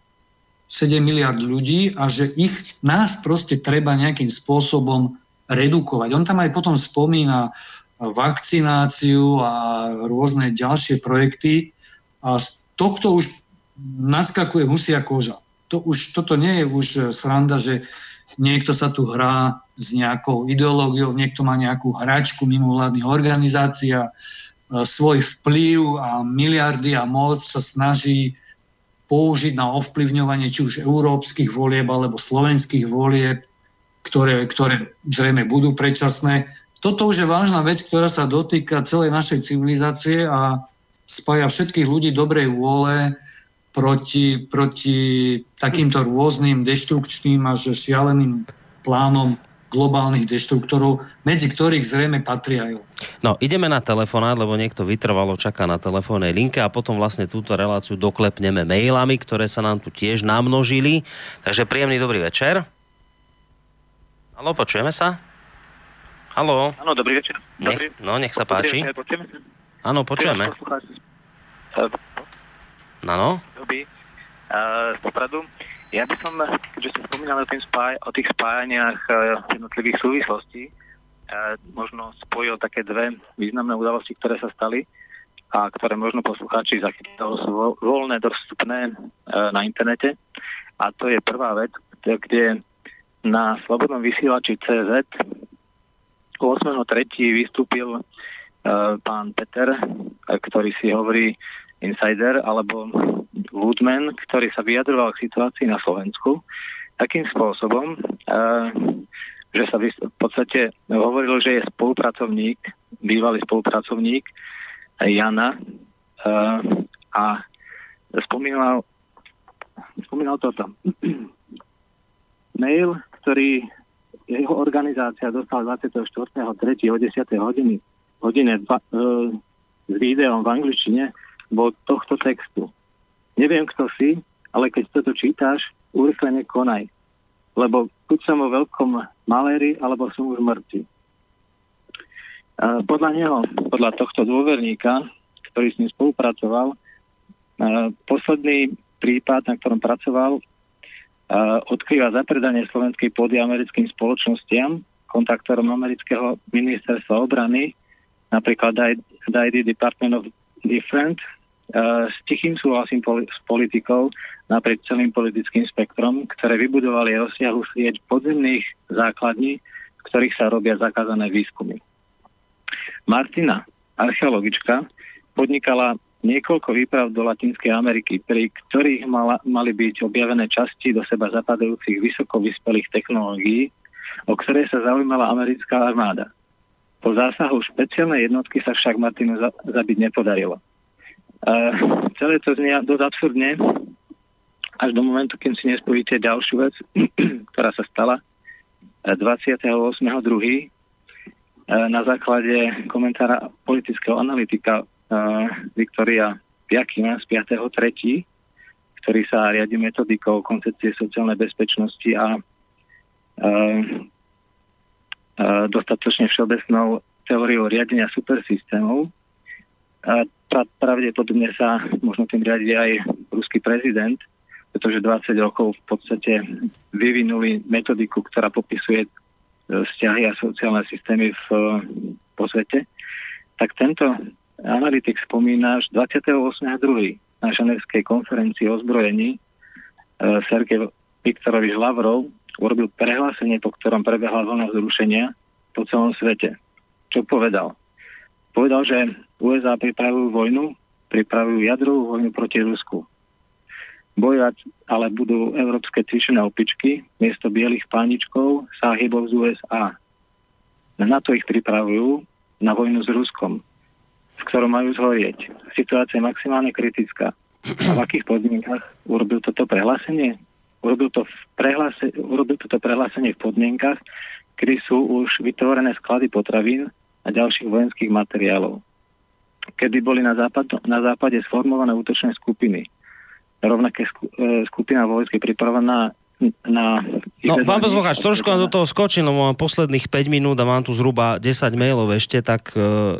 7 miliard ľudí a že ich, nás proste treba nejakým spôsobom redukovať. On tam aj potom spomína vakcináciu a rôzne ďalšie projekty. A z tohto už naskakuje husia koža. To už, toto nie je už sranda, že niekto sa tu hrá s nejakou ideológiou, niekto má nejakú hračku mimovládnych organizácií a svoj vplyv a miliardy a moc sa snaží použiť na ovplyvňovanie či už európskych volieb alebo slovenských volieb, ktoré, ktoré zrejme budú predčasné toto už je vážna vec, ktorá sa dotýka celej našej civilizácie a spája všetkých ľudí dobrej vôle proti, proti takýmto rôznym deštrukčným až šialeným plánom globálnych deštruktorov, medzi ktorých zrejme patria aj. No, ideme na telefonát, lebo niekto vytrvalo čaká na telefónnej linke a potom vlastne túto reláciu doklepneme mailami, ktoré sa nám tu tiež namnožili. Takže príjemný dobrý večer. Halo, počujeme sa? Haló? Áno, dobrý večer. Dobrý. Nech, no, nech sa páči. Áno, počujeme. Áno. Áno. Dobrý. Uh, popradu. Ja by som, keďže ste spomínali o, tým spáj, o tých spájaniach uh, jednotlivých súvislostí, uh, možno spojil také dve významné udalosti, ktoré sa stali a ktoré možno poslucháči zachytili, sú voľné, dostupné uh, na internete. A to je prvá vec, kde na Slobodnom vysielači CZ 8.3. vystúpil uh, pán Peter, ktorý si hovorí insider, alebo Woodman, ktorý sa vyjadroval k situácii na Slovensku takým spôsobom, uh, že sa v podstate hovorilo, že je spolupracovník, bývalý spolupracovník Jana a spomínal, spomínal toto. Mail, ktorý jeho organizácia dostala 24.3. o 10. hodiny, hodine dva, uh, s videom v angličtine, bol tohto textu. Neviem, kto si, ale keď toto čítáš, urýchlene konaj. Lebo buď som o veľkom maléri, alebo som už mŕtvy. Podľa neho, podľa tohto dôverníka, ktorý s ním spolupracoval, posledný prípad, na ktorom pracoval, odkrýva zapredanie slovenskej pôdy americkým spoločnostiam, kontaktorom amerického ministerstva obrany, napríklad ID Department of Defense, s tichým súhlasím s politikou napriek celým politickým spektrom, ktoré vybudovali rozsiahlu sieť podzemných základní, v ktorých sa robia zakázané výskumy. Martina, archeologička, podnikala niekoľko výprav do Latinskej Ameriky, pri ktorých mala, mali byť objavené časti do seba zapadajúcich vysoko vyspelých technológií, o ktoré sa zaujímala americká armáda. Po zásahu špeciálnej jednotky sa však Martinu za, zabiť nepodarilo. Uh, celé to znie dosť absurdne, až do momentu, kým si nespojíte ďalšiu vec, ktorá sa stala 28.2. Uh, na základe komentára politického analytika Viktoria Piakina z 5.3., ktorý sa riadi metodikou koncepcie sociálnej bezpečnosti a uh, uh, dostatočne všeobecnou teóriou riadenia supersystémov. A pravdepodobne sa možno tým riadi aj ruský prezident, pretože 20 rokov v podstate vyvinuli metodiku, ktorá popisuje vzťahy a sociálne systémy v, po svete, tak tento analytik spomína, že 28.2. na ženevskej konferencii o zbrojení e, Sergej Viktorovič Lavrov urobil prehlásenie, po ktorom prebehla vlna zrušenia po celom svete. Čo povedal? Povedal, že USA pripravujú vojnu, pripravujú jadrovú vojnu proti Rusku bojovať, ale budú európske cvičené opičky miesto bielých páničkov sáhybov z USA. Na to ich pripravujú na vojnu s Ruskom, v ktorom majú zhorieť. Situácia je maximálne kritická. A v akých podmienkach urobil toto prehlásenie? Urobil, to v prehlase, urobil toto prehlásenie v podmienkach, kedy sú už vytvorené sklady potravín a ďalších vojenských materiálov. Kedy boli na, západ, na západe sformované útočné skupiny – rovnaké e, skupina vojsk je pripravená na... No, pán poslucháč, trošku do toho skočím, no mám posledných 5 minút a mám tu zhruba 10 mailov ešte, tak e,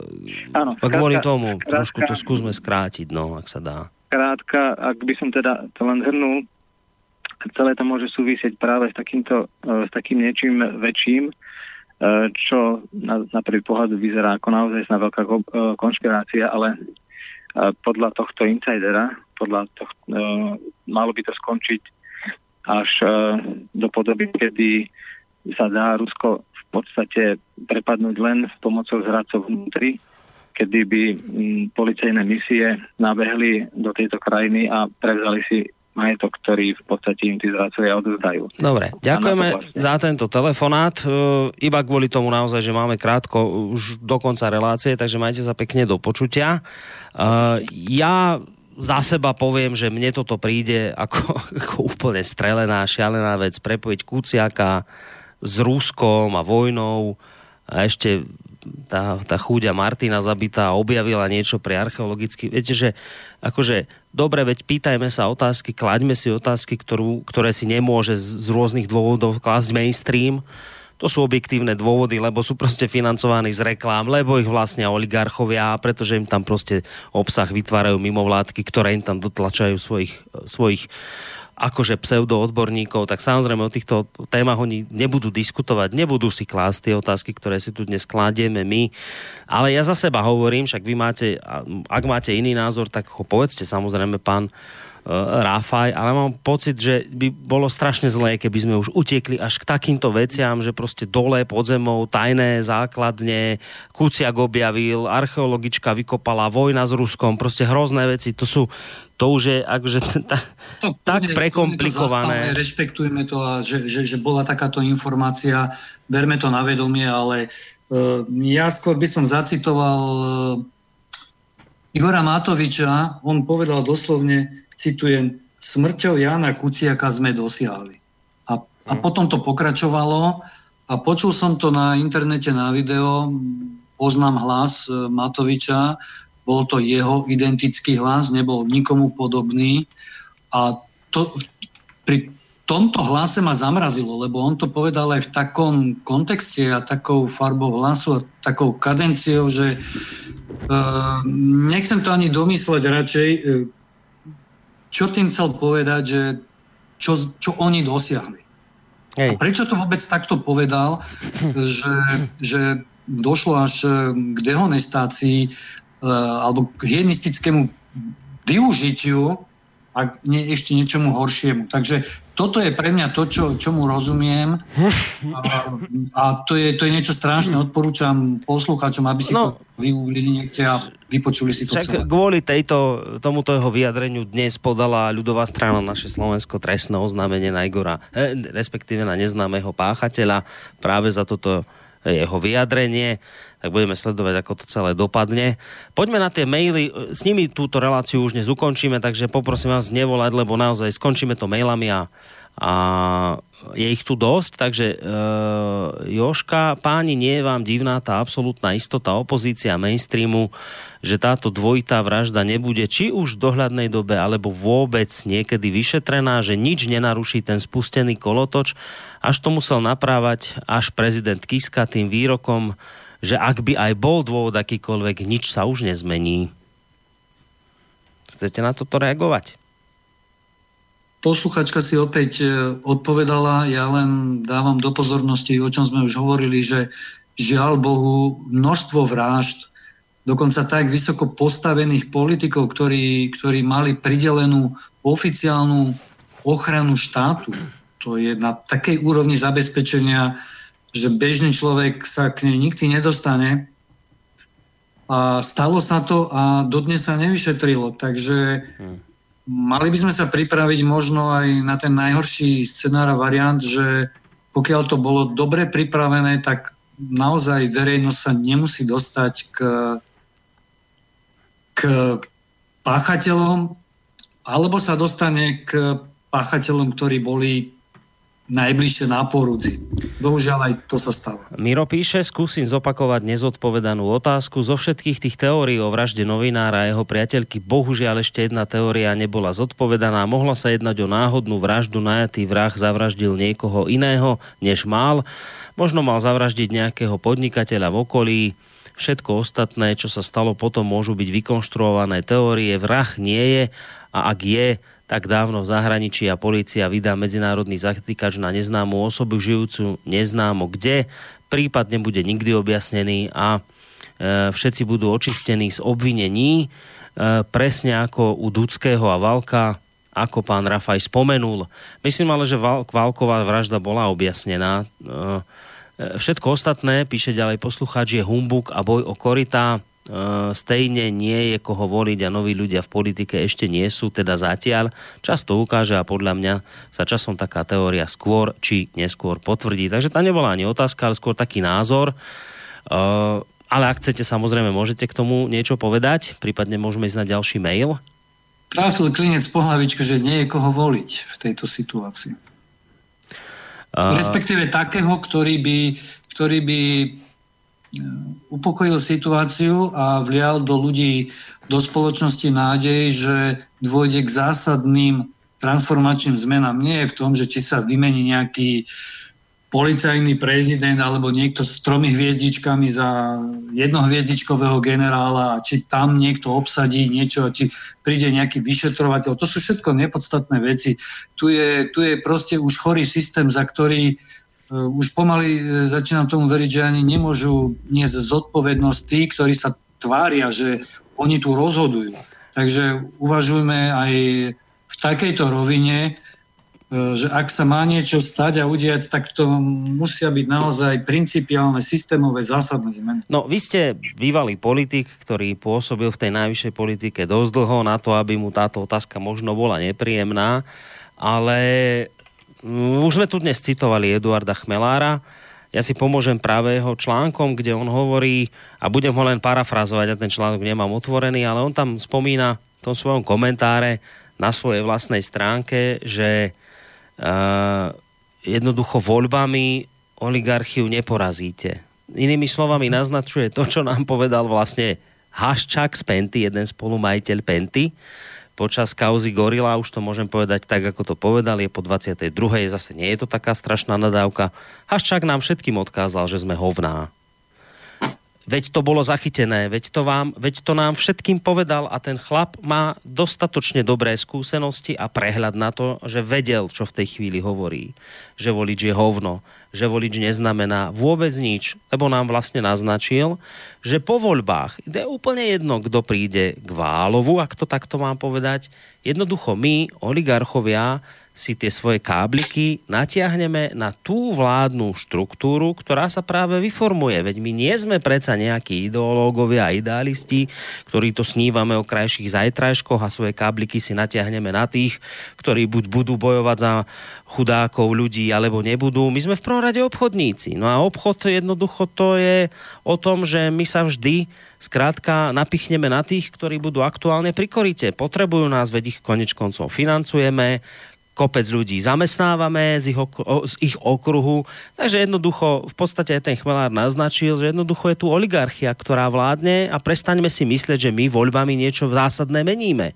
Áno, uh, kvôli tomu krátka, trošku to skúsme skrátiť, no, ak sa dá. Krátka, ak by som teda to len zhrnul, celé to môže súvisieť práve s, takýmto, uh, s takým niečím väčším, uh, čo na, na prvý pohľad vyzerá ako naozaj na veľká konšpirácia, ale podľa tohto insidera podľa toho, e, malo by to skončiť až e, do podoby, kedy sa dá Rusko v podstate prepadnúť len s pomocou zradcov vnútri, kedy by policajné misie nabehli do tejto krajiny a prevzali si majetok, ktorý v podstate im tí zradcovia odozdajú. Dobre, ďakujeme za tento telefonát. E, iba kvôli tomu naozaj, že máme krátko už do konca relácie, takže majte sa pekne do počutia. E, ja za seba poviem, že mne toto príde ako, ako úplne strelená, šialená vec, prepojiť Kuciaka s Ruskom a vojnou a ešte tá, tá chúďa Martina zabitá objavila niečo pre archeologicky. Viete, že akože dobre, veď pýtajme sa otázky, klaďme si otázky, ktorú, ktoré si nemôže z, z rôznych dôvodov klásť mainstream, to sú objektívne dôvody, lebo sú proste financovaní z reklám, lebo ich vlastne oligarchovia, pretože im tam proste obsah vytvárajú mimovládky, ktoré im tam dotlačajú svojich, svojich akože pseudoodborníkov, tak samozrejme o týchto témach oni nebudú diskutovať, nebudú si klásť tie otázky, ktoré si tu dnes kladieme my. Ale ja za seba hovorím, však vy máte, ak máte iný názor, tak ho povedzte samozrejme pán Rafaj, ale mám pocit, že by bolo strašne zlé, keby sme už utiekli až k takýmto veciam, že proste dole pod zemou, tajné základne, Kuciak objavil, archeologička vykopala, vojna s Ruskom, proste hrozné veci. To sú, to už je akože ta, no, tak prekomplikované. To rešpektujeme to a že, že, že bola takáto informácia, berme to na vedomie, ale uh, ja skôr by som zacitoval uh, Igora Matoviča, on povedal doslovne, citujem, smrťou Jana Kuciaka sme dosiahli. A, a mhm. potom to pokračovalo a počul som to na internete na video, poznám hlas e, Matoviča, bol to jeho identický hlas, nebol nikomu podobný a to, pri tomto hlase ma zamrazilo, lebo on to povedal aj v takom kontexte a takou farbou hlasu a takou kadenciou, že e, nechcem to ani domysleť radšej, e, čo tým chcel povedať, že čo, čo oni dosiahli. Hej. A prečo to vôbec takto povedal, že, že došlo až k dehonestácii uh, alebo k hienistickému využitiu a nie ešte niečomu horšiemu. Takže toto je pre mňa to, čo, čomu rozumiem a, a to, je, to je niečo strašné. Odporúčam poslucháčom, aby si no, to využili niekde a vypočuli si to však celé. Kvôli tejto, tomuto jeho vyjadreniu dnes podala ľudová strana naše Slovensko trestné oznámenie na Igora, eh, respektíve na neznámeho páchateľa práve za toto jeho vyjadrenie tak budeme sledovať, ako to celé dopadne. Poďme na tie maily, s nimi túto reláciu už dnes ukončíme, takže poprosím vás nevolať, lebo naozaj skončíme to mailami a, a je ich tu dosť, takže e, Joška, páni, nie je vám divná tá absolútna istota opozícia mainstreamu, že táto dvojitá vražda nebude či už v dohľadnej dobe, alebo vôbec niekedy vyšetrená, že nič nenaruší ten spustený kolotoč, až to musel naprávať až prezident Kiska tým výrokom, že ak by aj bol dôvod akýkoľvek, nič sa už nezmení. Chcete na toto reagovať? Posluchačka si opäť e, odpovedala, ja len dávam do pozornosti, o čom sme už hovorili, že žiaľ Bohu množstvo vražd, dokonca tak vysoko postavených politikov, ktorí, ktorí mali pridelenú oficiálnu ochranu štátu. To je na takej úrovni zabezpečenia že bežný človek sa k nej nikdy nedostane. A stalo sa to a dodnes sa nevyšetrilo. Takže hmm. mali by sme sa pripraviť možno aj na ten najhorší scenár a variant, že pokiaľ to bolo dobre pripravené, tak naozaj verejnosť sa nemusí dostať k, k páchateľom, alebo sa dostane k páchateľom, ktorí boli najbližšie na porudzi. Bohužiaľ aj to sa stalo. Miro píše, skúsim zopakovať nezodpovedanú otázku. Zo všetkých tých teórií o vražde novinára a jeho priateľky bohužiaľ ešte jedna teória nebola zodpovedaná. Mohla sa jednať o náhodnú vraždu, najatý vrah zavraždil niekoho iného, než mal. Možno mal zavraždiť nejakého podnikateľa v okolí. Všetko ostatné, čo sa stalo potom, môžu byť vykonštruované teórie. Vrah nie je a ak je, tak dávno v zahraničí a policia vydá medzinárodný zatýkač na neznámu osobu žijúcu neznámo kde. Prípad nebude nikdy objasnený a e, všetci budú očistení z obvinení, e, presne ako u Dudského a Valka, ako pán Rafaj spomenul. Myslím ale, že Val- Valková vražda bola objasnená. E, e všetko ostatné, píše ďalej poslucháč, je humbuk a boj o korytá stejne nie je koho voliť a noví ľudia v politike ešte nie sú, teda zatiaľ. Často ukáže a podľa mňa sa časom taká teória skôr či neskôr potvrdí. Takže tá nebola ani otázka, ale skôr taký názor. Uh, ale ak chcete, samozrejme, môžete k tomu niečo povedať, prípadne môžeme ísť na ďalší mail. Trafil klinec po hlavičke, že nie je koho voliť v tejto situácii. Uh... Respektíve takého, ktorý by, ktorý by upokojil situáciu a vlial do ľudí, do spoločnosti nádej, že dôjde k zásadným transformačným zmenám. Nie je v tom, že či sa vymení nejaký policajný prezident alebo niekto s tromi hviezdičkami za jednohviezdičkového generála, či tam niekto obsadí niečo, či príde nejaký vyšetrovateľ. To sú všetko nepodstatné veci. Tu je, tu je proste už chorý systém, za ktorý už pomaly uh, začínam tomu veriť, že ani nemôžu niesť zodpovednosť tí, ktorí sa tvária, že oni tu rozhodujú. Takže uvažujme aj v takejto rovine, E, že ak sa má niečo stať a udiať, tak to musia byť naozaj principiálne, systémové, zásadné zmeny. No, vy ste bývalý politik, ktorý pôsobil v tej najvyššej politike dosť dlho na to, aby mu táto otázka možno bola nepríjemná, ale už sme tu dnes citovali Eduarda Chmelára, ja si pomôžem práve jeho článkom, kde on hovorí, a budem ho len parafrazovať, ja ten článok nemám otvorený, ale on tam spomína v tom svojom komentáre na svojej vlastnej stránke, že Uh, jednoducho voľbami oligarchiu neporazíte. Inými slovami naznačuje to, čo nám povedal vlastne Haščák z Penty, jeden spolumajiteľ Penty, počas kauzy Gorila, už to môžem povedať tak, ako to povedal, je po 22. Zase nie je to taká strašná nadávka. Haščák nám všetkým odkázal, že sme hovná. Veď to bolo zachytené, veď to, vám, veď to nám všetkým povedal a ten chlap má dostatočne dobré skúsenosti a prehľad na to, že vedel, čo v tej chvíli hovorí. Že volič je hovno, že volič neznamená vôbec nič, lebo nám vlastne naznačil, že po voľbách, je úplne jedno, kto príde k Válovu, ak to takto mám povedať, jednoducho my, oligarchovia, si tie svoje kábliky natiahneme na tú vládnu štruktúru, ktorá sa práve vyformuje. Veď my nie sme predsa nejakí ideológovia a idealisti, ktorí to snívame o krajších zajtrajškoch a svoje kábliky si natiahneme na tých, ktorí buď budú bojovať za chudákov ľudí, alebo nebudú. My sme v prvom rade obchodníci. No a obchod jednoducho to je o tom, že my sa vždy skrátka napichneme na tých, ktorí budú aktuálne pri korite. Potrebujú nás, veď ich konec koncov financujeme, kopec ľudí zamestnávame z ich, ok- z ich okruhu. Takže jednoducho, v podstate aj ten chmelár naznačil, že jednoducho je tu oligarchia, ktorá vládne a prestaňme si myslieť, že my voľbami niečo zásadné meníme.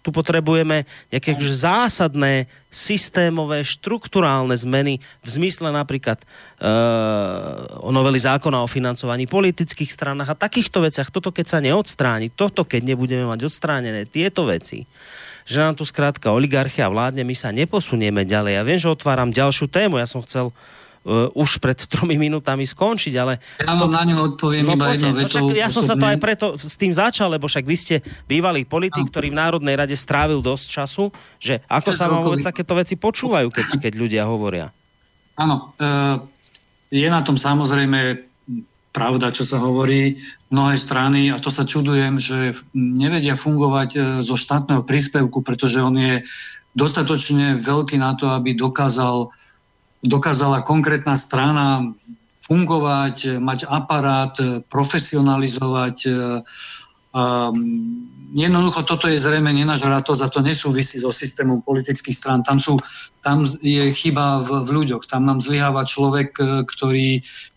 Tu potrebujeme nejaké zásadné, systémové, štruktúrálne zmeny v zmysle napríklad e, o noveli zákona o financovaní politických stranách a takýchto veciach. Toto keď sa neodstráni, toto keď nebudeme mať odstránené, tieto veci, že nám tu skrátka oligarchia vládne, my sa neposunieme ďalej. Ja viem, že otváram ďalšiu tému, ja som chcel uh, už pred tromi minútami skončiť, ale... Ja to... na ňu odpoviem no, iba jedno no, Ja som sa to aj preto s tým začal, lebo však vy ste bývalý politik, no. ktorý v Národnej rade strávil dosť času, že ako sa vám vôbec takéto veci počúvajú, keď, keď ľudia hovoria? Áno, uh, je na tom samozrejme pravda, čo sa hovorí. Mnohé strany a to sa čudujem, že nevedia fungovať e, zo štátneho príspevku, pretože on je dostatočne veľký na to, aby dokázal, dokázala konkrétna strana fungovať, mať aparát, profesionalizovať Um, jednoducho toto je zrejme nenažratosť a to nesúvisí so systémom politických strán. Tam, sú, tam je chyba v, v ľuďoch. Tam nám zlyháva človek, e, ktorý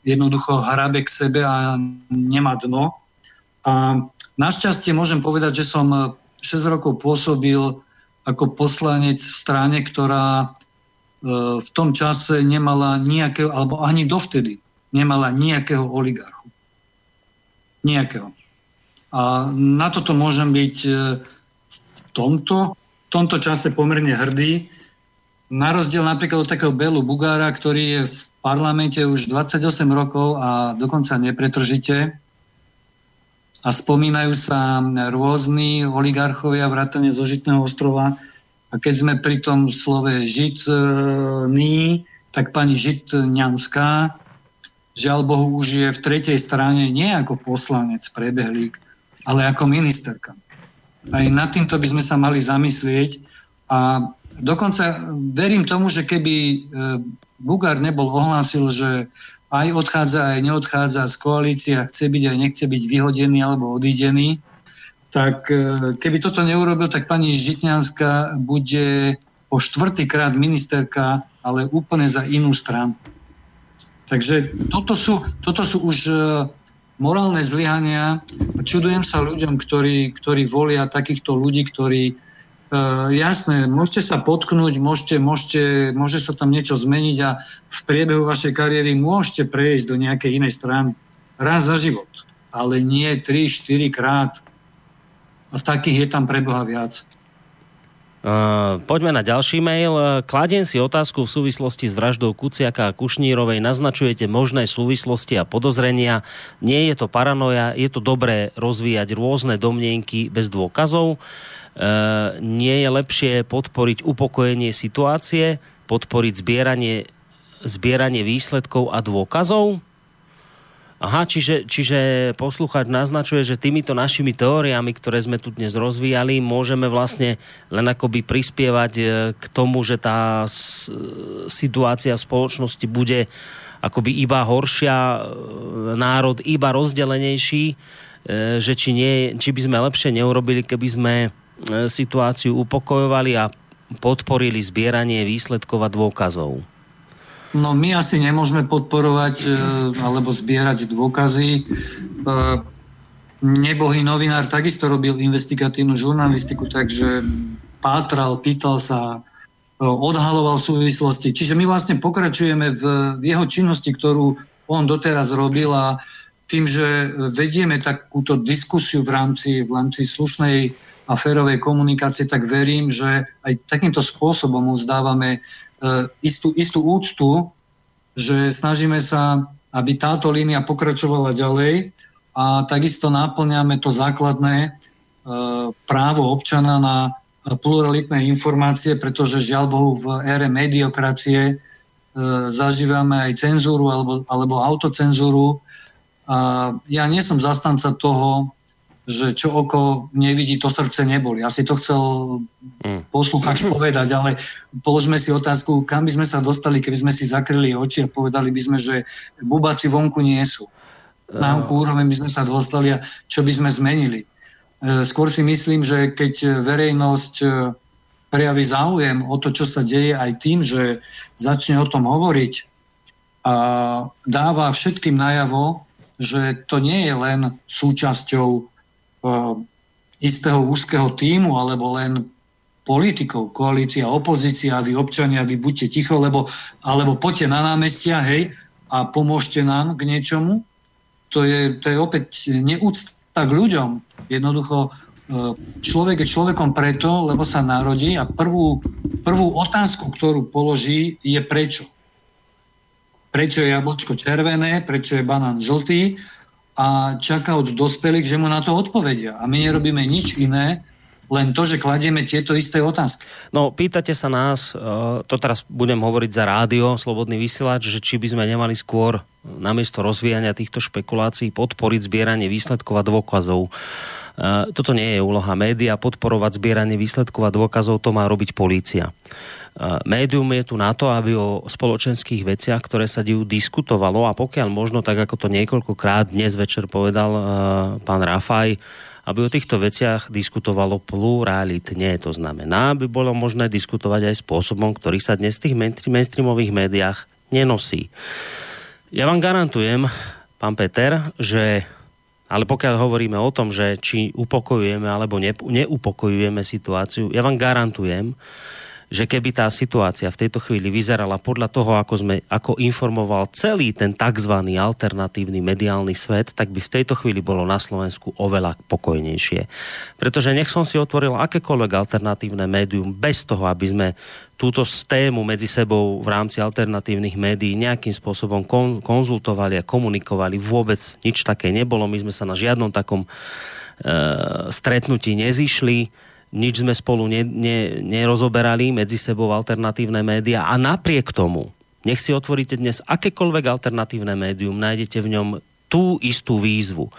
jednoducho hrabe k sebe a nemá dno. A našťastie môžem povedať, že som 6 rokov pôsobil ako poslanec v strane, ktorá e, v tom čase nemala nejakého, alebo ani dovtedy nemala nejakého oligarchu. Nejakého. A na toto môžem byť e, v tomto, v tomto čase pomerne hrdý. Na rozdiel napríklad od takého Belu Bugára, ktorý je v parlamente už 28 rokov a dokonca nepretržite. A spomínajú sa rôzni oligarchovia vrátane zo Žitného ostrova. A keď sme pri tom slove žitný, tak pani Žitňanská, žiaľ Bohu, už je v tretej strane nie ako poslanec, prebehlík, ale ako ministerka. Aj nad týmto by sme sa mali zamyslieť a dokonca verím tomu, že keby e, Bugár nebol ohlásil, že aj odchádza, aj neodchádza z koalície a chce byť aj nechce byť vyhodený alebo odídený, tak e, keby toto neurobil, tak pani Žitňanská bude po štvrtýkrát ministerka, ale úplne za inú stranu. Takže toto sú, toto sú už e, morálne zlyhania. Čudujem sa ľuďom, ktorí, ktorí volia takýchto ľudí, ktorí jasné, môžete sa potknúť, môžete, môžete, môže sa tam niečo zmeniť a v priebehu vašej kariéry môžete prejsť do nejakej inej strany raz za život, ale nie 3-4 krát. A takých je tam preboha viac. Uh, poďme na ďalší mail. Kladiem si otázku v súvislosti s vraždou Kuciaka a Kušnírovej. Naznačujete možné súvislosti a podozrenia. Nie je to paranoja, je to dobré rozvíjať rôzne domnienky bez dôkazov. Uh, nie je lepšie podporiť upokojenie situácie, podporiť zbieranie, zbieranie výsledkov a dôkazov? Aha, čiže, čiže posluchač naznačuje, že týmito našimi teóriami, ktoré sme tu dnes rozvíjali, môžeme vlastne len akoby prispievať e, k tomu, že tá situácia v spoločnosti bude akoby iba horšia, e, národ iba rozdelenejší, e, že či, nie, či by sme lepšie neurobili, keby sme situáciu upokojovali a podporili zbieranie výsledkov a dôkazov. No my asi nemôžeme podporovať e, alebo zbierať dôkazy. E, nebohý novinár takisto robil investigatívnu žurnalistiku, takže pátral, pýtal sa, e, odhaloval súvislosti. Čiže my vlastne pokračujeme v, jeho činnosti, ktorú on doteraz robil a tým, že vedieme takúto diskusiu v rámci, v rámci slušnej a férovej komunikácie, tak verím, že aj takýmto spôsobom mu zdávame E, istú, istú úctu, že snažíme sa, aby táto línia pokračovala ďalej a takisto náplňame to základné e, právo občana na pluralitné informácie, pretože žiaľ Bohu v ére mediokracie e, zažívame aj cenzúru alebo, alebo autocenzúru. A ja nie som zastanca toho, že čo oko nevidí, to srdce neboli. Asi to chcel mm. posluchač povedať, ale položme si otázku, kam by sme sa dostali, keby sme si zakryli oči a povedali by sme, že bubáci vonku nie sú. Na akú úroveň by sme sa dostali a čo by sme zmenili. E, skôr si myslím, že keď verejnosť e, prejaví záujem o to, čo sa deje aj tým, že začne o tom hovoriť a dáva všetkým najavo, že to nie je len súčasťou Eh, istého úzkeho týmu alebo len politikov, koalícia, opozícia, vy občania, vy buďte ticho, lebo, alebo poďte na námestia, hej, a pomôžte nám k niečomu. To je, to je opäť neúcta k ľuďom. Jednoducho eh, človek je človekom preto, lebo sa narodí a prvú, prvú otázku, ktorú položí, je prečo. Prečo je jablčko červené, prečo je banán žltý a čaká od dospelých, že mu na to odpovedia. A my nerobíme nič iné, len to, že kladieme tieto isté otázky. No, pýtate sa nás, e, to teraz budem hovoriť za rádio, Slobodný vysielač, že či by sme nemali skôr namiesto rozvíjania týchto špekulácií podporiť zbieranie výsledkov a dôkazov. E, toto nie je úloha média, podporovať zbieranie výsledkov a dôkazov, to má robiť polícia. Médium je tu na to, aby o spoločenských veciach, ktoré sa dejú, diskutovalo a pokiaľ možno, tak ako to niekoľkokrát dnes večer povedal uh, pán Rafaj, aby o týchto veciach diskutovalo pluralitne. To znamená, aby bolo možné diskutovať aj spôsobom, ktorý sa dnes v tých mainstreamových médiách nenosí. Ja vám garantujem, pán Peter, že ale pokiaľ hovoríme o tom, že či upokojujeme alebo neupokojujeme situáciu, ja vám garantujem, že keby tá situácia v tejto chvíli vyzerala podľa toho, ako, sme, ako informoval celý ten tzv. alternatívny mediálny svet, tak by v tejto chvíli bolo na Slovensku oveľa pokojnejšie. Pretože nech som si otvoril akékoľvek alternatívne médium bez toho, aby sme túto tému medzi sebou v rámci alternatívnych médií nejakým spôsobom kon, konzultovali a komunikovali. Vôbec nič také nebolo. My sme sa na žiadnom takom e, stretnutí nezišli nič sme spolu ne, ne, nerozoberali medzi sebou alternatívne médiá a napriek tomu, nech si otvoríte dnes akékoľvek alternatívne médium, nájdete v ňom tú istú výzvu.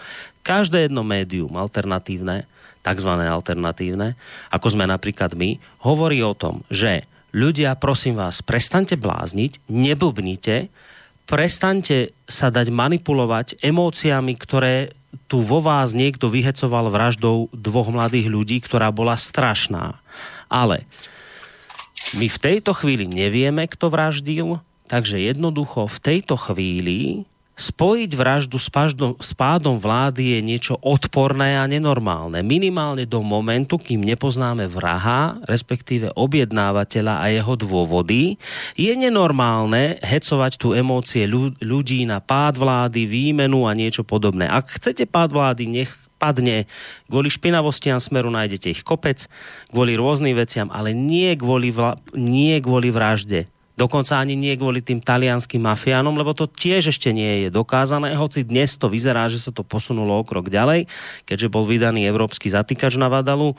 Každé jedno médium alternatívne, tzv. alternatívne, ako sme napríklad my, hovorí o tom, že ľudia, prosím vás, prestante blázniť, neblbnite, prestante sa dať manipulovať emóciami, ktoré tu vo vás niekto vyhecoval vraždou dvoch mladých ľudí, ktorá bola strašná. Ale my v tejto chvíli nevieme, kto vraždil, takže jednoducho v tejto chvíli spojiť vraždu s, paždom, s pádom vlády je niečo odporné a nenormálne. Minimálne do momentu, kým nepoznáme vraha, respektíve objednávateľa a jeho dôvody, je nenormálne hecovať tu emócie ľudí na pád vlády, výmenu a niečo podobné. Ak chcete pád vlády, nech padne. Kvôli špinavostiam smeru nájdete ich kopec, kvôli rôznym veciam, ale nie kvôli, vla, nie kvôli vražde. Dokonca ani nie kvôli tým talianským mafiánom, lebo to tiež ešte nie je dokázané, hoci dnes to vyzerá, že sa to posunulo o krok ďalej, keďže bol vydaný európsky zatýkač na Vadalu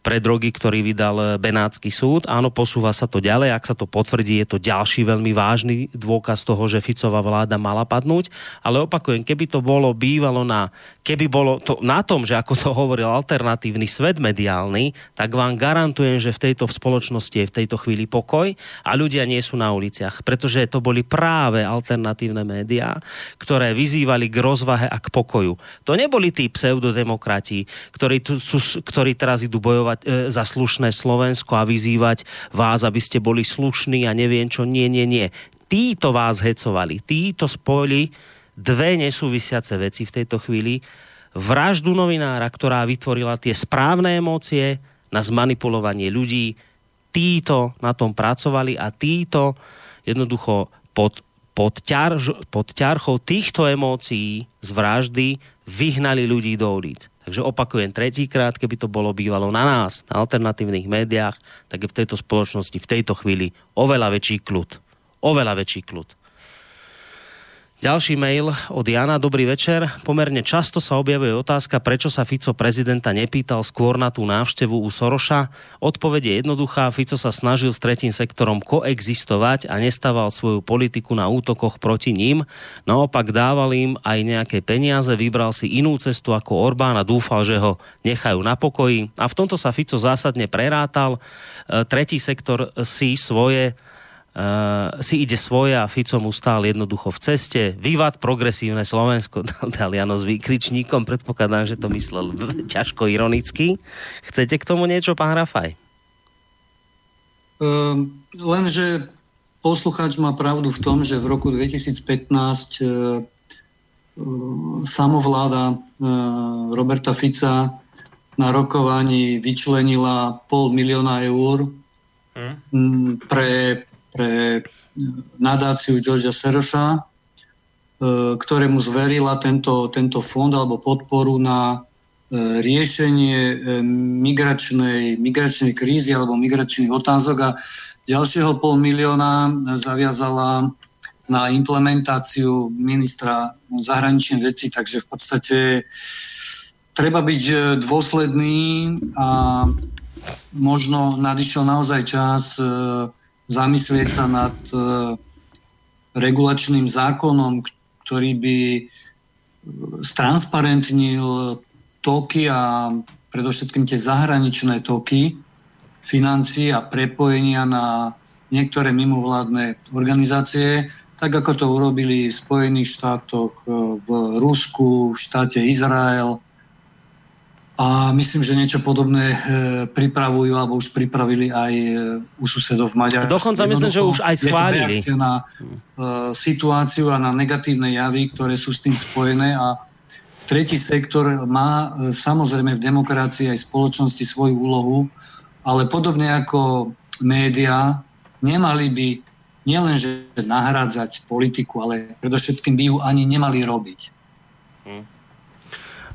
pre drogy, ktorý vydal Benátsky súd. Áno, posúva sa to ďalej. Ak sa to potvrdí, je to ďalší veľmi vážny dôkaz toho, že Ficová vláda mala padnúť. Ale opakujem, keby to bolo bývalo na, keby bolo to na tom, že ako to hovoril alternatívny svet mediálny, tak vám garantujem, že v tejto spoločnosti je v tejto chvíli pokoj a ľudia nie sú na uliciach. Pretože to boli práve alternatívne médiá, ktoré vyzývali k rozvahe a k pokoju. To neboli tí pseudodemokrati, ktorí, tu sú, ktorí teraz idú bojovať e, za slušné Slovensko a vyzývať vás, aby ste boli slušní a neviem čo. Nie, nie, nie. Títo vás hecovali, títo spojili dve nesúvisiace veci v tejto chvíli. Vraždu novinára, ktorá vytvorila tie správne emócie na zmanipulovanie ľudí. Títo na tom pracovali a títo jednoducho pod, pod, ťar, pod ťarchou týchto emócií z vraždy vyhnali ľudí do ulic. Takže opakujem tretíkrát, keby to bolo bývalo na nás, na alternatívnych médiách, tak je v tejto spoločnosti v tejto chvíli oveľa väčší kľud. Oveľa väčší kľud. Ďalší mail od Jana. Dobrý večer. Pomerne často sa objavuje otázka, prečo sa Fico prezidenta nepýtal skôr na tú návštevu u Soroša. Odpoveď je jednoduchá. Fico sa snažil s tretím sektorom koexistovať a nestával svoju politiku na útokoch proti ním. Naopak dával im aj nejaké peniaze, vybral si inú cestu ako Orbán a dúfal, že ho nechajú na pokoji. A v tomto sa Fico zásadne prerátal. E, tretí sektor si svoje Uh, si ide svoje a Fico mu stál jednoducho v ceste. Vývad progresívne Slovensko dal Jano s výkričníkom. Predpokladám, že to myslel ťažko ironicky. Chcete k tomu niečo, pán Rafaj? Uh, lenže poslucháč má pravdu v tom, že v roku 2015 uh, samovláda uh, Roberta Fica na rokovaní vyčlenila pol milióna eur hm? pre pre nadáciu Georgia Seroša, e, ktorému zverila tento, tento fond alebo podporu na e, riešenie e, migračnej, migračnej krízy alebo migračných otázok. A ďalšieho pol milióna zaviazala na implementáciu ministra zahraničných vecí, takže v podstate treba byť dôsledný a možno nadišiel naozaj čas zamyslieť sa nad e, regulačným zákonom, ktorý by e, stransparentnil toky a predovšetkým tie zahraničné toky financií a prepojenia na niektoré mimovládne organizácie, tak ako to urobili v Spojených štátoch, e, v Rusku, v štáte Izrael, a myslím, že niečo podobné e, pripravujú alebo už pripravili aj e, u susedov v Maďarsku. Dokonca myslím, že už aj schválili. Je na e, situáciu a na negatívne javy, ktoré sú s tým spojené a tretí sektor má samozrejme v demokracii aj spoločnosti svoju úlohu, ale podobne ako médiá nemali by nielenže nahrádzať politiku, ale predovšetkým by ju ani nemali robiť. Hmm.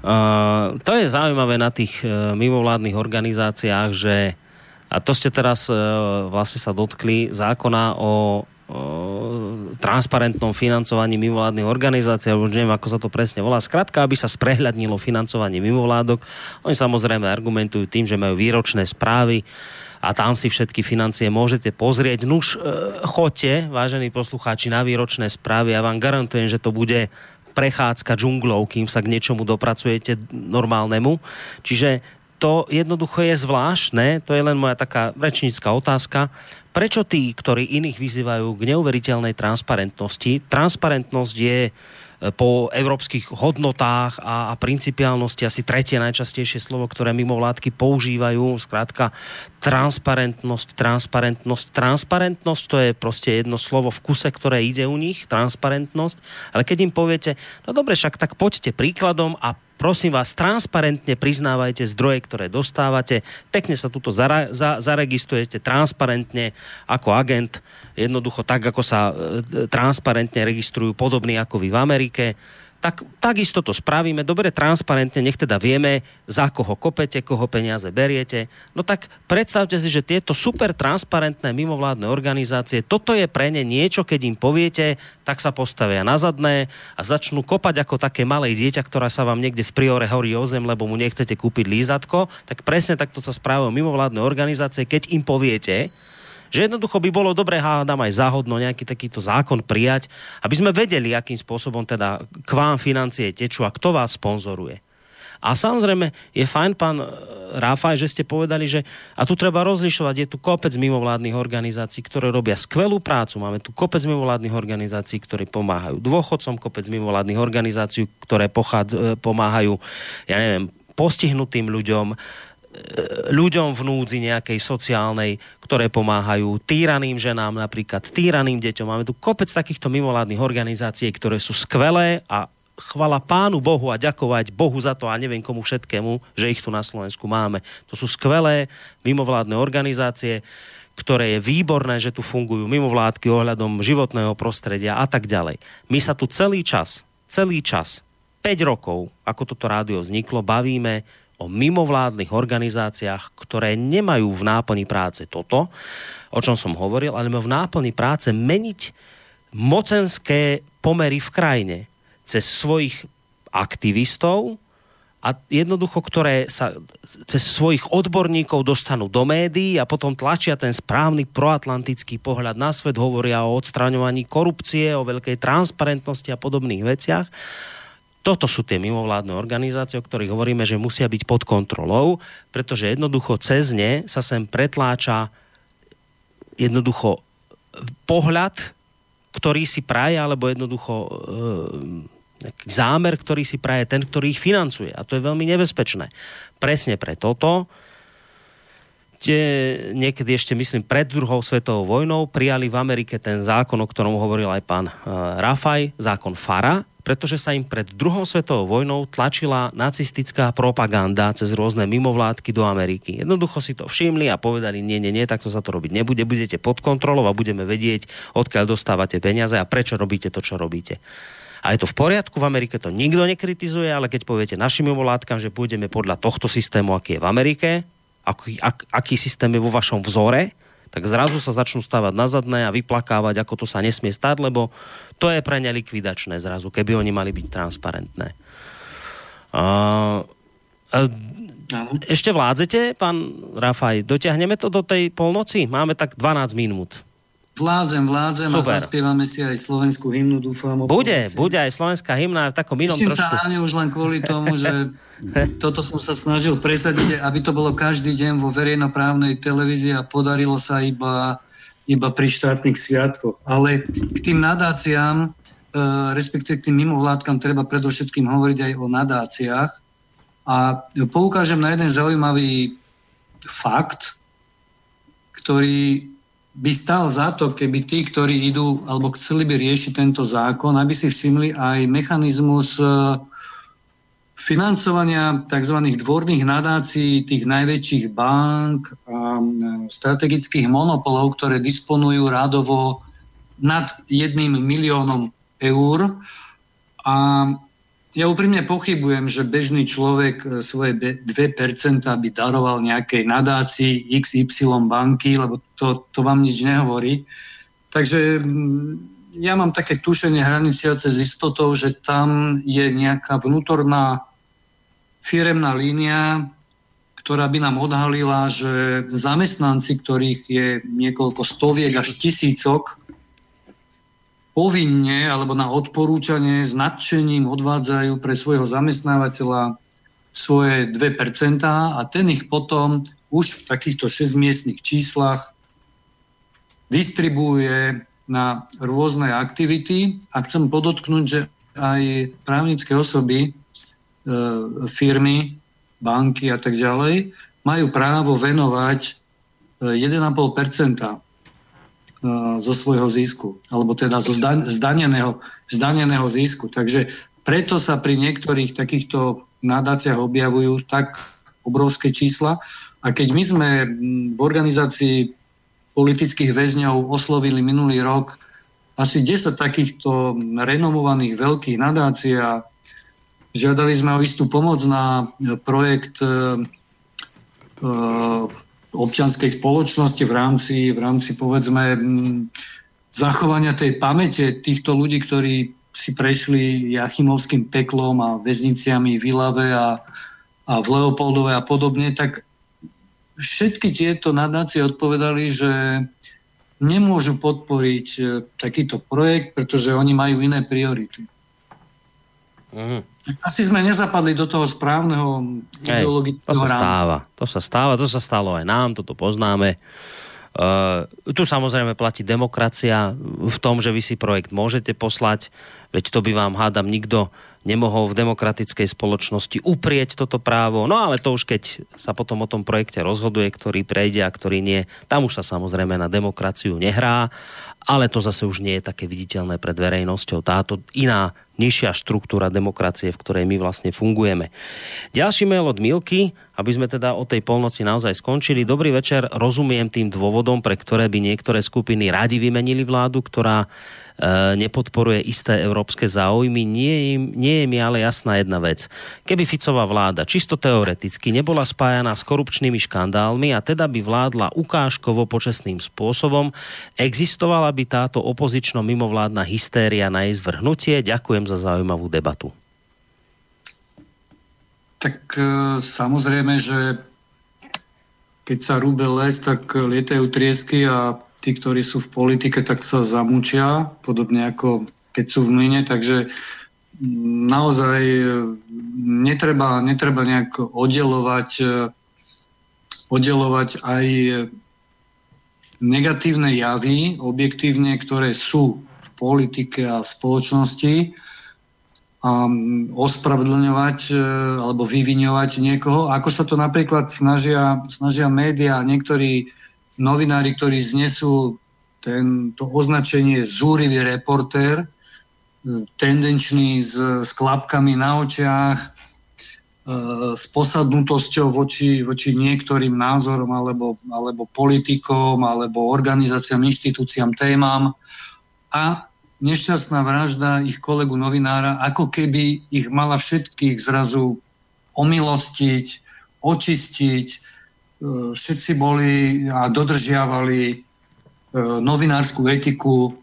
Uh, to je zaujímavé na tých uh, mimovládnych organizáciách, že a to ste teraz uh, vlastne sa dotkli zákona o transparentnom financovaní mimovládnych organizácií, alebo neviem, ako sa to presne volá. Skrátka, aby sa sprehľadnilo financovanie mimovládok. Oni samozrejme argumentujú tým, že majú výročné správy a tam si všetky financie môžete pozrieť. Nuž, choďte, vážení poslucháči, na výročné správy. Ja vám garantujem, že to bude prechádzka džunglou, kým sa k niečomu dopracujete normálnemu. Čiže to jednoducho je zvláštne, to je len moja taká rečnícka otázka. Prečo tí, ktorí iných vyzývajú k neuveriteľnej transparentnosti, transparentnosť je po európskych hodnotách a, a principiálnosti asi tretie najčastejšie slovo, ktoré mimovládky používajú. Skrátka transparentnosť, transparentnosť, transparentnosť, to je proste jedno slovo v kuse, ktoré ide u nich, transparentnosť. Ale keď im poviete, no dobre, však tak poďte príkladom a prosím vás, transparentne priznávajte zdroje, ktoré dostávate, pekne sa tuto zara, za, zaregistrujete transparentne ako agent, jednoducho tak, ako sa e, transparentne registrujú podobní ako vy v Amerike tak takisto to spravíme, dobre transparentne, nech teda vieme, za koho kopete, koho peniaze beriete. No tak predstavte si, že tieto super transparentné mimovládne organizácie, toto je pre ne niečo, keď im poviete, tak sa postavia na zadné a začnú kopať ako také malé dieťa, ktorá sa vám niekde v priore horí o zem, lebo mu nechcete kúpiť lízatko, tak presne takto sa správajú mimovládne organizácie, keď im poviete, že jednoducho by bolo dobré, hádam aj záhodno nejaký takýto zákon prijať, aby sme vedeli, akým spôsobom teda k vám financie tečú a kto vás sponzoruje. A samozrejme je fajn, pán e, Ráfaj, že ste povedali, že a tu treba rozlišovať, je tu kopec mimovládnych organizácií, ktoré robia skvelú prácu. Máme tu kopec mimovládnych organizácií, ktoré pomáhajú dôchodcom, kopec mimovládnych organizácií, ktoré pochádz, e, pomáhajú, ja neviem, postihnutým ľuďom, ľuďom v núdzi nejakej sociálnej, ktoré pomáhajú týraným ženám, napríklad týraným deťom. Máme tu kopec takýchto mimovládnych organizácií, ktoré sú skvelé a chvala pánu Bohu a ďakovať Bohu za to a neviem komu všetkému, že ich tu na Slovensku máme. To sú skvelé mimovládne organizácie, ktoré je výborné, že tu fungujú mimovládky ohľadom životného prostredia a tak ďalej. My sa tu celý čas, celý čas, 5 rokov, ako toto rádio vzniklo, bavíme o mimovládnych organizáciách, ktoré nemajú v náplni práce toto, o čom som hovoril, ale majú v náplni práce meniť mocenské pomery v krajine cez svojich aktivistov a jednoducho, ktoré sa cez svojich odborníkov dostanú do médií a potom tlačia ten správny proatlantický pohľad na svet, hovoria o odstraňovaní korupcie, o veľkej transparentnosti a podobných veciach toto sú tie mimovládne organizácie, o ktorých hovoríme, že musia byť pod kontrolou, pretože jednoducho cez ne sa sem pretláča jednoducho pohľad, ktorý si praje, alebo jednoducho e, zámer, ktorý si praje ten, ktorý ich financuje. A to je veľmi nebezpečné. Presne pre toto tie, niekedy ešte myslím pred druhou svetovou vojnou prijali v Amerike ten zákon, o ktorom hovoril aj pán e, Rafaj, zákon FARA, pretože sa im pred druhou svetovou vojnou tlačila nacistická propaganda cez rôzne mimovládky do Ameriky. Jednoducho si to všimli a povedali, nie, nie, nie, takto sa to robiť nebude, budete pod kontrolou a budeme vedieť, odkiaľ dostávate peniaze a prečo robíte to, čo robíte. A je to v poriadku, v Amerike to nikto nekritizuje, ale keď poviete našim mimovládkam, že pôjdeme podľa tohto systému, aký je v Amerike, aký, ak, aký systém je vo vašom vzore, tak zrazu sa začnú stávať na zadné a vyplakávať, ako to sa nesmie stať, lebo to je pre ne likvidačné zrazu, keby oni mali byť transparentné. Uh, uh, ešte vládzete, pán Rafaj? Dotiahneme to do tej polnoci? Máme tak 12 minút. Vládzem, vládzem Super. a zaspievame si aj slovenskú hymnu, dúfam. Bude, bude aj slovenská hymna v takom inom trošku. sa na ňu už len kvôli tomu, že toto som sa snažil presadiť, aby to bolo každý deň vo verejnoprávnej televízii a podarilo sa iba, iba pri štátnych sviatkoch. Ale k tým nadáciám, e, respektíve k tým mimovládkam, treba predovšetkým hovoriť aj o nadáciách. A poukážem na jeden zaujímavý fakt, ktorý by stal za to, keby tí, ktorí idú alebo chceli by riešiť tento zákon, aby si všimli aj mechanizmus e, financovania tzv. dvorných nadácií tých najväčších bank a e, strategických monopolov, ktoré disponujú rádovo nad jedným miliónom eur. A ja úprimne pochybujem, že bežný človek e, svoje 2% by daroval nejakej nadácii XY banky, lebo to, to vám nič nehovorí. Takže mm, ja mám také tušenie hraniciace s istotou, že tam je nejaká vnútorná firemná línia, ktorá by nám odhalila, že zamestnanci, ktorých je niekoľko stoviek až tisícok, povinne alebo na odporúčanie s nadšením odvádzajú pre svojho zamestnávateľa svoje 2% a ten ich potom už v takýchto 6-miestnych číslach distribuuje na rôzne aktivity. A chcem podotknúť, že aj právnické osoby, e, firmy, banky a tak ďalej majú právo venovať 1,5 zo svojho zisku, alebo teda zo zdaneného, zdaneného zisku. Takže preto sa pri niektorých takýchto nadáciách objavujú tak obrovské čísla. A keď my sme v organizácii politických väzňov oslovili minulý rok asi 10 takýchto renomovaných veľkých nadácií a žiadali sme o istú pomoc na projekt e, e, občianskej spoločnosti v rámci, v rámci povedzme zachovania tej pamäte týchto ľudí, ktorí si prešli Jachimovským peklom a väzniciami v Ilave a, a v Leopoldove a podobne, tak všetky tieto nadácie odpovedali, že nemôžu podporiť e, takýto projekt, pretože oni majú iné priority. Mm. Asi sme nezapadli do toho správneho ideologického To sa rámca. stáva. To sa stáva, to sa stalo aj nám, toto poznáme. Uh, tu samozrejme platí demokracia v tom, že vy si projekt môžete poslať, veď to by vám hádam nikto nemohol v demokratickej spoločnosti uprieť toto právo. No ale to už keď sa potom o tom projekte rozhoduje, ktorý prejde a ktorý nie, tam už sa samozrejme na demokraciu nehrá, ale to zase už nie je také viditeľné pred verejnosťou. Táto iná, nižšia štruktúra demokracie, v ktorej my vlastne fungujeme. Ďalší mail od Milky, aby sme teda o tej polnoci naozaj skončili. Dobrý večer, rozumiem tým dôvodom, pre ktoré by niektoré skupiny radi vymenili vládu, ktorá nepodporuje isté európske záujmy. Nie, je mi ale jasná jedna vec. Keby Ficová vláda čisto teoreticky nebola spájaná s korupčnými škandálmi a teda by vládla ukážkovo počesným spôsobom, existovala by táto opozično mimovládna hystéria na jej zvrhnutie? Ďakujem za zaujímavú debatu. Tak e, samozrejme, že keď sa rúbe les, tak lietajú triesky a tí, ktorí sú v politike, tak sa zamúčia, podobne ako keď sú v mlyne, takže mm, naozaj e, netreba, netreba nejak oddelovať, e, oddelovať aj negatívne javy, objektívne, ktoré sú v politike a v spoločnosti a ospravedlňovať e, alebo vyviňovať niekoho, ako sa to napríklad snažia, snažia médiá, niektorí novinári, ktorí znesú to označenie zúrivý reportér, tendenčný s, s klapkami na očiach, e, s posadnutosťou voči, voči niektorým názorom alebo, alebo politikom, alebo organizáciám, inštitúciám, témam. A nešťastná vražda ich kolegu novinára, ako keby ich mala všetkých zrazu omilostiť, očistiť, E, všetci boli a dodržiavali e, novinárskú etiku.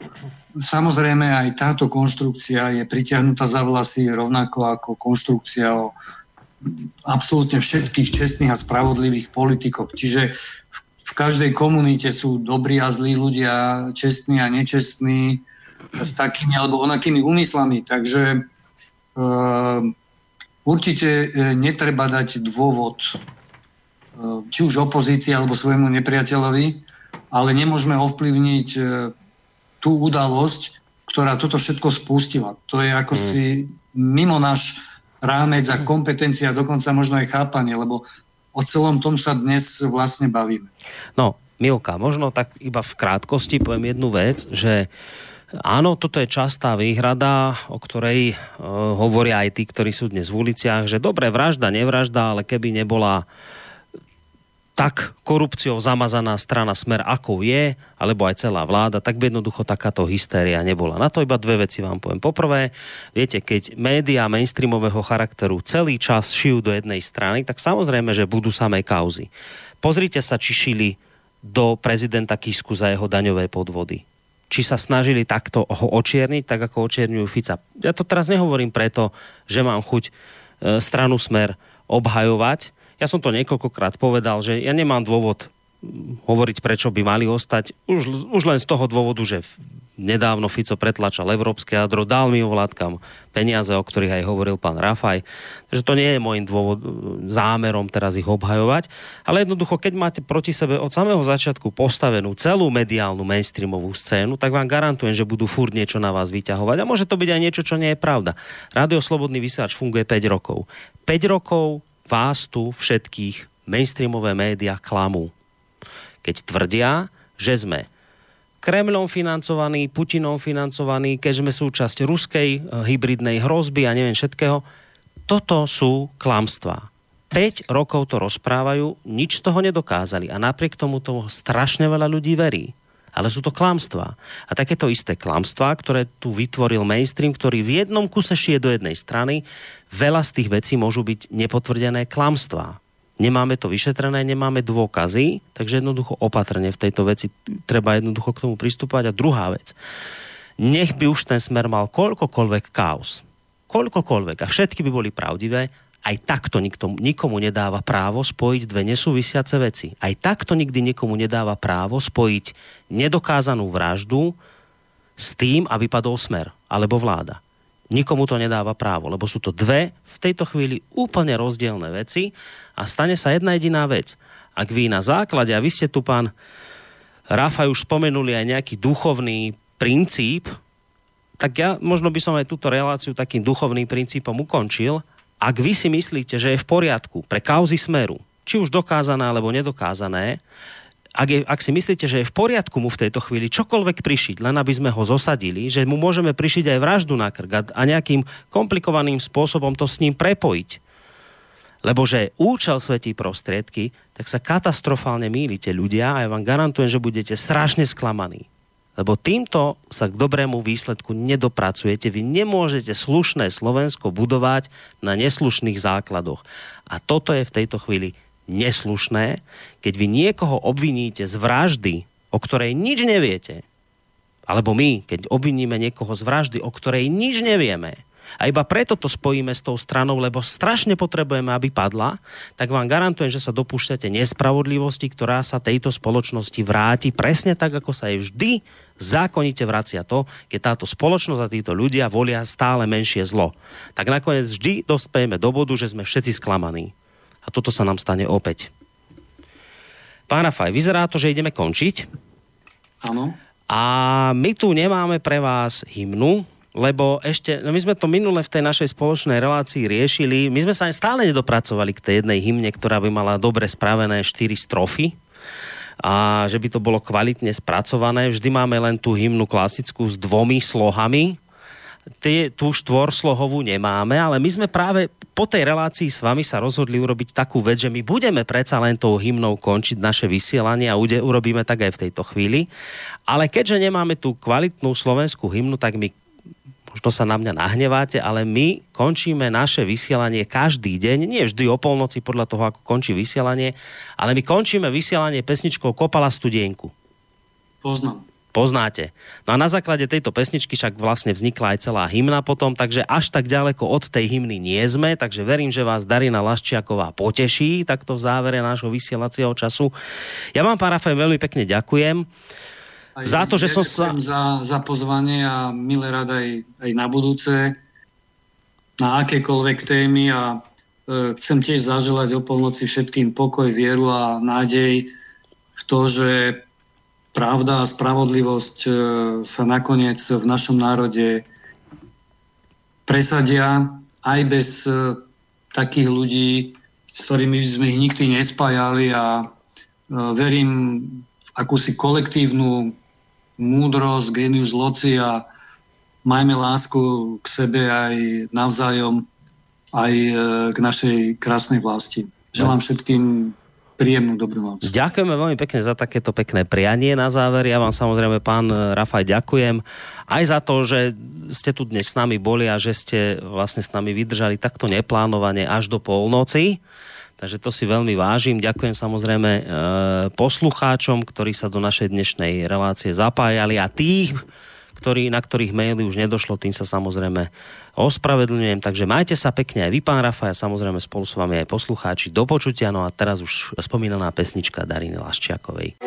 Samozrejme aj táto konštrukcia je pritiahnutá za vlasy rovnako ako konštrukcia o absolútne všetkých čestných a spravodlivých politikoch. Čiže v každej komunite sú dobrí a zlí ľudia, čestní a nečestní, s takými alebo onakými úmyslami. Takže e, určite netreba dať dôvod či už opozícii alebo svojmu nepriateľovi, ale nemôžeme ovplyvniť e, tú udalosť, ktorá toto všetko spustila. To je ako mm. si mimo náš rámec a kompetencia, dokonca možno aj chápanie, lebo o celom tom sa dnes vlastne bavíme. No, Milka, možno tak iba v krátkosti poviem jednu vec, že Áno, toto je častá výhrada, o ktorej e, hovoria aj tí, ktorí sú dnes v uliciach, že dobre, vražda, nevražda, ale keby nebola tak korupciou zamazaná strana Smer, ako je, alebo aj celá vláda, tak by jednoducho takáto hystéria nebola. Na to iba dve veci vám poviem. Poprvé, viete, keď médiá mainstreamového charakteru celý čas šijú do jednej strany, tak samozrejme, že budú samé kauzy. Pozrite sa, či šili do prezidenta Kisku za jeho daňové podvody. Či sa snažili takto ho očierniť, tak ako očierňujú Fica. Ja to teraz nehovorím preto, že mám chuť e, stranu Smer obhajovať, ja som to niekoľkokrát povedal, že ja nemám dôvod hovoriť, prečo by mali ostať. Už, už len z toho dôvodu, že nedávno Fico pretlačal európske jadro, dal vládkam peniaze, o ktorých aj hovoril pán Rafaj. Takže to nie je môjim dôvod, zámerom teraz ich obhajovať, ale jednoducho, keď máte proti sebe od samého začiatku postavenú celú mediálnu mainstreamovú scénu, tak vám garantujem, že budú furt niečo na vás vyťahovať. A môže to byť aj niečo, čo nie je pravda. Rádio Slobodný vysielač funguje 5 rokov. 5 rokov vás tu všetkých mainstreamové médiá klamú. Keď tvrdia, že sme Kremlom financovaný, Putinom financovaný, keď sme súčasť ruskej eh, hybridnej hrozby a neviem všetkého. Toto sú klamstvá. 5 rokov to rozprávajú, nič z toho nedokázali a napriek tomu toho strašne veľa ľudí verí. Ale sú to klamstvá. A takéto isté klamstvá, ktoré tu vytvoril mainstream, ktorý v jednom kuse šije do jednej strany, veľa z tých vecí môžu byť nepotvrdené klamstvá nemáme to vyšetrené, nemáme dôkazy, takže jednoducho opatrne v tejto veci treba jednoducho k tomu pristúpať. A druhá vec, nech by už ten smer mal koľkokoľvek chaos, koľkokoľvek a všetky by boli pravdivé, aj takto nikto, nikomu nedáva právo spojiť dve nesúvisiace veci. Aj takto nikdy nikomu nedáva právo spojiť nedokázanú vraždu s tým, aby padol smer alebo vláda. Nikomu to nedáva právo, lebo sú to dve v tejto chvíli úplne rozdielne veci a stane sa jedna jediná vec. Ak vy na základe, a vy ste tu pán Rafa už spomenuli aj nejaký duchovný princíp, tak ja možno by som aj túto reláciu takým duchovným princípom ukončil. Ak vy si myslíte, že je v poriadku pre kauzy smeru, či už dokázané alebo nedokázané, ak, je, ak si myslíte, že je v poriadku mu v tejto chvíli čokoľvek prišiť, len aby sme ho zosadili, že mu môžeme prišiť aj vraždu na krk a nejakým komplikovaným spôsobom to s ním prepojiť, lebo že účel svetí prostriedky, tak sa katastrofálne mýlite ľudia a ja vám garantujem, že budete strašne sklamaní. Lebo týmto sa k dobrému výsledku nedopracujete. Vy nemôžete slušné Slovensko budovať na neslušných základoch. A toto je v tejto chvíli neslušné, keď vy niekoho obviníte z vraždy, o ktorej nič neviete, alebo my, keď obviníme niekoho z vraždy, o ktorej nič nevieme, a iba preto to spojíme s tou stranou, lebo strašne potrebujeme, aby padla, tak vám garantujem, že sa dopúšťate nespravodlivosti, ktorá sa tejto spoločnosti vráti presne tak, ako sa jej vždy zákonite vracia to, keď táto spoločnosť a títo ľudia volia stále menšie zlo. Tak nakoniec vždy dospejeme do bodu, že sme všetci sklamaní. A toto sa nám stane opäť. Pán Rafaj, vyzerá to, že ideme končiť. Áno. A my tu nemáme pre vás hymnu, lebo ešte, no my sme to minule v tej našej spoločnej relácii riešili, my sme sa stále nedopracovali k tej jednej hymne, ktorá by mala dobre spravené štyri strofy a že by to bolo kvalitne spracované. Vždy máme len tú hymnu klasickú s dvomi slohami, tie, tú štvorslohovú nemáme, ale my sme práve po tej relácii s vami sa rozhodli urobiť takú vec, že my budeme predsa len tou hymnou končiť naše vysielanie a urobíme tak aj v tejto chvíli. Ale keďže nemáme tú kvalitnú slovenskú hymnu, tak my možno sa na mňa nahneváte, ale my končíme naše vysielanie každý deň, nie vždy o polnoci podľa toho, ako končí vysielanie, ale my končíme vysielanie pesničkou Kopala studienku. Poznám. Poznáte. No a na základe tejto pesničky však vlastne vznikla aj celá hymna potom, takže až tak ďaleko od tej hymny nie sme, takže verím, že vás Darina Laščiaková poteší takto v závere nášho vysielacieho času. Ja vám, pán Rafael, veľmi pekne ďakujem. Aj za to, že som sa... Za, za pozvanie a milé rád aj, aj na budúce na akékoľvek témy a e, chcem tiež zaželať o polnoci všetkým pokoj, vieru a nádej v to, že pravda a spravodlivosť e, sa nakoniec v našom národe presadia aj bez e, takých ľudí, s ktorými sme ich nikdy nespájali a e, verím v akúsi kolektívnu múdrosť, genius loci a majme lásku k sebe aj navzájom, aj k našej krásnej vlasti. Želám všetkým príjemnú dobrú noc. Ďakujeme veľmi pekne za takéto pekné prianie na záver. Ja vám samozrejme, pán Rafaj, ďakujem aj za to, že ste tu dnes s nami boli a že ste vlastne s nami vydržali takto neplánovane až do polnoci. Takže to si veľmi vážim. Ďakujem samozrejme e, poslucháčom, ktorí sa do našej dnešnej relácie zapájali a tých, ktorí, na ktorých maily už nedošlo, tým sa samozrejme ospravedlňujem. Takže majte sa pekne aj vy, pán Rafa, a samozrejme spolu s vami aj poslucháči. Do počutia, no a teraz už spomínaná pesnička Dariny Laščiakovej.